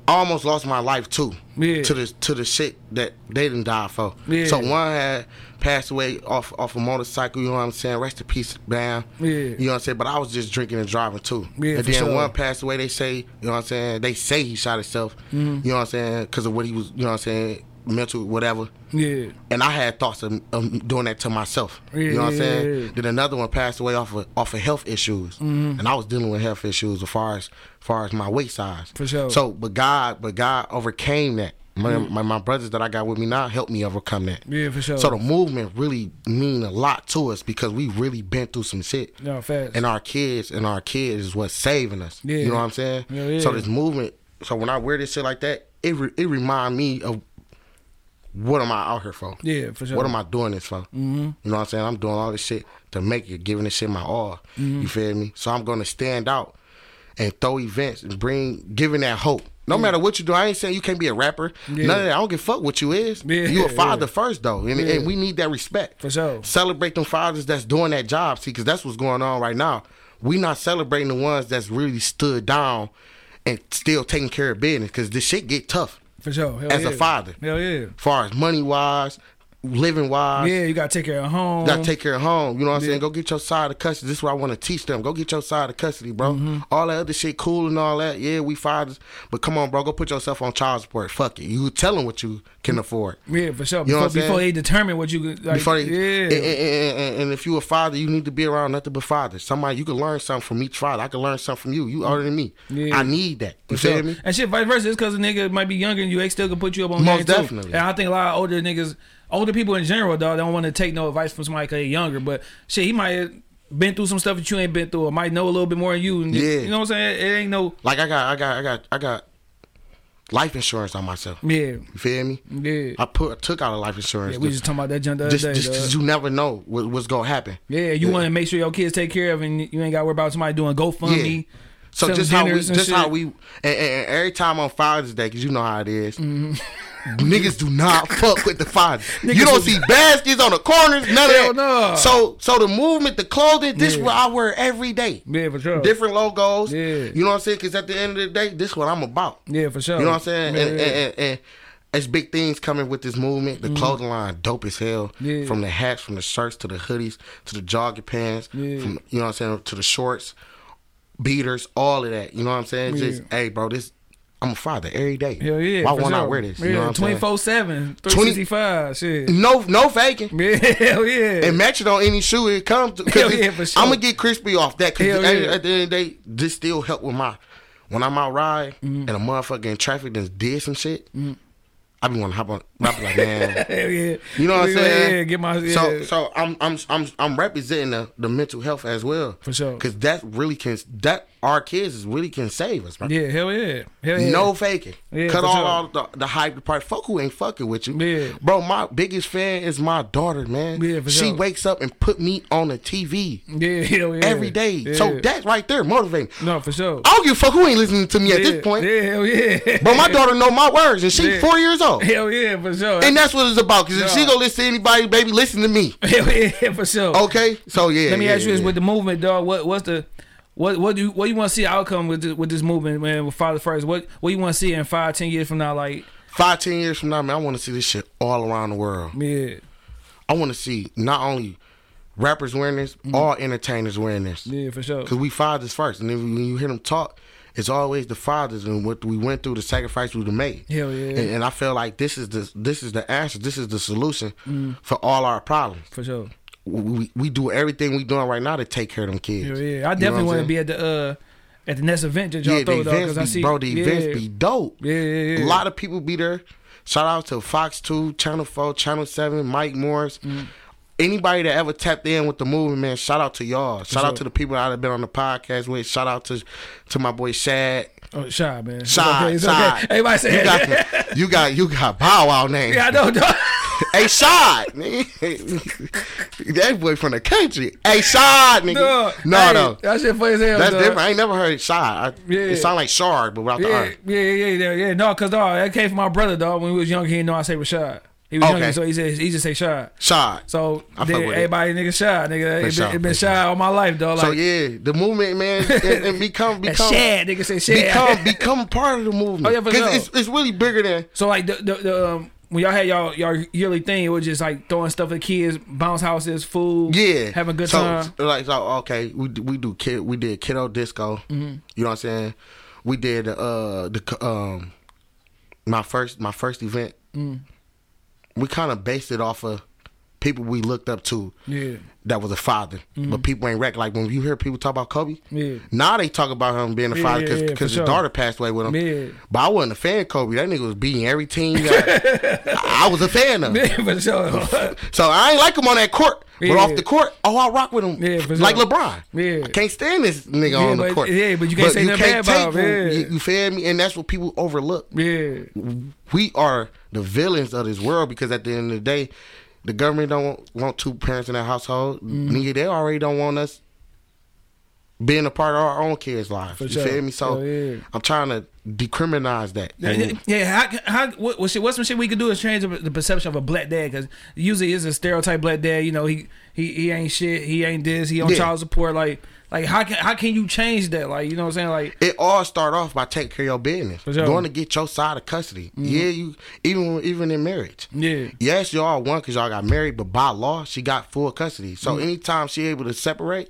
I almost lost my life too. Yeah. To the to the shit that they didn't die for. Yeah. So one had passed away off off a motorcycle. You know what I'm saying? Rest in peace, man. Yeah. You know what I'm saying? But I was just drinking and driving too. Yeah, And then sure. one passed away. They say, you know what I'm saying? They say he shot himself. Mm-hmm. You know what I'm saying? Because of what he was. You know what I'm saying? Mental, whatever. yeah, And I had thoughts of, of doing that to myself. Yeah, you know what I'm saying? yeah. Then another one passed away off of off of health issues, Mm-hmm. and I was dealing with health issues as far as far as my weight size. For sure. So, but God, but God overcame that. My, my, my brothers that I got with me now helped me overcome that. Mm. yeah, for sure. So the movement really mean a lot to us because we really been through some shit. no fast. And our kids and our kids is what's saving us. Yeah. You know what I'm saying? Yeah, yeah. So this movement. So when I wear this shit like that, it re, it remind me of what am I out here for? yeah, for sure. What am I doing this for? Mm-hmm. You know what I'm saying? I'm doing all this shit to make it, giving this shit my all. Mm-hmm. You feel me? So I'm gonna stand out and throw events and bring, giving that hope. No matter what you do, I ain't saying you can't be a rapper. Yeah. None of that. I don't give a fuck what you is. Yeah, you a father yeah. first though, and, Yeah. and we need that respect. For sure. Celebrate them fathers that's doing that job. See, because that's what's going on right now. We not celebrating the ones that's really stood down and still taking care of business. Because this shit get tough for sure. Hell as a father Hell yeah. far as money wise, living wise. Yeah, you gotta take care of home. You gotta take care of home. You know what I'm Yeah. saying? Go get your side of custody. This is what I want to teach them. Go get your side of custody, bro. Mm-hmm. All that other shit cool and all that. Yeah, we fathers. But come on, bro. Go put yourself on child support. Fuck it. You tell them what you can afford. yeah, for sure. You know Before, what I'm saying? before they determine what you like, Before they, yeah. and, and- and- and- if you a father, you need to be around nothing but fathers. Somebody you can learn something from each father. I can learn something from you. You older than me. Yeah. I need that. You For sure. me? And shit, vice versa. It's because a nigga might be younger than you. They still can put you up on Most game, too. definitely. And I think a lot of older niggas, older people in general, dog, don't want to take no advice from somebody because younger. But shit, he might have been through some stuff that you ain't been through, or might know a little bit more than you. Yeah. You know what I'm saying? It ain't no. Like I got, I got, I got, I got life insurance on myself. Yeah. You feel me? Yeah. I put, I took out a life insurance. Yeah, we just talking about that junk the other just, day. just, you never know what, what's gonna happen. yeah, you want to make sure your kids take care of, and you ain't got to worry about somebody doing GoFundMe. Yeah. So just how we, just how we, and, and, and every time on Father's Day, cause you know how it is, Mm-hmm. Niggas do not fuck with the fathers. You don't see baskets on the corners, none Hell of that. no. So, so the movement, the clothing, this Yeah. what I wear every day. Yeah, for sure. Different logos. Yeah. You know what I'm saying? Because at the end of the day, this what I'm about. Yeah, for sure. You know what I'm saying? Yeah, and, yeah. and, and, and it's big things coming with this movement. The mm-hmm. clothing line, dope as hell. Yeah. From the hats, from the shirts to the hoodies to the jogging pants. Yeah. From you know what I'm saying to the shorts, beaters, all of that. You know what I'm saying? Just hey, bro, this I'm a father every day. Hell yeah. Why won't I wear this? Yeah, You know what I'm saying? 24 7, 365. Shit. No, no faking. Yeah, hell yeah. And match it on any shoe it comes to. Hell yeah, for sure. I'm gonna get crispy off that because at, yeah. at the end of the day, this still help with my when I'm out ride Mm-hmm. and a motherfucker in traffic that did some shit. I be want to hop on. I be like, man. Yeah. You know what I'm saying? Yeah, get my. Yeah. So, so I'm, I'm, I'm, I'm representing the, the mental health as well. For sure. Because that really can, that our kids is really can save us, man. yeah, hell yeah. Hell yeah. No faking. Yeah, Cut all, sure. all the, the hype part. Fuck who ain't fucking with you. Yeah. Bro, my biggest fan is my daughter, man. Yeah, for she sure. wakes up and put me on the TV Yeah, hell yeah. every day. Yeah. So that's right there motivating. No, for sure. I don't give a fuck who ain't listening to me at this point. Yeah, hell yeah. But my daughter know my words and she four years old. Hell yeah, for sure. And that's what it's about. Because if she gonna listen to anybody, baby, listen to me. hell yeah, for sure. Okay? So yeah. Let me yeah, ask you this: yeah. with the movement, dog, what what's the what what do you what you want to see outcome with this, with this movement, man? With Father First, what what you want to see in five, ten years from now? Like, five, ten years from now, man, I want to see this shit all around the world. yeah, I want to see not only rappers wearing this, all entertainers wearing this. Mm-hmm. yeah, for sure. Because we fathers first. And then when you hear them talk, it's always the fathers and what we went through, the sacrifice we made. Hell yeah. And, and I feel like this is the this is the answer. This is the solution Mm. for all our problems. For sure. We, we, do everything we doing right now to take care of them kids. Hell yeah. I You know definitely want to be at the uh at the next event that y'all Yeah, throw, events because I see, bro, the yeah, events be dope. Yeah, yeah, yeah. A lot of people be there. Shout out to Fox 2, Channel 4, Channel 7, Mike Morris. Mm. Anybody that ever tapped in with the movement, man, shout out to y'all. Shout out to the people that I've been on the podcast with. Shout out to to my boy Shad. Oh, shy, man. It's Shy, okay, it's Shy. okay. Everybody say You got the, you got you got Bow Wow name. Yeah, I know, dog. Hey Shad, that boy from the country. Hey Shad, nigga. Dog. No, hey, no. That shit funny as hell, That's dog. different. I ain't never heard Shad. I, Yeah. It sound like Shard, but without the Yeah, R. yeah, yeah, yeah, yeah. No, cause dog, that came from my brother, dog. When he was young, he didn't know I say Rashad. He was Okay. younger, so he said he just say Shad. Shad. So then with it. everybody nigga shy, nigga. It been, it been shy all my life, dog. Like so yeah, the movement, man, and, and become become shad, nigga say shad. become become part of the movement. Oh, yeah, for sure. it's, it's really bigger than so like the the, the um, when y'all had y'all y'all yearly thing, it was just like throwing stuff at kids, bounce houses, food, yeah, having a good so, time. Like so, okay, we we do kid we did kiddo disco. Mm-hmm. You know what I'm saying? We did uh the um my first my first event. Mm. We kind of based it off of people we looked up to. Yeah, That was a father, but people ain't rec like when you hear people talk about Kobe. Mm-hmm. yeah, Now they talk about him being a Yeah, father because yeah, his sure. daughter passed away with him. yeah, But I wasn't a fan of Kobe. That nigga was beating every team. I was a fan of. him. yeah, for sure. So I ain't like him on that court. But off the court, oh, I rock with him. Yeah, for like. LeBron. Yeah. I can't stand this nigga on the but- court. yeah, but you can't say nothing bad about take him. You, you feel me? And that's what people overlook. yeah, We are the villains of this world because at the end of the day, the government don't want, want two parents in that household. Mm-hmm. Nigga, they already don't want us being a part of our own kids' lives. For you sure. feel me? So Hell yeah. I'm trying to decriminalize that. Yeah, yeah, yeah, how, how what, what shit, what's some shit we could do is change the, the perception of a black dad because usually it's a stereotype black dad. You know, he he he ain't shit, he ain't this, he on Yeah. child support. Like like how can how can you change that? Like you know what I'm saying? Like It all start off by taking care of your business, sure. going to get your side of custody. Yeah, you even even in marriage. yeah, Yes, y'all won because y'all got married, but by law, she got full custody. So Mm-hmm. anytime she able to separate,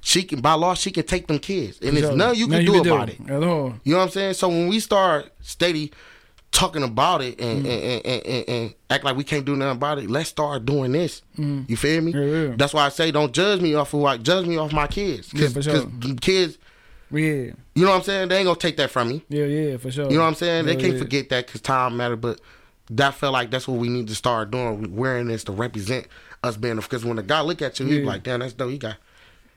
she can by law she can take them kids, and there's So, nothing you can nothing do about it. At all. You know what I'm saying? So when we start steady talking about it mm. and, and, and, and, and act like we can't do nothing about it, let's start doing this. Mm. You feel me? Yeah, yeah. That's why I say don't judge me off of what judge me off my kids. Yeah, sure. kids, Yeah, you know what I'm saying? They ain't gonna take that from me. yeah, yeah, for sure. You know what I'm saying? They can't yeah. forget that because time matter. But that felt like that's what we need to start doing. Wearing this to represent us being because when the guy look at you, he like, damn, that's dope. He got.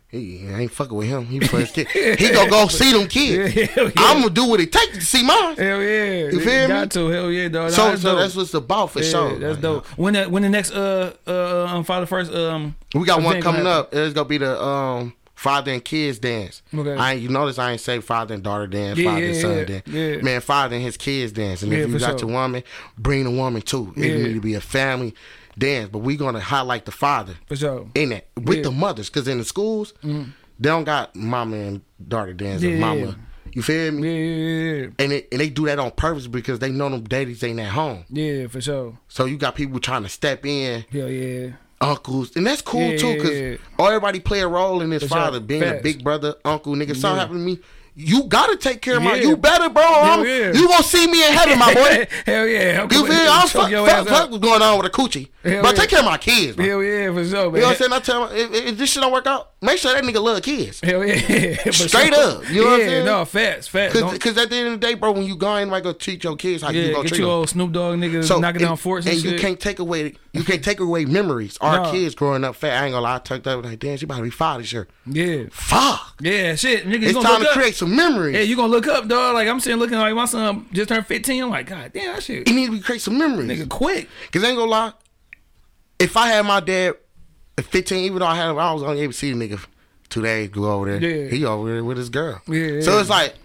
He I ain't fucking with him. He for his kid. He gonna go see them kids. Yeah, yeah. I'm gonna do what it takes to see mine. Hell yeah, You feel me? Got to hell yeah, dog. So, Nah, so that's what's about for yeah, sure. That's Like, dope. When the when the next uh uh um Father First um We got one gonna coming up. It's gonna be the um father and kids dance. Okay. I ain't, you notice I ain't say father and daughter dance, Yeah, father yeah, and son yeah. dance. Yeah. Man, father and his kids dance. And if you got sure. your woman, bring the woman too. It need to be a family dance. But we gonna highlight the father for sure. in that with Yeah. the mothers, because in the schools mm-hmm. they don't got mama and daughter dance Yeah, mama. yeah. You feel me? Yeah, yeah, yeah, And it, and they do that on purpose because they know them daddies ain't at home. yeah, for sure. So you got people trying to step in Hell yeah. uncles, and that's cool too, because yeah. everybody play a role in this For sure. father being a big brother, uncle, nigga. Something happened to me. You gotta take care of my. You better, bro. I'm- yeah. You gonna see me in heaven, my boy. Hell yeah. I'm You feel? I'm choke fuck, fuck, fuck what's going on with a coochie, Hell but yeah. take care of my kids, bro. Hell yeah, for sure, man. You know what I'm saying? I tell him if, if this shit don't work out, make sure that nigga love kids. Hell yeah. Straight sure. up, you know what I'm saying? no, facts, facts. Cause, at the end of the day, bro, when you go in, like go treat your kids how you yeah, gonna get treat you them. old Snoop Dogg niggas So knocking and, down forts and and, you shit. can't take away you can't take away memories. Our No. kids growing up fat, I ain't gonna lie, I tucked up like, damn, she about to be five this year. Yeah. Fuck. Yeah, shit. Niggas It's time to create some memories. Yeah, you gonna look up, dog. Like I'm sitting looking like my son just turned 15. I'm like, God damn, that shit. You need to create some memories. Nigga, quick. Cause I ain't gonna lie, if I had my dad at 15, even though I had I was only able to see the nigga two days go over there. Yeah. He over there with his girl. Yeah, So it's like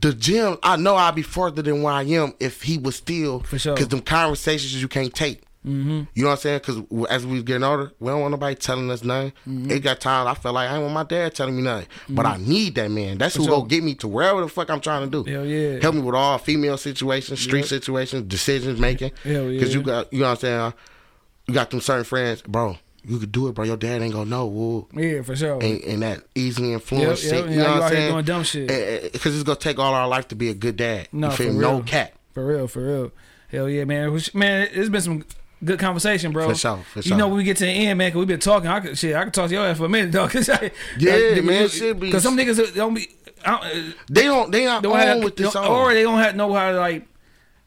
the gym, I know I'd be further than where I am if he was still For sure. Cause them conversations you can't take. Mm-hmm. You know what I'm saying? Because as we was getting older, we don't want nobody telling us nothing. Mm-hmm. It got times I felt like I ain't want my dad telling me nothing, but I need that man. That's who sure. go get me to wherever the fuck I'm trying to do. Hell yeah. Help me with all female situations, street Yep. situations, decisions making. Hell yeah. Cause you got, you know what I'm saying? You got them certain friends, bro. You could do it, bro. Your dad ain't gonna know. Woo. Yeah, for sure. And, and that easily influence Yep, yep. shit. You know you what I'm saying? doing dumb shit. Because it's gonna take all our life to be a good dad. No, for me? No real. cat. For real, for real. Hell yeah, man. Man, it's been some good conversation, bro. For sure, for sure. You know, when we get to the end, man, because we've been talking. I could, shit, I could talk to your ass for a minute, dog. Cause I, Yeah, man, it should be- Because some niggas uh, don't be. I don't, uh, They don't. They not don't on have, with this song. or they don't have know how to like.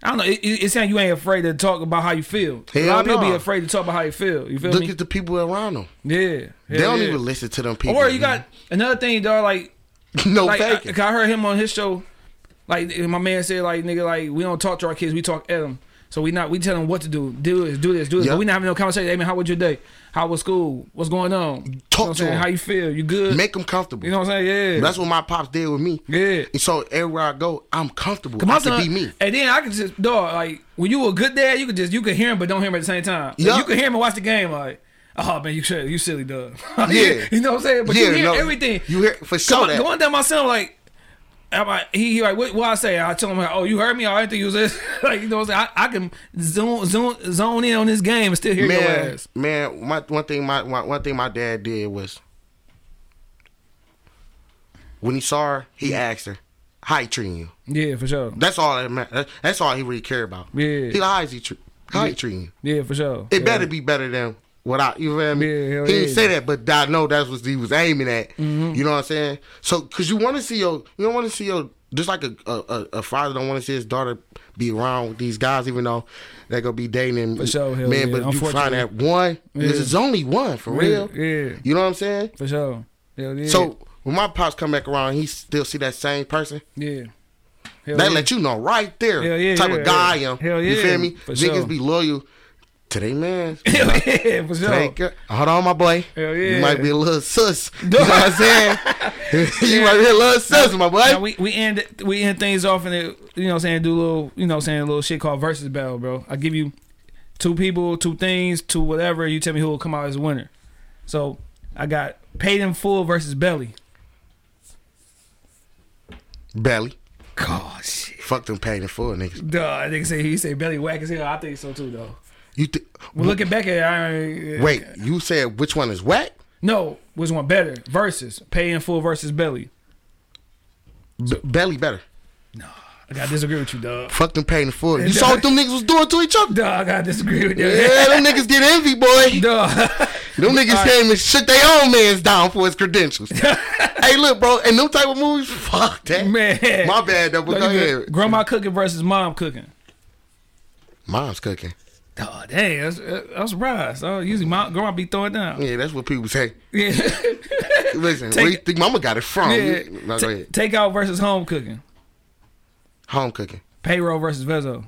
I don't know. It, it, it sounds you ain't afraid to talk about how you feel. a lot of people be afraid to talk about how you feel. You feel Look me? at the people around them. yeah. They don't yeah. even listen to them people. Or you got another thing, dog. Like no like I, I heard him on his show. Like my man said, like nigga, like we don't talk to our kids, we talk at them. So we not we tell them what to do, do this, do this, do this. Yep. But we not having no conversation. Hey man, how was your day? How was school? What's going on? You know Talk what I'm to them. How you feel? You good? Make them comfortable. you know what I'm saying? Yeah. That's what my pops did with me. yeah. And so everywhere I go, I'm comfortable. Come I can son. be me. And then I can just dog like when you a good dad, you could just you can hear him but don't hear him at the same time. Like, Yup. You can hear him and watch the game like, oh man, you should you silly dog. Yeah. you know what I'm saying? But yeah, you hear no, everything. You hear for sure Come on, that. going down my son like. Am I- he, he like what, what I say? I tell him like, oh you heard me? I didn't think you was this. like you know what I'm saying? I, I can zone zone zone in on this game and still hear your man, ass. man, my, one thing my, my one thing my dad did was when he saw her, he asked her, "How he treating you?" Yeah, for sure. That's all that matter. That's all he really cared about. Yeah. He like, how is he tre- how he treating you? Yeah, for sure. It yeah. better be better than what I. You feel me? Yeah, he didn't say that, but I know that's what he was aiming at. Mm-hmm. You know what I'm saying? So, cause you want to see your, you don't want to see your, just like a a, a, a father don't want to see his daughter be around with these guys, even though they're gonna be dating. And, For sure, man. yeah. But you find that one, Yeah. there's only one for real. Yeah, You know what I'm saying? for sure. Hell yeah. So when my pops come back around, he still see that same person. yeah. Hell That yeah. let you know right there Hell yeah, type of guy yeah. I am. Hell yeah. You feel me? for Niggas sure. be loyal Today, man. yeah, for sure. It. Hold on, my boy. Hell yeah. You might be a little sus. You know what I'm saying? you might be a little sus, my boy. Now we we end we end things off and it, you know what I'm saying do a little you know what I'm saying a little shit called versus battle, bro. I give you two people, two things, two whatever. You tell me who will come out as a winner. So I got paid in full versus belly. Belly. Oh shit. Fuck them paid in full niggas. Duh, nigga say he say belly whack as hell. I think so too though. You th- Well, looking back at it, I uh, wait. You said which one is whack? No, which one better? Versus pay in full versus belly. B- belly better. No. I gotta disagree with you, dog. Fuck them paid in full. You saw what them niggas was doing to each other. Dog, I gotta disagree with you. Yeah, them niggas get envy, boy. Dog. Them niggas Alright. came and shut their own man's down for his credentials. hey, look, bro, and them type of movies, fuck that. Man. My bad, though, but go ahead. Grandma cooking versus mom cooking. Mom's cooking. Oh, dang, that's, I'm surprised. Oh, usually mom, grandma be throwing down. Yeah, that's what people say. Yeah. Listen, Take- where you think mama got it from? yeah. No, ahead. Takeout versus home cooking. Home cooking. Payroll versus Vezzo.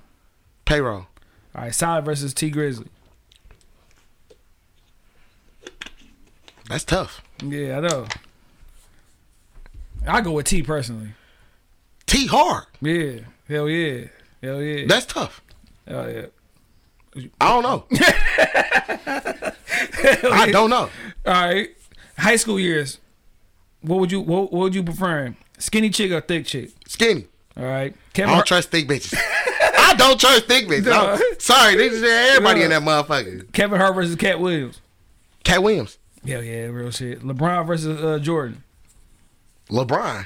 Payroll. All right, Solid versus Tee Grizzley. That's tough. Yeah, I know. I go with T personally. T hard. Yeah, hell yeah, hell yeah, That's tough. hell yeah. I don't know. I don't know. All right, high school years. What would you what, what would you prefer? Skinny chick or thick chick? Skinny. All right, I Kevin. don't Hart- trust thick bitches. I don't trust thick bitches. Duh. I'm sorry, they just everybody in that motherfucker. Kevin Hart versus Katt Williams. Katt Williams. Hell yeah, real shit. LeBron versus uh, Jordan. LeBron.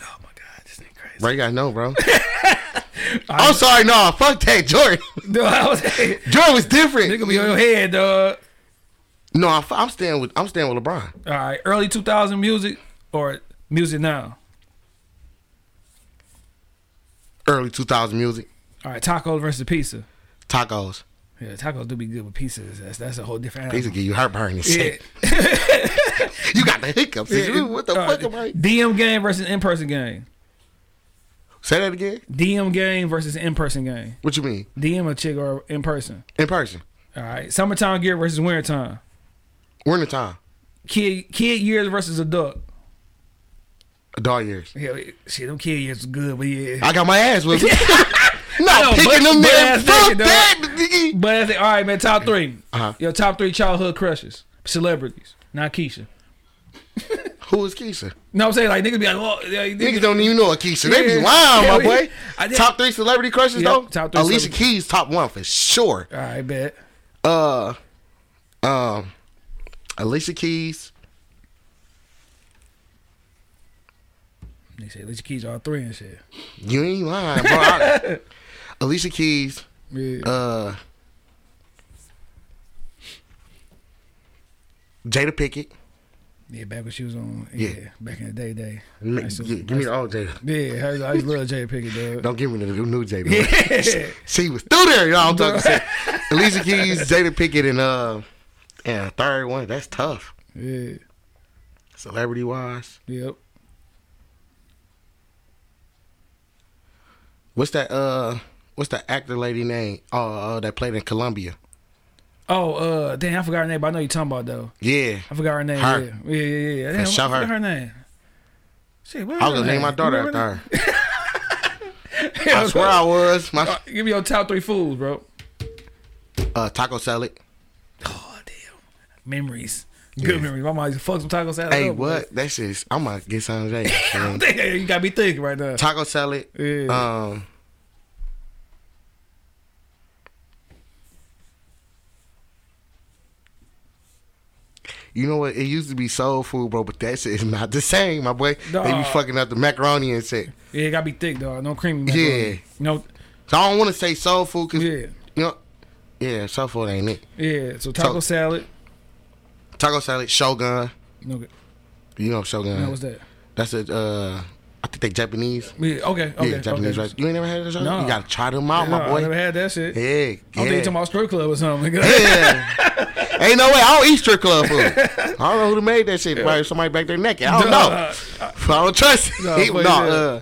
Oh my god, this nigga crazy. Bro, you gotta know, bro. I'm sorry, no, fuck that, Jordan. No, I was nigga Jordan was different. be on your head, dog. No, I'm, I'm staying with I'm staying with LeBron. All right, early 2000 music or music now. Early 2000 music, All right, tacos versus pizza. tacos. Yeah, tacos do be good with pizzas. That's that's a whole different. Animal. give you heartburn and Yeah. shit. You got the hiccups. Yeah. What the All fuck right, am I? DM game versus in person game. Say that again. DM game versus in person game. What you mean? DM a chick or in person. In person. All right, summertime gear versus wintertime. Winter time. Kid kid years versus adult. Dog years. Yeah, shit, them kid years was good, but yeah. I got my ass with. Not picking but- them but man. Fuck that. But I think, all right, man. Top three. Uh-huh. Your top three childhood crushes, celebrities, not Keisha. Who is Keisha? No, I'm saying like niggas be like, oh, yeah, Niggas don't even know a Keisha. They be lying, Hell my boy. I Top three celebrity crushes Yep, though. top three Alicia Keys top one for sure. I bet. Uh, um, Alicia Keys. They say Alicia Keys all three and shit. You ain't lying, bro. I- Alicia Keys. Yeah. Uh, Jada Pinkett. Yeah, back when she was on. Yeah, Yeah. back in the day, day. Give Nice give me the old Jada. Yeah, I, I used love Jay Pickett, dog. Don't give me the new Jada. Yeah. She was through there, y'all. I'm talking shit. Alicia Keys, Jada Pinkett, and uh, and third one. That's tough. Yeah. Celebrity wise, Yep. what's that? Uh, what's the actor lady name? Uh, uh that played in Columbia. Oh, uh, damn, I forgot her name, but I know you're talking about though. Yeah, I forgot her name. Her. Yeah, yeah, yeah. yeah. Damn, shout her. her name. Shit, what I was gonna name my daughter after her. I swear I was. My Uh, give me your top three foods, bro. uh, taco salad. Oh damn, memories. Good memories. My mom used to fuck some taco salad. Hey, up, what? That shit's. I'm gonna get some today. Damn, you gotta be thinking right now. taco salad. Yeah. Um. You know what? It used to be soul food, bro, but that shit is not the same, my boy. They be fucking up the macaroni and shit. yeah, it gotta be thick, dog. No creamy. Yeah. No. So I don't want to say soul food because Yeah. you know, yeah, soul food ain't it. Yeah. So taco So- salad. Taco salad, Shogun. No. good. You know Shogun. No, what's that? That's a. Uh, I think they Japanese. Yeah. Okay. Okay. yeah, Japanese okay. rice. You ain't never had that? No. You gotta try them out, No, my I boy. never had that shit. Yeah, I don't think you yeah. talking about strip club or something. Yeah. Ain't no way. I don't eat strip club food. I don't know who made that shit. Probably somebody back there naked. I don't know. I don't trust it. No, uh,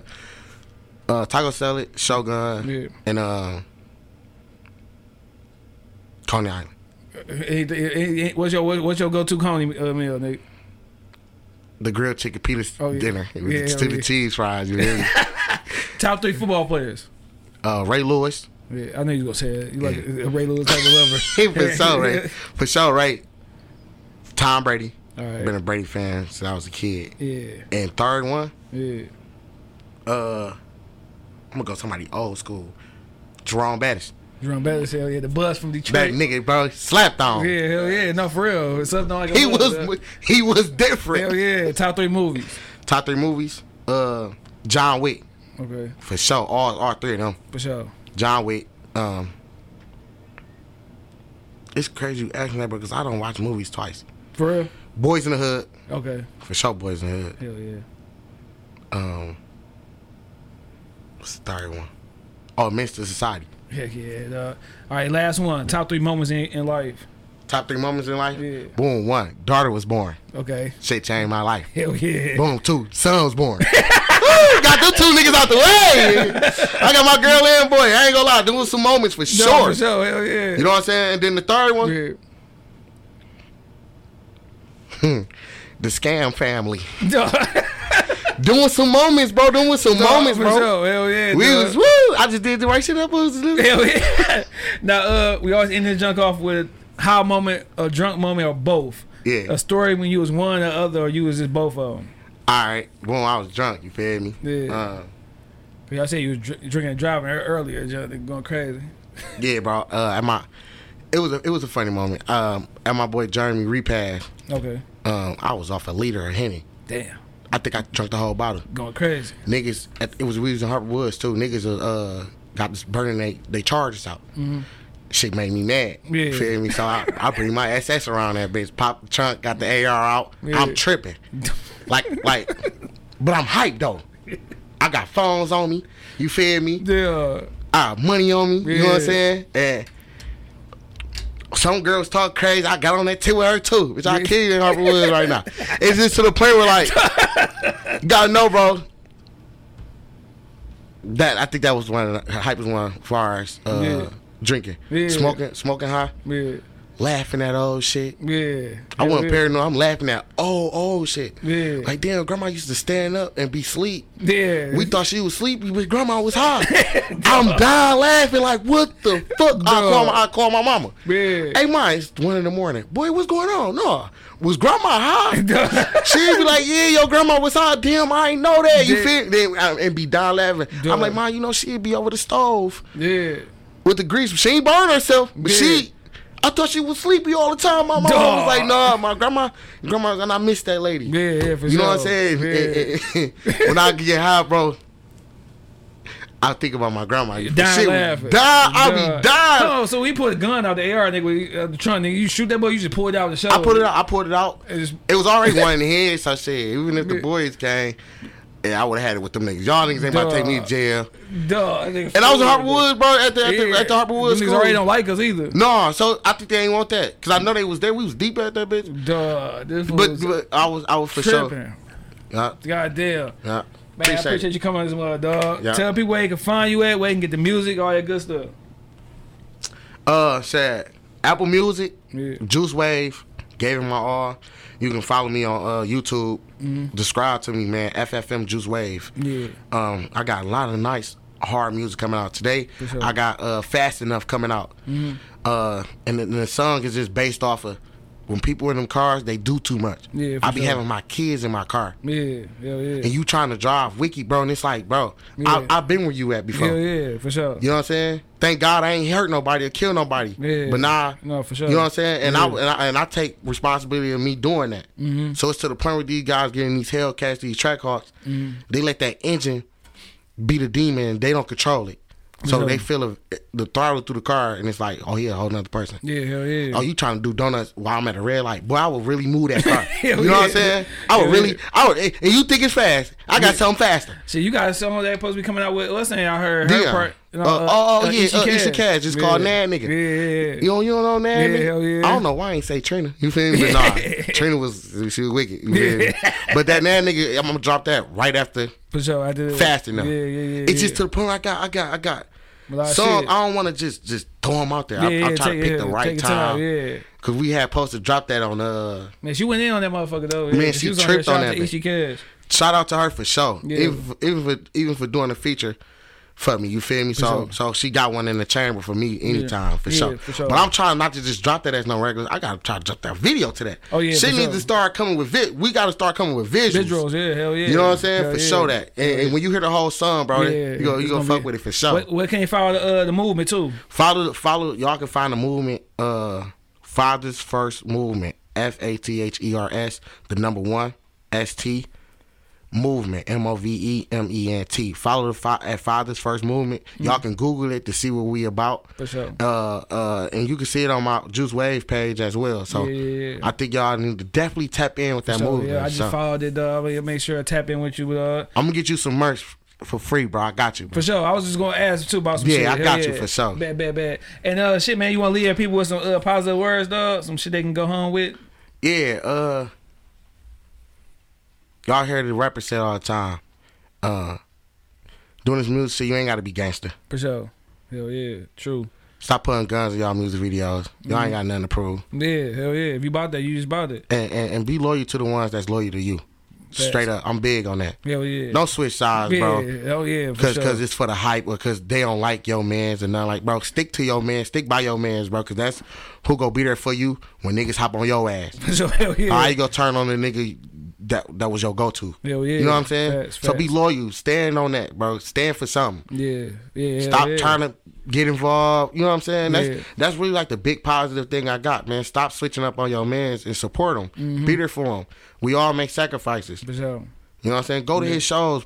uh, taco salad, shogun, Yeah. and uh, Coney Island. What's your what's your go to Coney uh, meal, Nick? The grilled chicken pita Oh, yeah. dinner with Yeah, the stupid yeah. cheese fries. You me? Top three football players. uh, Ray Lewis. Yeah, I know you gonna say it. You like a Ray Lewis type of lover. For sure, right? For sure, right? Tom Brady. All right. Been a Brady fan since I was a kid. Yeah, And third one, yeah. uh, I'm gonna go somebody old school. Jerome Bettis. Jerome Bettis, hell yeah, the Bus from Detroit. That nigga, bro, slapped on. Yeah, hell yeah, no for real. Something like He was uh, he was different. Hell yeah, top three movies. Top three movies. Uh, John Wick Okay, for sure. All all three of them. for sure. John Wick. Um, it's crazy you asking that because I don't watch movies twice. For real. Boys in the Hood Okay, for sure. Boys in the Hood. hell yeah. Um, what's the third one? Oh, Menace II Society. Heck yeah. dog. All right, last one. Top three moments in, in life. Top three moments in life. Yeah. Boom. One. Daughter was born. Okay. Shit changed my life. Hell yeah. Boom. Two. Son was born. Got them two niggas out the way. I got my girl and boy. I ain't gonna lie. doing some moments for No, sure. for sure. Hell yeah. You know what I'm saying? And then the third one, Yeah. Hmm. the scam family. Doing some moments, bro. Doing some moments, for bro. Sure. Hell yeah. We was woo. I just did the right shit up. Was Hell yeah. now, uh, we always end the junk off with how moment, a drunk moment, or both. Yeah. A story when you was one or other, or you was just both of them. All right. Boom. I was drunk. You feel me? Yeah. Uh, Y'all say you was dr- drinking and driving earlier, they going crazy. yeah, bro. Uh, at my, it was a it was a funny moment. Um, at my boy Jeremy repass. Okay. Um, I was off a liter of henny. Damn. I think I drank the whole bottle. Going crazy. Niggas, it was we was in Harper Woods too. Niggas uh got this burning they they charges out. Shit made me mad. Mm-hmm. Yeah. Feel me? So I, I bring my SS around that bitch. Pop the trunk, got the AR out. Yeah. I'm tripping. like like, but I'm hyped though. I got phones on me. You feel me? Yeah. I have money on me. You know what I'm saying? And some girls talk crazy. I got on that tip with her too, which I kill you in Harper Woods right now. It's just to the point where like, gotta know, bro. That I think that was one of the hype was one as far as uh, Yeah. drinking, Yeah. smoking, smoking high, Yeah. Laughing at old shit. Yeah. I wasn't yeah. paranoid. I'm laughing at old, old shit. Yeah. Like damn, grandma used to stand up and be asleep. Yeah. We thought she was sleepy, but grandma was high. I'm dying laughing like, what the fuck? I call my, I call my mama. Yeah. Hey, ma, it's one in the morning. Boy, what's going on? No, was grandma high? She'd be like, yeah, your grandma was high. Damn, I ain't know that. You feel? Then uh, and be dying laughing. Duh. I'm like, ma, you know she'd be over the stove yeah. with the grease. She ain't burn herself, but Yeah. she. I thought she was sleepy all the time. My mom was like, "No, my grandma, grandma, and I miss that lady." Yeah, yeah, for sure. You know what I'm saying? Yeah. when I get high, bro, I think about my grandma. Dying Shit laughing. Die, I be dying. Oh, so we put a gun out the AR, nigga, uh, the trunk, nigga. You shoot that boy, you just pull it out the show. I put it out. I put it out. It was already one in the head, so shit. Even if the boys came, yeah, I would have had it with them niggas. Y'all niggas ain't about to take me to jail. Duh. nigga, And I was in Harper. Woods, bro. At the at the, Yeah. at the Harper Woods Them niggas already don't like us either. No, so I think they ain't want that because I know they was there. We was deep at that bitch. Duh. This But, was but I was I was for tripping. sure. Yeah, God damn. yeah. Man, Appreciate I appreciate it. you coming on this mother, dog. Yeah. Tell people where they can find you at, where they can get the music, all that good stuff. Uh, said Apple Music, Yeah. Juice Wave, gave him my all. You can follow me on uh, YouTube. Describe to me, man. FFM Juice Wave. Yeah. Um, I got a lot of nice hard music coming out today. Sure. I got uh, Fast Enough coming out. Hmm. Uh, and the, and the song is just based off of when people in them cars, they do too much. Yeah, I be sure. having my kids in my car. Yeah. Hell yeah. And you trying to drive wiki, bro, and it's like, bro, Yeah. I, I've been where you at before. Hell yeah, for sure. You know what I'm saying? Thank God I ain't hurt nobody or kill nobody. Yeah. But nah, No, for sure. you know what I'm saying? And, I, and I and I take responsibility of me doing that. Mm-hmm. So it's to the point where these guys getting these Hellcats, these Trackhawks, Mm-hmm. they let that engine be the demon and they don't control it. So sure. they feel a, the throttle through the car and it's like, oh yeah, a whole nother person. Yeah, hell yeah. Oh, you trying to do donuts while I'm at a red light? Boy, I would really move that car. You know what I'm saying? I would Hell really, yeah. I would. And you think it's fast? I got something faster. See, you got song that supposed to be coming out with what's name I heard her part. you know, Uh, oh, oh, yeah, Isha uh, Isha Cass. Cass. It's called Nan Nigga. Yeah, yeah, yeah. You don't, you don't know? Yeah, nigga? hell yeah. I don't know why I ain't say Trina. You feel me? But nah, Trina was she was wicked. You feel me? But that Nan nigga, I'm gonna drop that right after For sure, I did. fast enough. Yeah, yeah, yeah. It's yeah. just to the point where I got, I got, I got. Lot shit. I don't want to just just throw them out there. I, Yeah, I'm trying to pick yeah, the right time. time, yeah. Cause we had supposed to drop that on uh. Man, she went in on that motherfucker though. Man, yeah, she was tripped on, on that Shout out to Cass. Shout out to her for sure. Yeah. Even even for even for doing the feature. For me, you feel me? So sure. so she got one in the chamber for me anytime for Yeah, sure. for sure. But I'm trying not to just drop that as no regular. I gotta try to drop that video to that. Oh, yeah, she for needs sure. to start coming with vid. We gotta start coming with visuals. Visuals, yeah, hell yeah. You know what I'm saying? Hell for yeah. sure that. And, and when you hear the whole song, bro, Yeah, you go you gonna gonna fuck be- with it for sure. Where, where can you follow the, uh, the movement too? Follow follow y'all can find the movement uh Father's First Movement. F A T H E R S, the number one, S T movement, M O V E M E N T. Follow the fa- at Father's First Movement. Y'all can Google it to see what we about. For sure. Uh, uh, and you can see it on my Juice Wave page as well. So Yeah, yeah, yeah. I think y'all need to definitely tap in with that So, movement. yeah, I just So, followed it. Uh, make sure I tap in with you. Uh, I'm gonna get you some merch for free, bro. I got you. Bro. for sure. I was just gonna ask too about some Yeah, shit. I got you for sure. Bad, bad, bad. And uh, shit, man, you want to leave people with some uh, positive words, dog? Some shit they can go home with. Yeah, uh y'all hear the rapper say all the time, uh doing this music shit, you ain't gotta be gangster. For sure. Hell yeah, true. Stop putting guns in y'all music videos. Y'all ain't got nothing to prove. Yeah, hell yeah. If you bought that, you just bought it. And, and and be loyal to the ones that's loyal to you. Straight up. I'm big on that. Hell yeah. Don't switch sides, yeah, bro. hell yeah, for Cause, sure. cause it's for the hype, or cause they don't like your mans and nothing like, bro. Stick to your man, stick by your mans, bro. Cause that's who go be there for you when niggas hop on your ass. For sure, hell yeah. How you gonna turn on the nigga that that was your go to? Hell yeah. You know what I'm saying? Facts, so be loyal. Stand on that, bro. Stand for something. Yeah, yeah. Stop yeah. trying to get involved. You know what I'm saying? That's Yeah. that's really like the big positive thing I got, man. Stop switching up on your mans and support them. Mm-hmm. Be there for them. We all make sacrifices. For sure. You know what I'm saying? Go to his shows,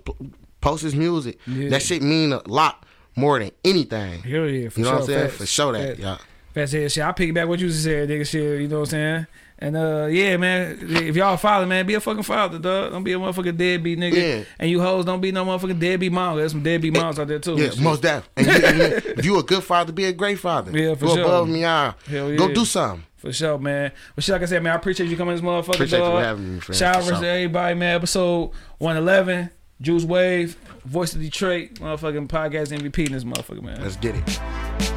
post his music. Yeah. That shit mean a lot more than anything. Hell yeah, for You know sure. what I'm saying? Facts. For sure that. Yeah. Fast head shit. I piggyback what you said, nigga. Shit, you know what I'm saying? And uh, yeah, man. If y'all father, man, be a fucking father, dog. Don't be a motherfucking deadbeat nigga. Yeah. And you hoes don't be no motherfucking deadbeat mom. There's some deadbeat moms out there too. Yeah, most deaf. And you, and you- if you a good father, be a great father. Yeah, for Go sure. above me, yeah. Go do something. For sure, man. But shit, like I said, man, I appreciate you coming this motherfucker. Appreciate you dog. having me, friend, Shout out to everybody, man. Episode 111, Juice Wave, Voice of Detroit, motherfucking podcast MVP in this motherfucker, man. Let's get it.